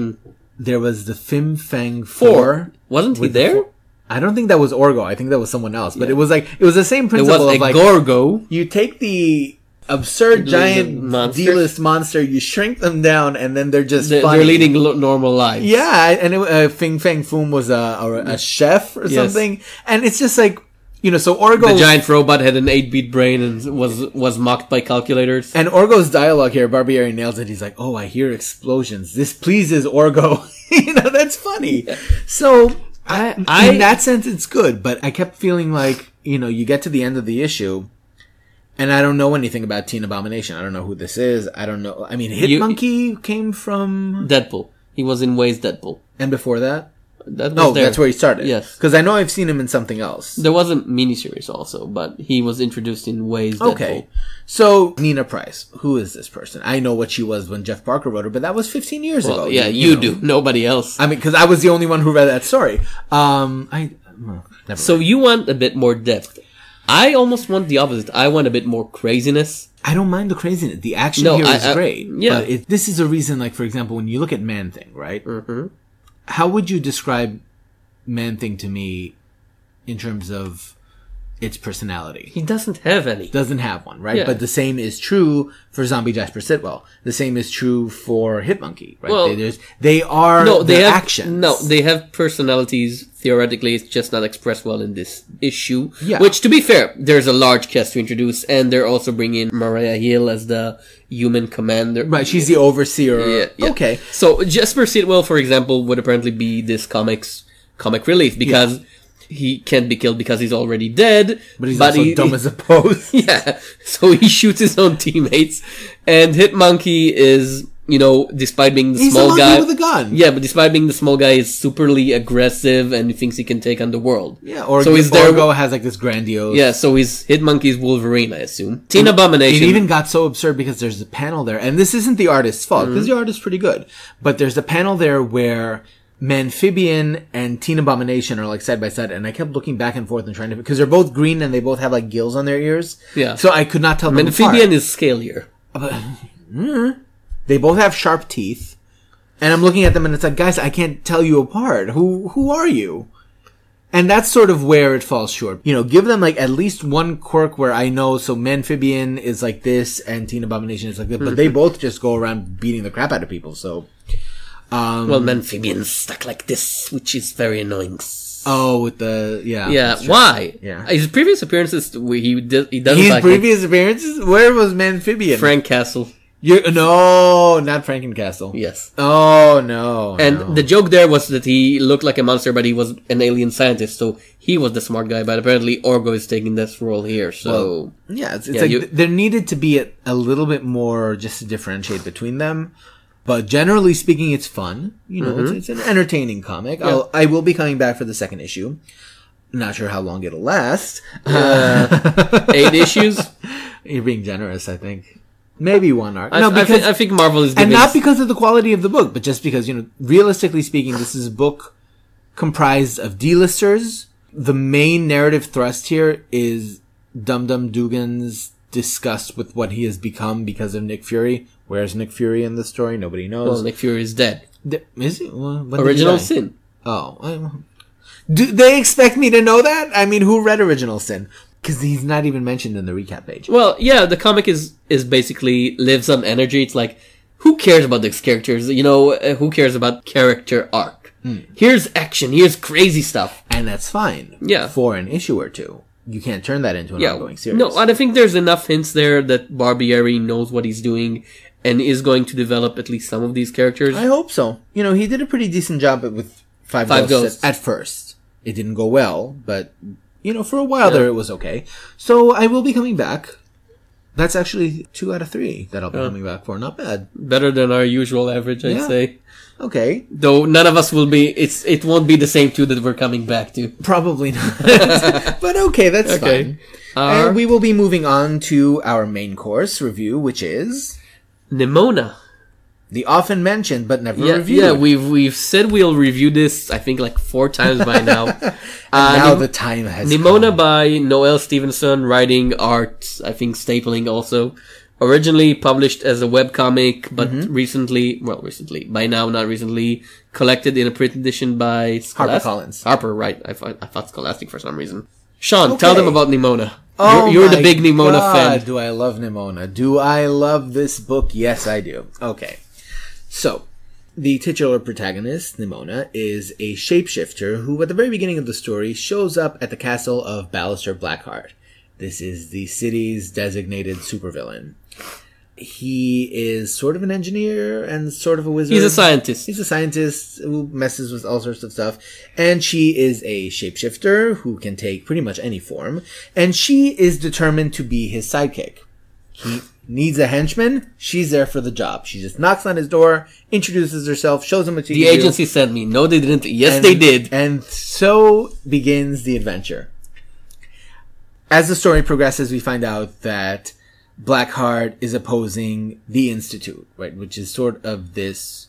There was the Fin Fang Hmm. Four. Four. Wasn't he with the there? I don't think that was Orgo. I think that was someone else. But it was like it was the same It principle of like Gorgo. you take the absurd giant monster. D-list monster. You shrink them down, and then they're just They're, they're leading lo- normal lives. Yeah, and it, uh, Fin Fang Foom was a, a, a chef or Yes. something, and it's just like you know. So Orgo The giant robot had an 8-bit brain and was was mocked by calculators. and Orgo's dialogue here, Barbiere nails it. He's like, "Oh, I hear explosions. This pleases Orgo." [LAUGHS] you know, that's funny. So I, in that sense, it's good. But I kept feeling like you know, you get to the end of the issue. And I don't know anything about Teen Abomination. I don't know who this is. I don't know. I mean, Hit You- Monkey came from, Deadpool. He was in Ways Deadpool. and before that, That there. that's where he started. Yes. because I know I've seen him in something else. There was a miniseries also, but he was introduced in Ways Okay. So Nina Price, who is this person? I know what she was when Jeff Parker wrote her, but that was 15 years Well, ago. yeah, you, know. do. Nobody else. I mean, because I was the only one who read that story. Um, I well, never. So you want a bit more depth. I almost want the opposite. I want a bit more craziness. I don't mind the craziness. The action No, here I- is I- great. yeah. But it, this is a reason, like for example, when you look at Man Thing, right? Mm-hmm. How would you describe Man Thing to me in terms of its personality? He doesn't have any. doesn't have one, right? Yeah. But the same is true for Zombie Jasper Sitwell. The same is true for Hitmonkey, right? Well- they, there's, they are No, they the have actions. No, they have personalities. Theoretically, it's just not expressed well in this issue. Yeah. Which, to be fair, there's a large cast to introduce, and they're also bringing Maria Hill as the human commander. right. She's the overseer. Yeah, yeah. Okay. So Jasper Sitwell, for example, would apparently be this comic's comic relief because he can't be killed because he's already dead. But he's also he- dumb as a post. [LAUGHS] Yeah, so he shoots his own teammates, and Hitmonkey is, you know, despite being the He's small guy with a gun. Yeah, but despite being the small guy, is superly aggressive and he thinks he can take on the world. Yeah. Or so he's there. Orgo has like this grandiose. Yeah, so he's Hit Monkey's Wolverine, I assume. Teen Abomination. It even got so absurd because there's a panel there, and this isn't the artist's fault Mm-hmm. because the artist's pretty good. But there's a panel there where Memphibian and Teen Abomination are like side by side, and I kept looking back and forth and trying to because they're both green and they both have like gills on their ears. Yeah. So I could not tell apart. is scalier. [LAUGHS] They both have sharp teeth, and I'm looking at them and it's like, guys, I can't tell you apart. Who who are you? And that's sort of where it falls short. You know, give them like at least one quirk where I know. So Memphibian is like this, and Teen Abomination is like this, but they both just go around beating the crap out of people. So, um, Well, Amphibian's stuck like this, which is very annoying. oh, with the yeah, Yeah, why? Yeah. His previous appearances, he did, he doesn't His previous appearances, where was Memphibian? Frank Castle. You, no, not Frankencastle. Yes. Oh no. And no. the joke there was that he looked like a monster, but he was an alien scientist, so he was the smart guy. But apparently, Orgo is taking this role here. So Yeah, it's, it's Yeah, like you- th- there needed to be a, a little bit more just to differentiate between them. But generally speaking, it's fun. You know, Mm-hmm. it's, it's an entertaining comic. I'll, I will be coming back for the second issue. Not sure how long it'll last. eight issues. [LAUGHS] You're being generous, I think. Maybe one arc. I, no, I, because I think Marvel is and not because of the quality of the book, but just because you know, realistically speaking, this is a book comprised of D-listers. The main narrative thrust here is Dum Dum Dugan's disgust with what he has become because of Nick Fury. Where's Nick Fury in the story? Nobody knows. well, Nick Fury is dead. Th- is he? Well, did he Original? Sin. Oh, I- do they expect me to know that? I mean, who read Original Sin? Because he's not even mentioned in the recap page. Well, yeah, the comic is is basically lives on energy. It's like, who cares about these characters? You know, uh, who cares about character arc? Hmm. Here's action. Here's crazy stuff. And that's fine. Yeah. For an issue or two. You can't turn that into an Yeah, ongoing series. no, I think there's enough hints there that Barbiere knows what he's doing and is going to develop at least some of these characters. I hope so. You know, he did a pretty decent job with Five, Five Ghosts, Ghosts. At, at first. It didn't go well, but you know, for a while there it was okay. So I will be coming back. That's actually two out of three that I'll be coming back for. Not bad. Better than our usual average, I'd Yeah. say. Okay. Though none of us will be. It's it won't be the same two that we're coming back to. Probably not. [LAUGHS] [LAUGHS] but okay, that's Okay. fine. Our and we will be moving on to our main course review, which is Nimona. The often mentioned but never Yeah, reviewed. yeah, we've we've said we'll review this. I think like four times by [LAUGHS] now. And Uh, now Nim- the time has Nimona come. by Noelle Stevenson, writing art, I think stapling also. Originally published as a webcomic, but Mm-hmm. recently, well, recently, by now, not recently, collected in a print edition by Scholastic. HarperCollins. Harper, right. I, thought- I thought Scholastic for some reason. Shawn, tell them about Nimona. Oh you're, you're the big Nimona God, fan. Do I love Nimona? Do I love this book? Yes, I do. Okay. So, the titular protagonist, Nimona, is a shapeshifter who, at the very beginning of the story, shows up at the castle of Ballister Blackheart. This is the city's designated supervillain. He is sort of an engineer and sort of a wizard. He's a scientist. He's a scientist who messes with all sorts of stuff. And she is a shapeshifter who can take pretty much any form. And she is determined to be his sidekick. He needs a henchman. She's there for the job. She just knocks on his door, introduces herself, shows him what she The can do, agency sent me. No, they didn't. Yes, and- they did. And so begins the adventure. As the story progresses, we find out that Blackheart is opposing the Institute, right, which is sort of this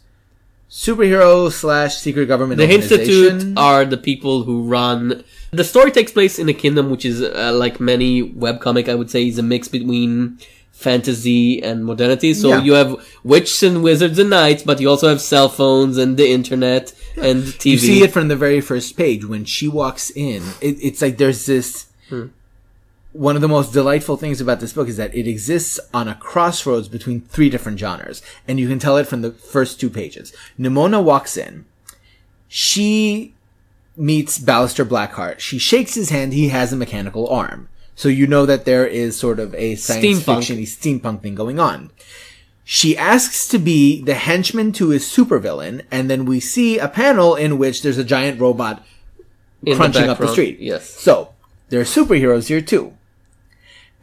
superhero slash secret government The. Institute are the people who run. The story takes place in a kingdom which is, uh, like many webcomic, I would say, is a mix between fantasy and modernity. So Yeah. you have witches and wizards and knights, but you also have cell phones and the internet and TV. You see it from the very first page when she walks in. It, it's like there's this. Hmm. One of the most delightful things about this book is that it exists on a crossroads between three different genres, and you can tell it from the first two pages. Nimona walks in. She meets Ballister Blackheart. She shakes his hand. He has a mechanical arm. So you know that there is sort of a science Steampunk. fiction steampunk thing going on. She asks to be the henchman to his supervillain, and then we see a panel in which there's a giant robot in the crunching up the street. Yes. So there are superheroes here too.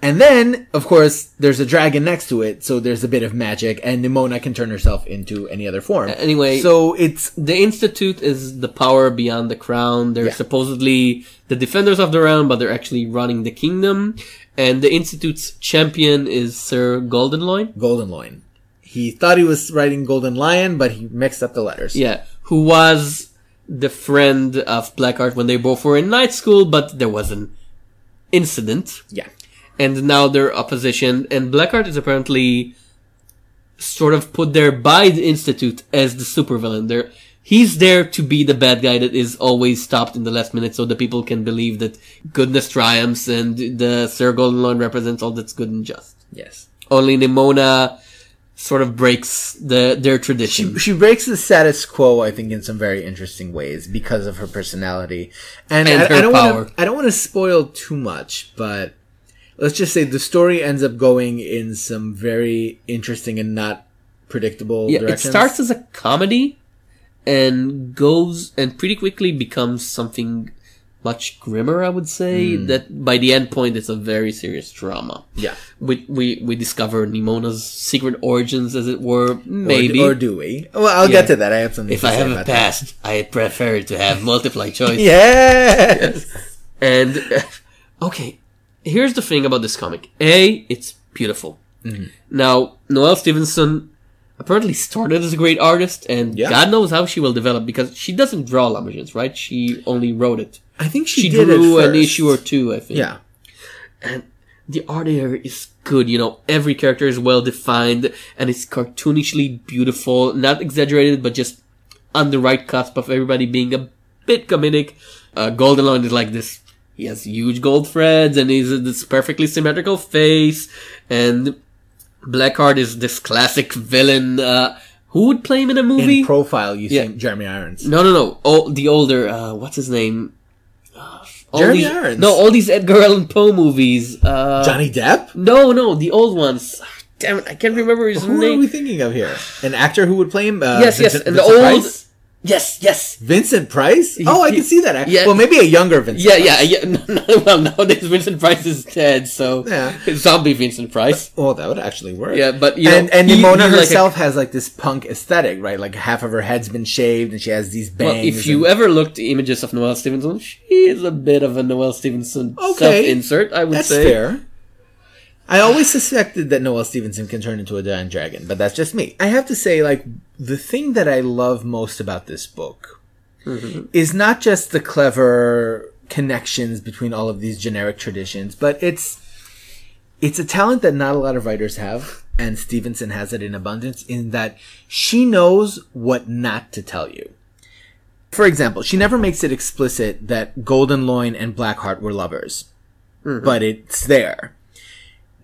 And then, of course, there's a dragon next to it, so there's a bit of magic, and Nimona can turn herself into any other form. Anyway- so it's The Institute is the power beyond the crown. They're Yeah. supposedly the defenders of the realm, but they're actually running the kingdom. And the Institute's champion is Sir Goldenloin. Goldenloin. He thought he was writing Golden Lion, but he mixed up the letters. Yeah, who was the friend of Blackheart when they both were in night school, but there was an incident, Yeah. And now they're opposition. And Blackheart is apparently sort of put there by the Institute as the supervillain. There, he's there to be the bad guy that is always stopped in the last minute, so the people can believe that goodness triumphs, and the Sir Goldenloin represents all that's good and just. Yes. Only Nimona sort of breaks the their tradition. She breaks the status quo, I think, in some very interesting ways because of her personality and, And I, her I don't power. Wanna, I don't want to spoil too much, but let's just say the story ends up going in some very interesting and not predictable Yeah, it starts as a comedy and goes and pretty quickly becomes something much grimmer, I would say. Hmm. That by the end point, it's a very serious drama. yeah, We we we discover Nimona's secret origins, as it were. Maybe or, or do we? Well, I'll Yeah. get to that. I have something. if I have a that. past, I prefer to have multiple choice. [LAUGHS] yes. And uh, [LAUGHS] okay, here's the thing about this comic. A, it's beautiful. Mm-hmm. Now, Noelle Stevenson apparently started as a great artist, and Yeah. God knows how she will develop because she doesn't draw Lumberjanes, right? She only wrote it. I think she, She did drew an issue or two, I think. Yeah. And the art here is good, you know, every character is well defined and it's cartoonishly beautiful, not exaggerated, but just on the right cusp of everybody being a bit comedic. Uh, is like this, he has huge gold threads and he's this perfectly symmetrical face and Blackheart is this classic villain, uh, who would play him in a movie? In profile, you Yeah. see Jeremy Irons. no, no, no. Oh, the older, uh, what's his name? Uh, all Jeremy these- Irons. No, all these Edgar Allan Poe movies. Uh, Johnny Depp. no, no, the old ones. Damn it, I can't remember his Who are we thinking of here? An actor who would play him? Uh, Yes, yes, Vincent, and the Vincent old- Price? Yes, yes. Vincent Price. Oh, I can see that. yeah. Well, maybe a younger Vincent. Yeah, yeah, yeah. [LAUGHS] No, no, well, nowadays Vincent Price is dead, so Yeah. [LAUGHS] zombie Vincent Price. Well, that would actually work. Yeah, but you and know, and Nimona he like a- herself has like this punk aesthetic, right? Like half of her head's been shaved, and she has these bangs. Well, if you and- ever looked at images of Noelle Stevenson, she is a bit of a Noelle Stevenson Okay. self-insert, I would that's say. fair. I always suspected that Noelle Stevenson can turn into a giant dragon, but that's just me. I have to say, like the thing that I love most about this book Mm-hmm. is not just the clever connections between all of these generic traditions, but it's it's a talent that not a lot of writers have, and Stevenson has it in abundance in that she knows what not to tell you. For example, she never makes it explicit that Golden Loin and Blackheart were lovers. but it's there.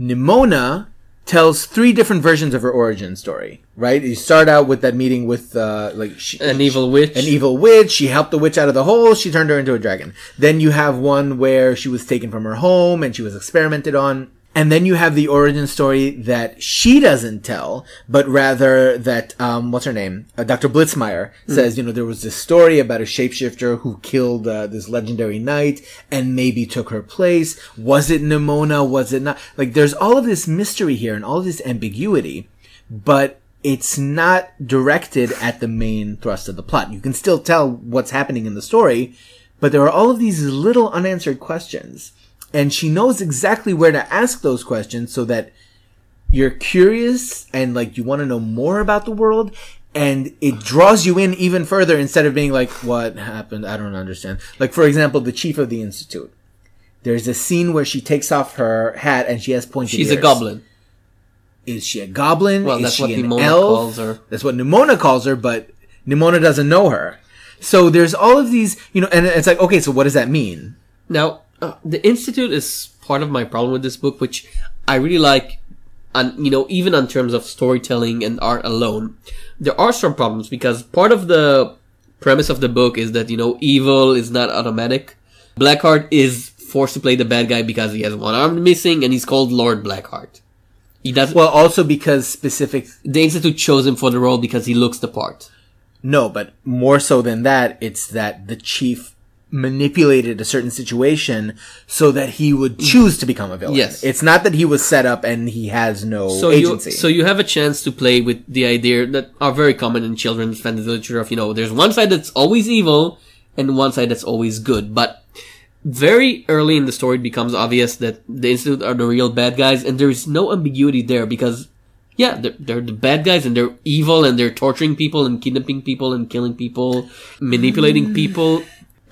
Nimona tells three different versions of her origin story, right? You start out with that meeting with, uh, like, she, An evil witch. an evil witch. She helped the witch out of the hole. She turned her into a dragon. Then you have one where she was taken from her home and she was experimented on. And then you have the origin story that she doesn't tell, but rather that, um, what's her name? Uh, Dr. Blitzmeyer says, you know, there was this story about a shapeshifter who killed, uh, this legendary knight and maybe took her place. Was it Nimona? Was it not? Like, there's all of this mystery here and all of this ambiguity, but it's not directed at the main thrust of the plot. You can still tell what's happening in the story, but there are all of these little unanswered questions. And she knows exactly where to ask those questions so that you're curious and like you want to know more about the world and it draws you in even further instead of being like, what happened? I don't understand. Like, for example, the chief of the institute. There's a scene where she takes off her hat and she has pointed She's a goblin. Is she a goblin? Well, Is that's she what Nimona elf? calls her. That's what Nimona calls her, but Nimona doesn't know her. So there's all of these, you know, and it's like, okay, so what does that mean? Now, uh, the Institute is part of my problem with this book, which I really like. And you know, even in terms of storytelling and art alone, there are some problems because part of the premise of the book is that you know evil is not automatic. Blackheart is forced to play the bad guy because he has one arm missing, and he's called Lord Blackheart. He does. Well, also because specific, the Institute chose him for the role because he looks the part. no, but more so than that, it's that the chief manipulated a certain situation so that he would choose to become a villain. Yes. It's not that he was set up and he has no so agency. you so you have a chance to play with the idea that are very common in children's fantasy literature of you know there's one side that's always evil and one side that's always good but very early in the story it becomes obvious that the institute are the real bad guys and there's no ambiguity there because yeah they're, they're the bad guys and they're evil and they're torturing people and kidnapping people and killing people manipulating people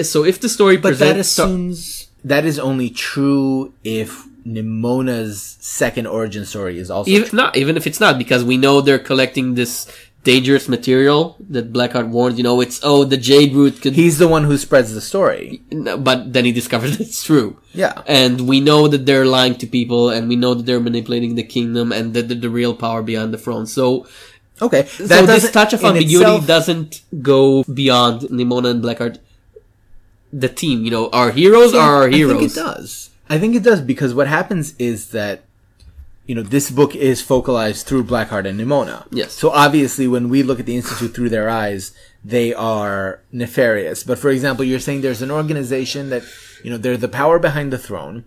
so if the story but that assumes that is only true if Nimona's second origin story is also even not even if it's not because we know they're collecting this dangerous material that Blackheart warned. You know, it's oh the Jade Root could. He's the one who spreads the story. But then he discovers [LAUGHS] it's true. Yeah. And we know that they're lying to people, and we know that they're manipulating the kingdom, and that the real power beyond the throne. So, Okay. so this touch of ambiguity itself- doesn't go beyond Nimona and Blackheart. The team, you know, our heroes are our heroes. I think it does. I think it does because what happens is that you know this book is focalized through Blackheart and Nimona. Yes. So obviously, when we look at the institute through their eyes, they are nefarious. But for example, you're saying there's an organization that you know they're the power behind the throne.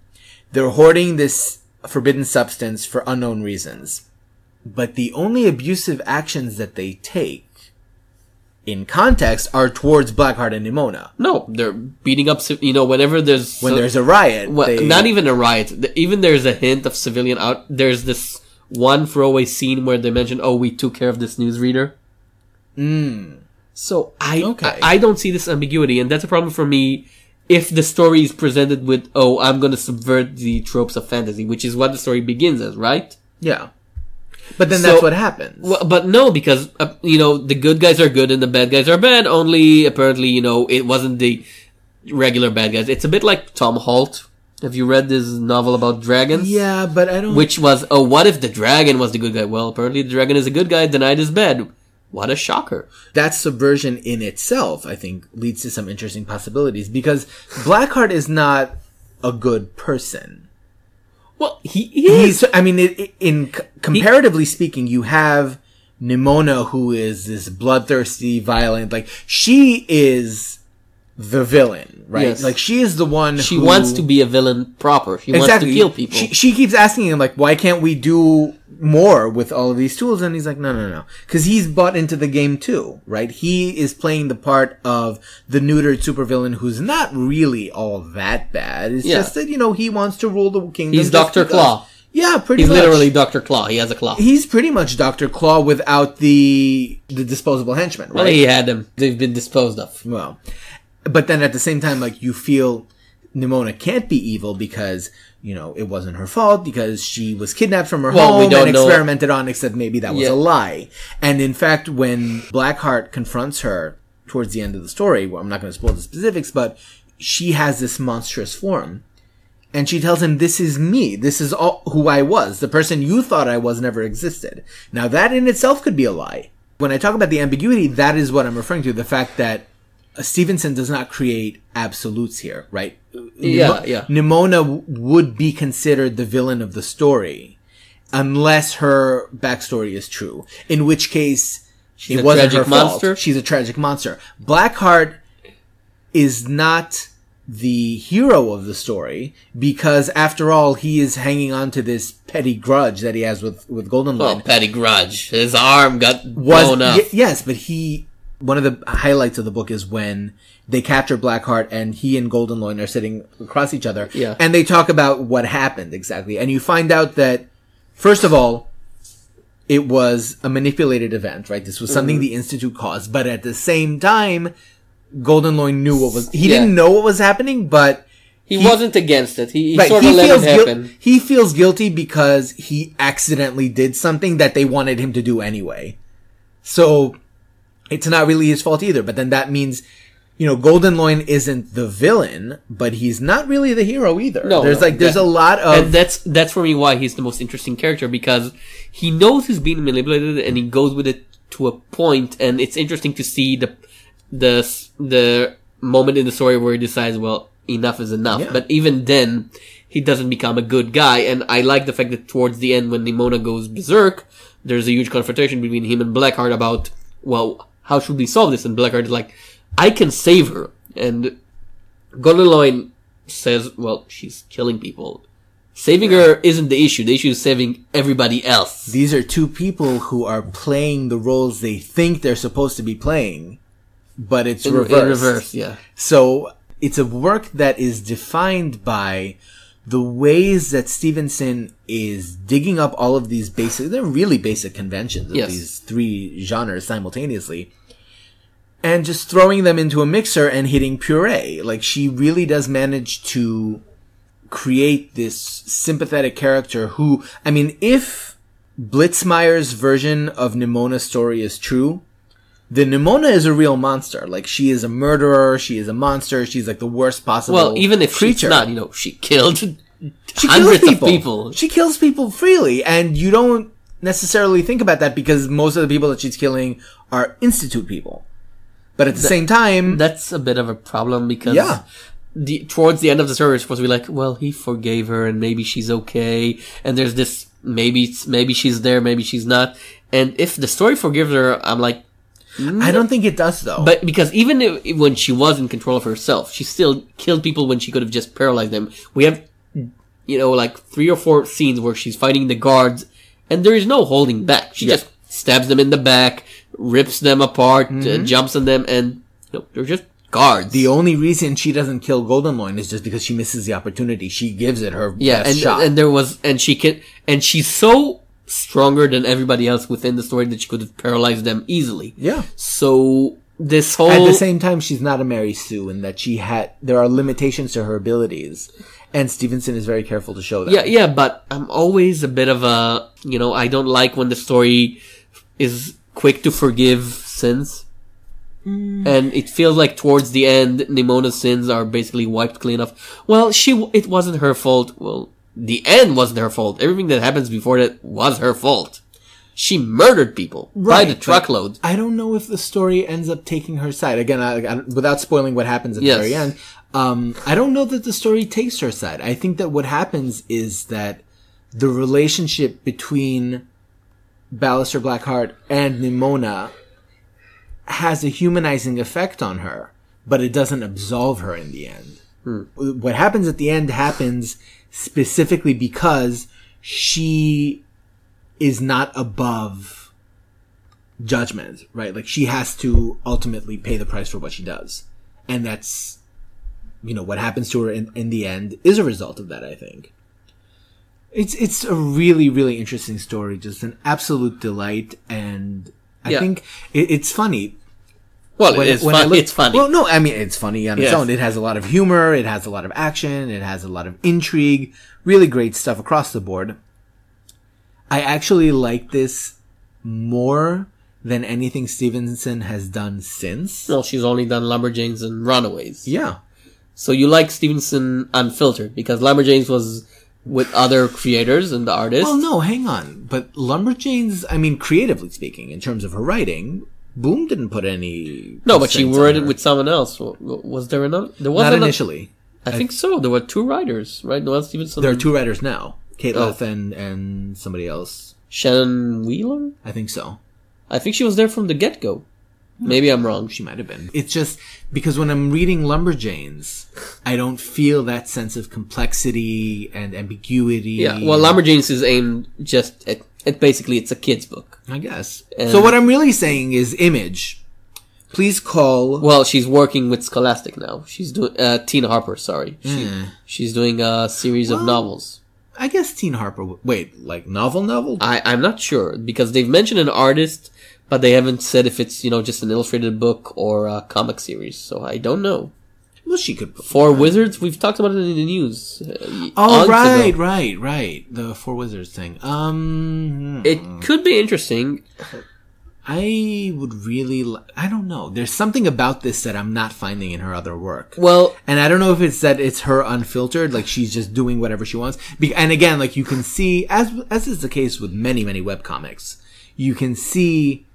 They're hoarding this forbidden substance for unknown reasons. But the only abusive actions that they take in context are towards Blackheart and Nimona. No, they're beating up. You know, whenever there's When there's a riot, Well, they, not even a riot. Even there's a hint of civilian out. There's this one throwaway scene where they mention, "Oh, we took care of this newsreader." Hmm. So I, Okay. I I don't see this ambiguity, and that's a problem for me. If the story is presented with, "Oh, I'm going to subvert the tropes of fantasy," which is what the story begins as, right? Yeah. But then So- that's what happens. Well, but no, because uh, you know the good guys are good and the bad guys are bad. Only apparently, you know, it wasn't the regular bad guys. It's a bit like Tom Holt. Have you read this novel about dragons? yeah, but I don't. Which was, oh, what if the dragon was the good guy? Well, apparently the dragon is a good guy. The knight is bad. What a shocker! that subversion in itself, I think, leads to some interesting possibilities because Blackheart is not a good person. Well, he, he is. He's, I mean, it, it- in comparatively speaking, you have Nimona, who is this bloodthirsty, violent. Like she is the villain, right? Yes. Like she is the one. She who, wants to be a villain proper. She wants to kill people. She, she keeps asking him like, "Why can't we do more with all of these tools?" And he's like, "No, no, no," because he's bought into the game too, right? He is playing the part of the neutered supervillain who's not really all that bad. It's Yeah. just that you know he wants to rule the kingdom. He's Dr. because. Claw. Yeah, pretty He's much. literally Doctor Claw. He has a claw. He's pretty much Doctor Claw without the the disposable henchmen, right? well, he had them. They've been disposed of. Well, but then at the same time, like you feel Nimona can't be evil because you know it wasn't her fault because she was kidnapped from her Well, we home don't and know- experimented on. Except maybe that was Yeah. a lie. And in fact, when Blackheart confronts her towards the end of the story, well, I'm not going to spoil the specifics, but she has this monstrous form. And she tells him, this is me. This is all who I was. The person you thought I was never existed. Now that in itself could be a lie. When I talk about the ambiguity, that is what I'm referring to. The fact that Uh, Stevenson does not create absolutes here, right? Yeah, yeah. Nimona would be considered the villain of the story unless her backstory is true. In which case, She's it a wasn't tragic her fault. monster? She's a tragic monster. Blackheart is not the hero of the story because after all he is hanging on to this petty grudge that he has with with Golden Well, oh, Lion. petty grudge. His arm got was blown up. y- yes, but he one of the highlights of the book is when they capture Blackheart and he and Golden Loin are sitting across each other. Yeah. And they talk about what happened exactly. And you find out that first of all, it was a manipulated event, right? This was something Mm-hmm. the Institute caused, but at the same time, Golden Loin knew what was, he Yeah. didn't know what was happening, but he, wasn't against it. He, he Right, sort of let it guil- happen. he feels guilty because he accidentally did something that they wanted him to do anyway. So it's not really his fault either. But then that means, you know, Golden Loin isn't the villain, but he's not really the hero either. No, there's no, like there's that- a lot of and that's that's for me why he's the most interesting character because he knows he's being manipulated and he goes with it to a point and it's interesting to see the the the moment in the story where he decides well enough is enough Yeah. but even then he doesn't become a good guy and I like the fact that towards the end when Nimona goes berserk there's a huge confrontation between him and Blackheart about well how should we solve this and Blackheart is like I can save her and Goldenloin says, well, she's killing people. Saving her isn't the issue. The issue is saving everybody else. these are two people who are playing the roles they think they're supposed to be playing, but it's In, reversed. in reverse, yeah. So it's a work that is defined by the ways that Stevenson is digging up all of these basic, they're really basic conventions of Yes. these three genres simultaneously. And just throwing them into a mixer and hitting puree. Like she really does manage to create this sympathetic character who, I mean, if Blitzmeyer's version of Nimona's story is true, the Nimona is a real monster. Like she is a murderer, she is a monster, she's like the worst possible. Well, even if creature. she's not, you know, she killed she [LAUGHS] hundreds kills of people. She kills people freely, and you don't necessarily think about that because most of the people that she's killing are institute people. But at the same time, That's a bit of a problem because Yeah. the, towards the end of the story, it's supposed to be like, well, he forgave her and maybe she's okay. And there's this, maybe, maybe she's there, maybe she's not. And if the story forgives her, I'm like, I mm, don't think it does though. But because even if, when she was in control of herself, she still killed people when she could have just paralyzed them. We have, you know, like three or four scenes where she's fighting the guards, and there is no holding back. She Yeah. just stabs them in the back, rips them apart, Mm-hmm. uh, jumps on them, and you know, they're just guards. the only reason she doesn't kill Goldenloin is just because she misses the opportunity. She gives it her yeah, best and shot. and there was, and she can, and she's so stronger than everybody else within the story that she could have paralyzed them easily. yeah. So this whole At the same time, she's not a Mary Sue in that she had there are limitations to her abilities, and Stevenson is very careful to show that. Yeah, yeah, but I'm always a bit of a, you know, I don't like when the story is quick to forgive sins. And it feels like towards the end, Nimona's sins are basically wiped clean off. Well, she, w- it wasn't her fault. Well, the end wasn't her fault. Everything that happens before that was her fault. She murdered people by the truckload. I don't know if the story ends up taking her side again. I, I, without spoiling what happens at Yes. the very end, um, I don't know that the story takes her side. I think that what happens is that the relationship between Ballister Blackheart and Nimona has a humanizing effect on her, but it doesn't absolve her in the end. Hmm. What happens at the end happens specifically because she is not above judgment, right? Like she has to ultimately pay the price for what she does. And that's, you know, what happens to her in, in the end is a result of that, I think. It's, it's a really, really interesting story. Just an absolute delight. And I Yeah. think it, it's funny. Well, When- it's, when fun, look- it's funny. Well, no, I mean, it's funny on its own. It has a lot of humor. It has a lot of action. It has a lot of intrigue. Really great stuff across the board. I actually like this more than anything Stevenson has done since. well, she's only done Lumberjanes and Runaways. Yeah. So you like Stevenson unfiltered because Lumberjanes was with other creators and the artists. Well, no, hang on. But Lumberjanes, I mean, creatively speaking, in terms of her writing, Boom didn't put any. no, but she wrote it with someone else. Was there another? There was Not another- initially. I think so. There were two writers, right? Noelle Stevenson. There are two writers now. Kate Oh. And somebody else. Shannon Wheeler. I think so. I think she was there from the get go. Maybe I'm wrong. She might have been. It's just because when I'm reading Lumberjanes, I don't feel that sense of complexity and ambiguity. Yeah. Well, Lumberjanes is aimed just at, at basically it's a kid's book. I guess. And- so what I'm really saying is, Image, please call. Well, she's working with Scholastic now. She's doing uh, Tina Harper. Sorry, she, she's doing a series of novels. I guess Teen Harper. Wait, like novel novel? I I'm not sure because they've mentioned an artist, but they haven't said if it's you know just an illustrated book or a comic series. So I don't know. well, she could. For Wizards, we've talked about it in the news. Uh, oh, right, ago. right, right. The Four Wizards thing. Um, It could be interesting. I would really. Li- I don't know. There's something about this that I'm not finding in her other work. Well, And I don't know if it's that it's her unfiltered, like she's just doing whatever she wants. Be- and again, like you can see, as as is the case with many many webcomics, you can see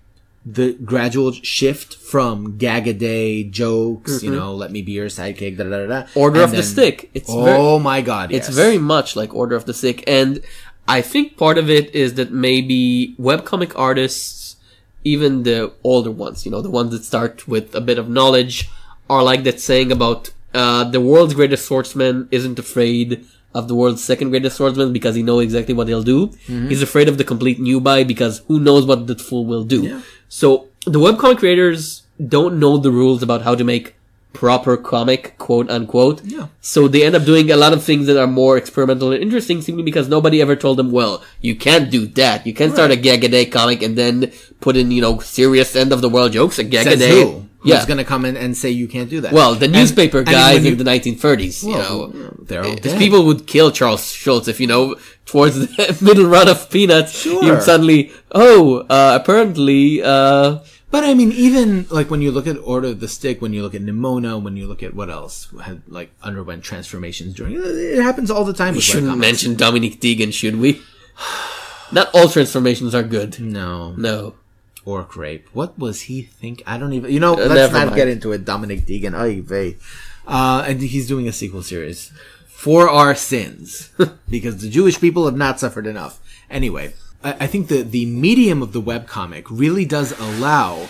the gradual shift from gag a day jokes. You know, let me be your sidekick. Da, da, da, da, Mm-hmm. Order and of the Stick. It's very, oh my god! It's very much like Order of the Stick, and I think part of it is that maybe webcomic artists, even the older ones, you know, the ones that start with a bit of knowledge, are like that saying about uh, the world's greatest swordsman isn't afraid of the world's second greatest swordsman because he knows exactly what he'll do. Mm-hmm. He's afraid of the complete newbie because who knows what that fool will do. So the webcomic creators don't know the rules about how to make proper comic, quote unquote. Yeah. So they end up doing a lot of things that are more experimental and interesting simply because nobody ever told them, well, you can't do that. You can't start a gag a day comic and then put in, you know, serious end of the world jokes, a gag a day. Who's Yeah. going to come in and say you can't do that? well, the And- newspaper I mean, guys when in you- the 1930s, you know. they're all dead. people would kill Charles Schulz if, you know, towards the [LAUGHS] middle run of Peanuts, Sure. you'd suddenly, oh, uh, apparently, uh, But I mean, even like when you look at Order of the Stick, when you look at Nimona, when you look at what else had like underwent transformations during it happens all the time. we with shouldn't mention Dominic Deegan, should we? [SIGHS] Not all transformations are good. No, No. Orc rape. What was he think? I don't even. You know, Uh, let's not mind. get into it. Dominic Deegan. Ay vey. Uh, and he's doing a sequel series for our sins [LAUGHS] because the Jewish people have not suffered enough. Anyway, I, I think the the medium of the webcomic really does allow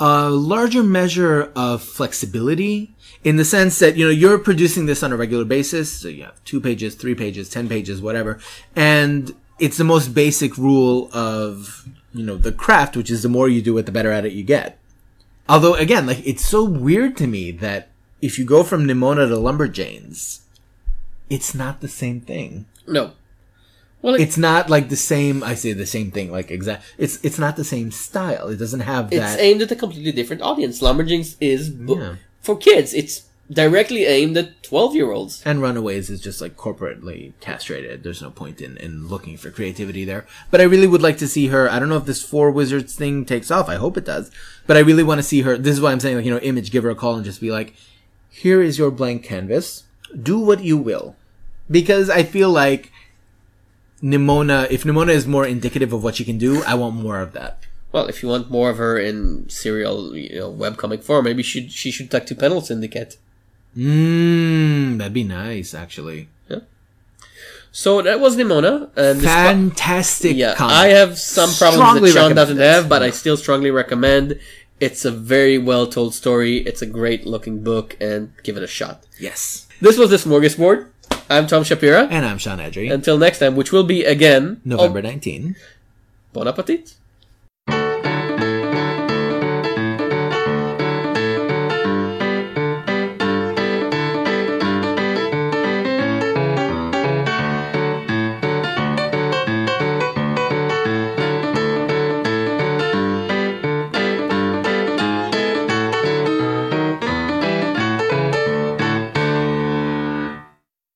a larger measure of flexibility in the sense that you know you're producing this on a regular basis so you have two pages three pages ten pages whatever and it's the most basic rule of you know the craft which is the more you do it the better at it you get although again like it's so weird to me that if you go from nimona to lumberjanes it's not the same thing No. Well, it, it's not like the same i say the same thing like exact it's it's not the same style it doesn't have it's aimed at a completely different audience. Lumberjanes is bo- Yeah. for kids. It's directly aimed at twelve-year-olds. and Runaways is just like corporately castrated. There's no point in, in looking for creativity there. But I really would like to see her. I don't know if this Four Wizards thing takes off. I hope it does. But I really want to see her. This is why I'm saying, like, you know, Image, give her a call and just be like, here is your blank canvas. Do what you will. Because I feel like Nimona, if Nimona is more indicative of what she can do, I want more of that. Well, if you want more of her in serial, you know, webcomic form, maybe she she should talk to Panel Syndicate. Mmm, that'd be nice, actually. So that was Nimona, and this co- Fantastic yeah, comic. I have some problems Strongly that Shawn doesn't have, but I still strongly recommend. It's a very well told story. It's a great looking book, and give it a shot. Yes. This was the Smorgasbord. I'm Tom Shapira. And I'm Shawn Edrei. Until next time, which will be again November 19. Oh, bon appetit.